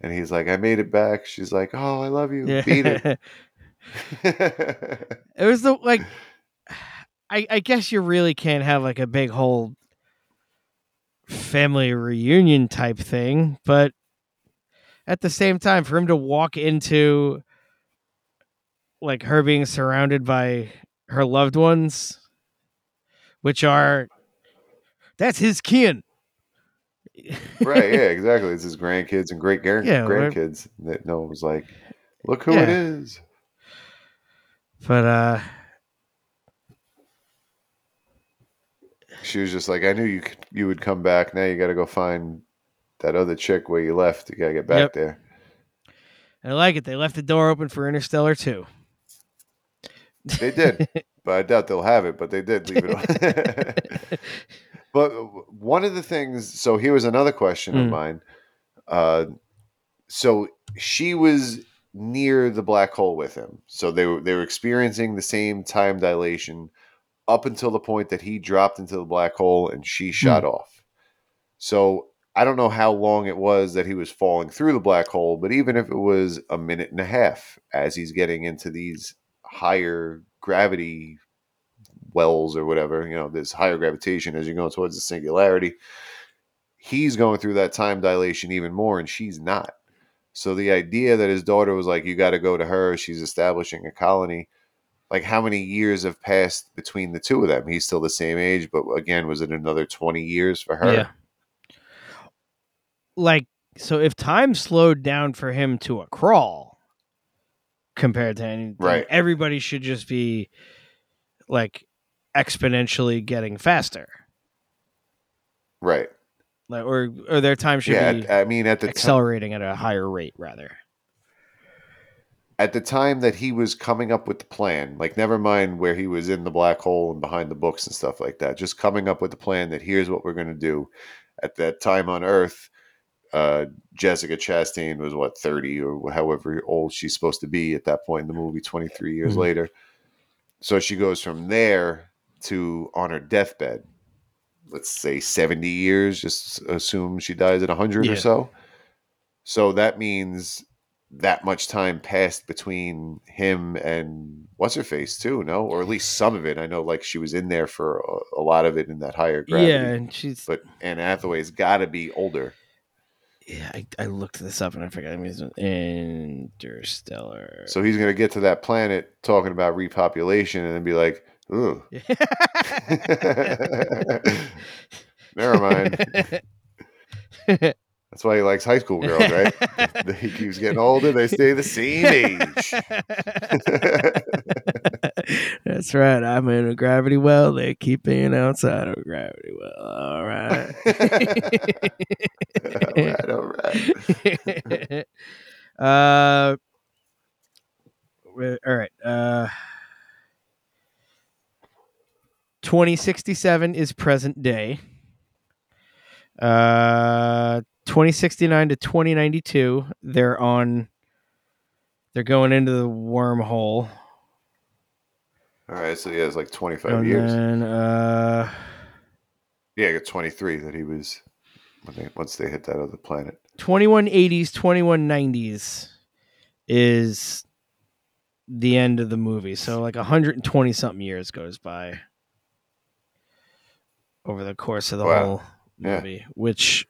S9: And he's like, I made it back. She's like, Oh, I love you. Beat it.
S8: It was the like I I guess you really can't have like a big whole family reunion type thing, but at the same time for him to walk into like her being surrounded by her loved ones which are that's his kin.
S9: right, yeah, exactly. It's his grandkids and great
S8: Yeah,
S9: grandkids that no one was like, Look who
S8: Yeah.
S9: it is.
S8: But uh
S9: She was just like, I knew you could, you would come back. Now you got to go find that other chick where you left. You got to get back
S8: Yep.
S9: there.
S8: I like it. They left the door open for Interstellar too.
S9: They did, but I doubt they'll have it. But they did leave it. on. but one of the things. So here was another question of
S8: Mm.
S9: mine. Uh, so she was near the black hole with him. So they were they were experiencing the same time dilation up until the point that he dropped into the black hole and she shot off. So I don't know how long it was that he was falling through the black hole, but even if it was a minute and a half as he's getting into these higher gravity wells or whatever, you know, this higher gravitation as you're going towards the singularity, he's going through that time dilation even more and she's not. So the idea that his daughter was like, you got to go to her, she's establishing a colony. Like, how many years have passed between the two of them? He's still the same age, but again, was it another 20 years for her?
S8: Yeah. Like so if time slowed down for him to a crawl compared to anything,
S9: Right.
S8: everybody should just be like exponentially getting faster.
S9: Right.
S8: Like or or their time should
S9: yeah.
S8: be
S9: I mean, at the
S8: accelerating at a higher rate rather.
S9: at the time that he was coming up with the plan, like never mind where he was in the black hole and behind the books and stuff like that, just coming up with the plan that here's what we're going to do. At that time on Earth, uh, Jessica Chastain was what 30 or however old she's supposed to be at that point in the movie, 23 years
S8: Mhm.
S9: later. So she goes from there to on her deathbed. Let's say 70 years, just assume she dies at 100
S8: Yeah.
S9: or so. So that means that much time passed between him and what's her face too, no, or at least some of it. I know, like she was in there for a, a lot of it in that higher gravity.
S8: Yeah, and she's
S9: But Anne Hathaway's got to be older.
S8: Yeah, I, I looked this up and I forgot. I mean, Interstellar.
S9: So he's gonna get to that planet talking about repopulation and then be like, "Ooh, never mind." That's why he likes high school girls, right? he keeps getting older; they stay the same age.
S8: That's right. I'm in a gravity well. They keep being outside of a gravity well. All right.
S9: all right, all right.
S8: uh, all right. Uh, 2067 is present day. Uh, 2069 to 2092, they're on. They're going into the wormhole.
S9: All right, so yeah, it's like twenty-five
S8: And
S9: years.
S8: then, uh,
S9: Yeah, I got 23 that he was when they once they hit that other planet.
S8: 2180s, 2190s is the end of the movie. So like 120 something years goes by. over the course of the
S9: Wow.
S8: whole
S9: Yeah.
S8: movie, which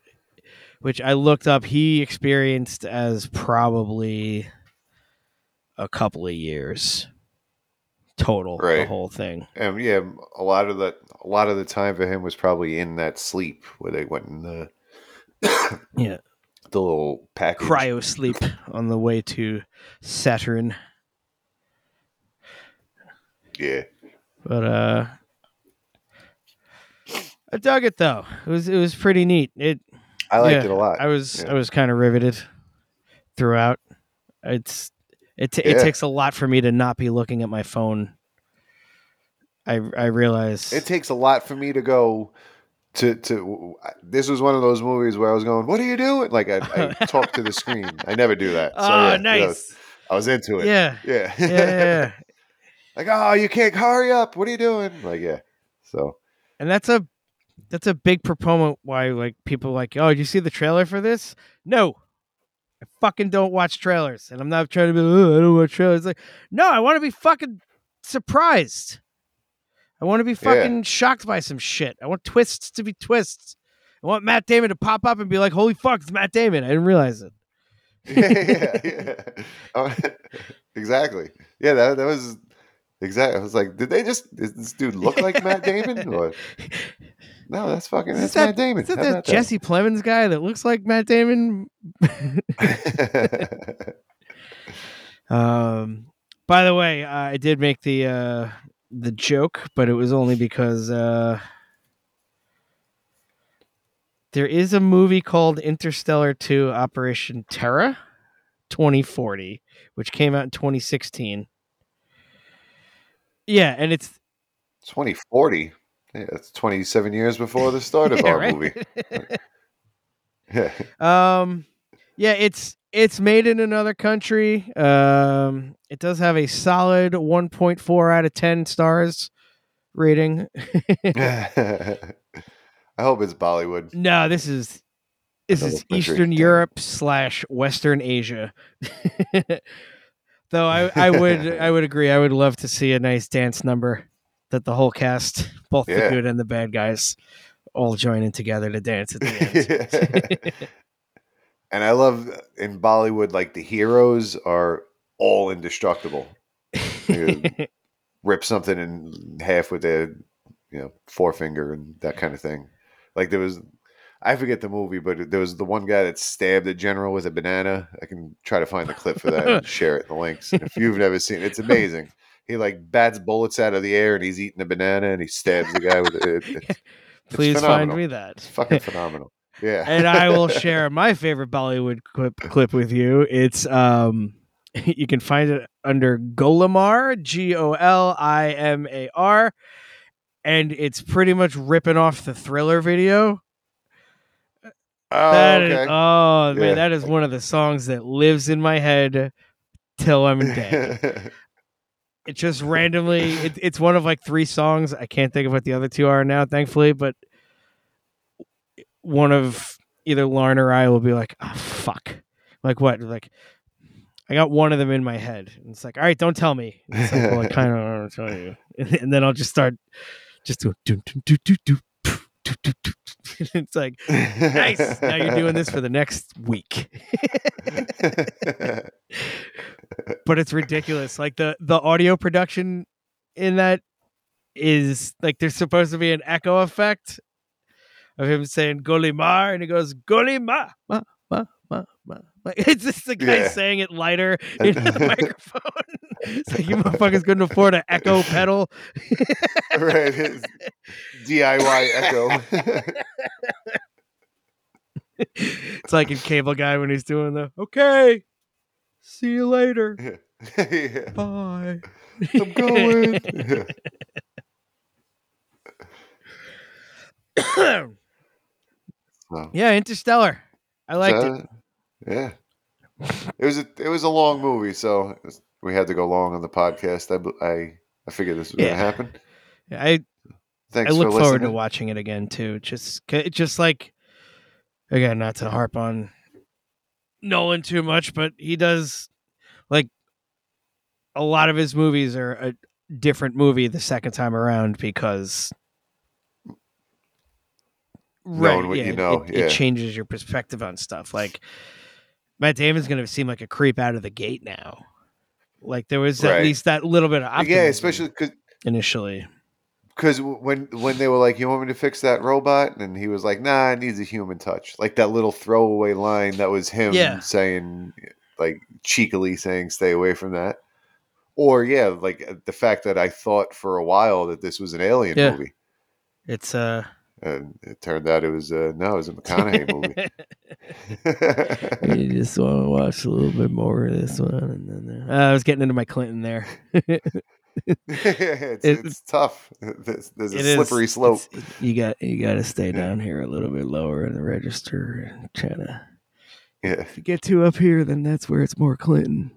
S8: which I looked up he experienced as probably a couple of years total the whole thing.
S9: And yeah, a lot of the a lot of the time for him was probably in that sleep where they went in the
S8: Yeah.
S9: the little package.
S8: Cryo sleep on the way to Saturn.
S9: Yeah.
S8: But uh I dug it though. It was it was pretty neat. It
S9: I liked
S8: yeah,
S9: it a lot.
S8: I was
S9: Yeah.
S8: I was kind of riveted throughout. It's it t- it takes a lot for me to not be looking at my phone. I I realize
S9: It takes a lot for me to go to to. This was one of those movies where I was going, "What are you doing?" Like I, I talk to the screen. I never do that. So,
S8: oh
S9: yeah,
S8: nice.
S9: I was into it.
S8: Yeah.
S9: Yeah.
S8: Yeah, yeah, yeah.
S9: like, oh, you can't hurry up. What are you doing? Like, yeah. So
S8: and that's a that's a big proponent why like people like oh did you see the trailer for this? No. I fucking don't watch trailers and i'm not trying to be oh, i don't watch trailers. Like no i want to be fucking surprised. I want to be
S9: Yeah.
S8: fucking shocked by some shit. I want twists to be twists. I want matt damon to pop up and be like holy fuck it's matt damon. I didn't realize it.
S9: Yeah, yeah, yeah. Oh, exactly. Yeah, that that was exactly. I was like, did they just? Does this dude look like Matt Damon? Or no, that's fucking. That's
S8: that,
S9: Matt Damon.
S8: is that
S9: that?
S8: jesse plemons guy that looks like matt damon Um, by the way, I did make the uh, the joke, but it was only because uh, there is a movie called Interstellar 2 Operation Terra 2040, which came out in 2016. Yeah, and it's
S9: 2040. Yeah, that's 27 years before the start of
S8: Yeah,
S9: our
S8: right?
S9: movie. Yeah.
S8: Um, yeah, it's it's made in another country. Um, it does have a solid 1.4 out of 10 stars rating.
S9: I hope it's Bollywood.
S8: no, this is this
S9: Another
S8: is Eastern. Europe slash Western Asia. Though I, I would I would agree. I would love to see a nice dance number that the whole cast, both the good and the bad guys, all join in together to dance at the end.
S9: and I love uh, in Bollywood, like the heroes are all indestructible. Rip something in half with their, you know, forefinger and that kind of thing. Like there was, I forget the movie, but there was the one guy that stabbed a general with a banana. I can try to find the clip for that and share it in the links. And if you've never seen it, it's amazing. He like bats bullets out of the air and he's eating a banana and he stabs the guy with it. It- it's, it's
S8: Please find me that.
S9: It's fucking phenomenal. Yeah.
S8: and I will share my favorite Bollywood clip clip with you. It's um you can find it under Golimar, G O L I M A R, and it's pretty much ripping off the thriller video.
S9: Oh,
S8: That is-
S9: okay.
S8: oh
S9: Yeah.
S8: man, that is one of the songs that lives in my head till I'm dead. it just randomly it, it's one of like three songs i can't think of what the other two are now thankfully but one of either lauren or i will be like oh fuck like what like i got one of them in my head and it's like all right don't tell me And it's like well i kind of want to tell you and, then i'll just start just do do do do do do do, do, do. it's like nice now you're doing this for the next week but it's ridiculous. Like the the audio production in that is like there's supposed to be an echo effect of him saying Golimar and he goes Golimar. Ma, ma, ma, ma. Like it's just the guy
S9: Yeah.
S8: saying it lighter into the microphone. it's like you motherfuckers couldn't afford an echo pedal.
S9: right. It's DIY echo.
S8: It's like a Cable Guy when he's doing the okay. See you later.
S9: yeah.
S8: Bye.
S9: I'm going. So,
S8: yeah, Interstellar. I liked it.
S9: Yeah. It was a it was a long movie, so was- we had to go long on the podcast. I I, I figured this was
S8: Yeah.
S9: going to happen.
S8: I
S9: Thanks
S8: I look
S9: for
S8: forward to watching it again too. Just, just like again, not to harp on Nolan too much, but he does like a lot of his movies are a different movie the second time around because
S9: right,
S8: yeah,
S9: you know.
S8: It,
S9: yeah.
S8: it changes your perspective on stuff. Like Matt Damon's going to seem like a creep out of the gate now. Like there was at least that little bit of optimism
S9: yeah, especially because
S8: initially.
S9: Because when when they were like, "You want me to fix that robot?" and he was like, "Nah, it needs a human touch." Like that little throwaway line that was him
S8: Yeah.
S9: saying, like cheekily saying, "Stay away from that." Or yeah, like uh, the fact that I thought for a while that this was an alien
S8: Yeah.
S9: movie,
S8: It's uh
S9: and it turned out it was uh, no, it was a McConaughey movie.
S8: you just want to watch a little bit more of this one, and then uh, I was getting into my Clinton there.
S9: it's,
S8: It-
S9: it's tough. There's, there's a
S8: is-
S9: slippery slope.
S8: You got you got to stay down here a little bit lower in the register and try to.
S9: Yeah,
S8: If you get too up here, then that's where it's more Clinton.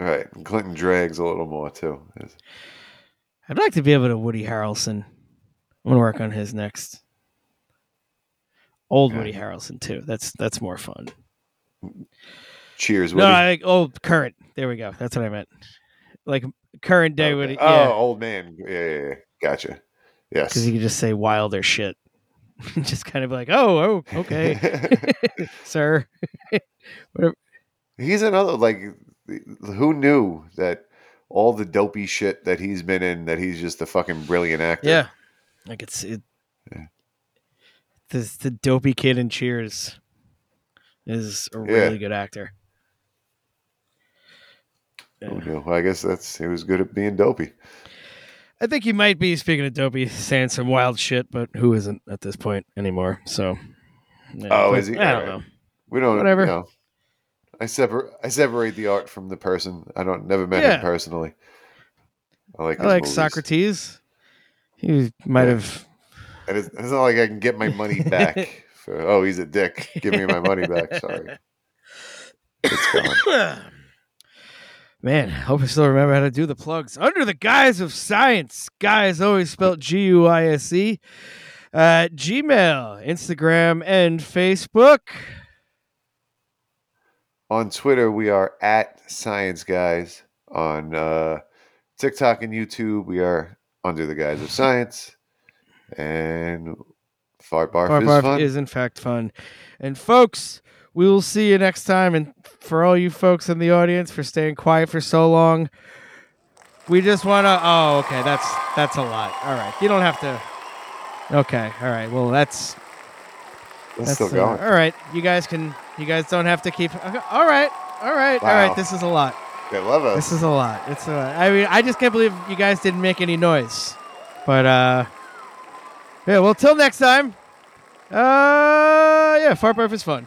S9: right. Clinton drags a little more too.
S8: I'd like to be able to Woody Harrelson. I'm gonna work on his next. Old
S9: Okay.
S8: Woody Harrelson too. That's that's more fun.
S9: Cheers,
S8: No, I old current. There we go. That's what I meant. Like current day
S9: Okay.
S8: Woody.
S9: Oh, old man. Yeah, yeah, yeah. Gotcha. Yes.
S8: because you could just say wilder shit. just kind of like, oh, oh, okay, sir. Whatever.
S9: he's another like who knew that all the dopey shit that he's been in that he's just a fucking brilliant actor.
S8: Yeah, like it's it. The the dopey kid in Cheers is a
S9: Yeah.
S8: really good actor.
S9: Who knew? Well, I guess that's he was good at being dopey.
S8: I think he might be speaking of dopey, saying some wild shit, but who isn't at this point anymore? So, yeah,
S9: Oh,
S8: but
S9: is he?
S8: I don't
S9: Alright.
S8: know.
S9: We don't
S8: Whatever.
S9: You know, I separate I separate the art from the person. I don't never met
S8: Yeah.
S9: him personally. I like
S8: I like
S9: movies.
S8: Socrates. He might
S9: Yeah.
S8: have.
S9: It's, it's not like I can get my money back. for, oh, he's a dick. Give me my money back. Sorry. It's gone.
S8: Man, I hope I still remember how to do the plugs. Under the guise of science, guise always spelled G U I S E. Uh, Gmail, Instagram, and Facebook.
S9: On Twitter, we are at Science Guise. On uh, TikTok and YouTube, we are under the guise of science. And Fart Barf
S8: Barf
S9: is
S8: Barf is in fact fun. And folks, we will see you next time. And for all you folks in the audience for staying quiet for so long, we just want to. Oh, okay, that's that's a lot. All right, you don't have to. Okay, all right. Well, that's that's
S9: still
S8: uh,
S9: going.
S8: all right. You guys can. You guys don't have to keep. okay, All right, all right, all right. This is a lot.
S9: They love us.
S8: This is a lot. It's a lot. I mean, I just can't believe you guys didn't make any noise. But uh, yeah. Well, till next time. Uh, yeah. Fart Barf is fun.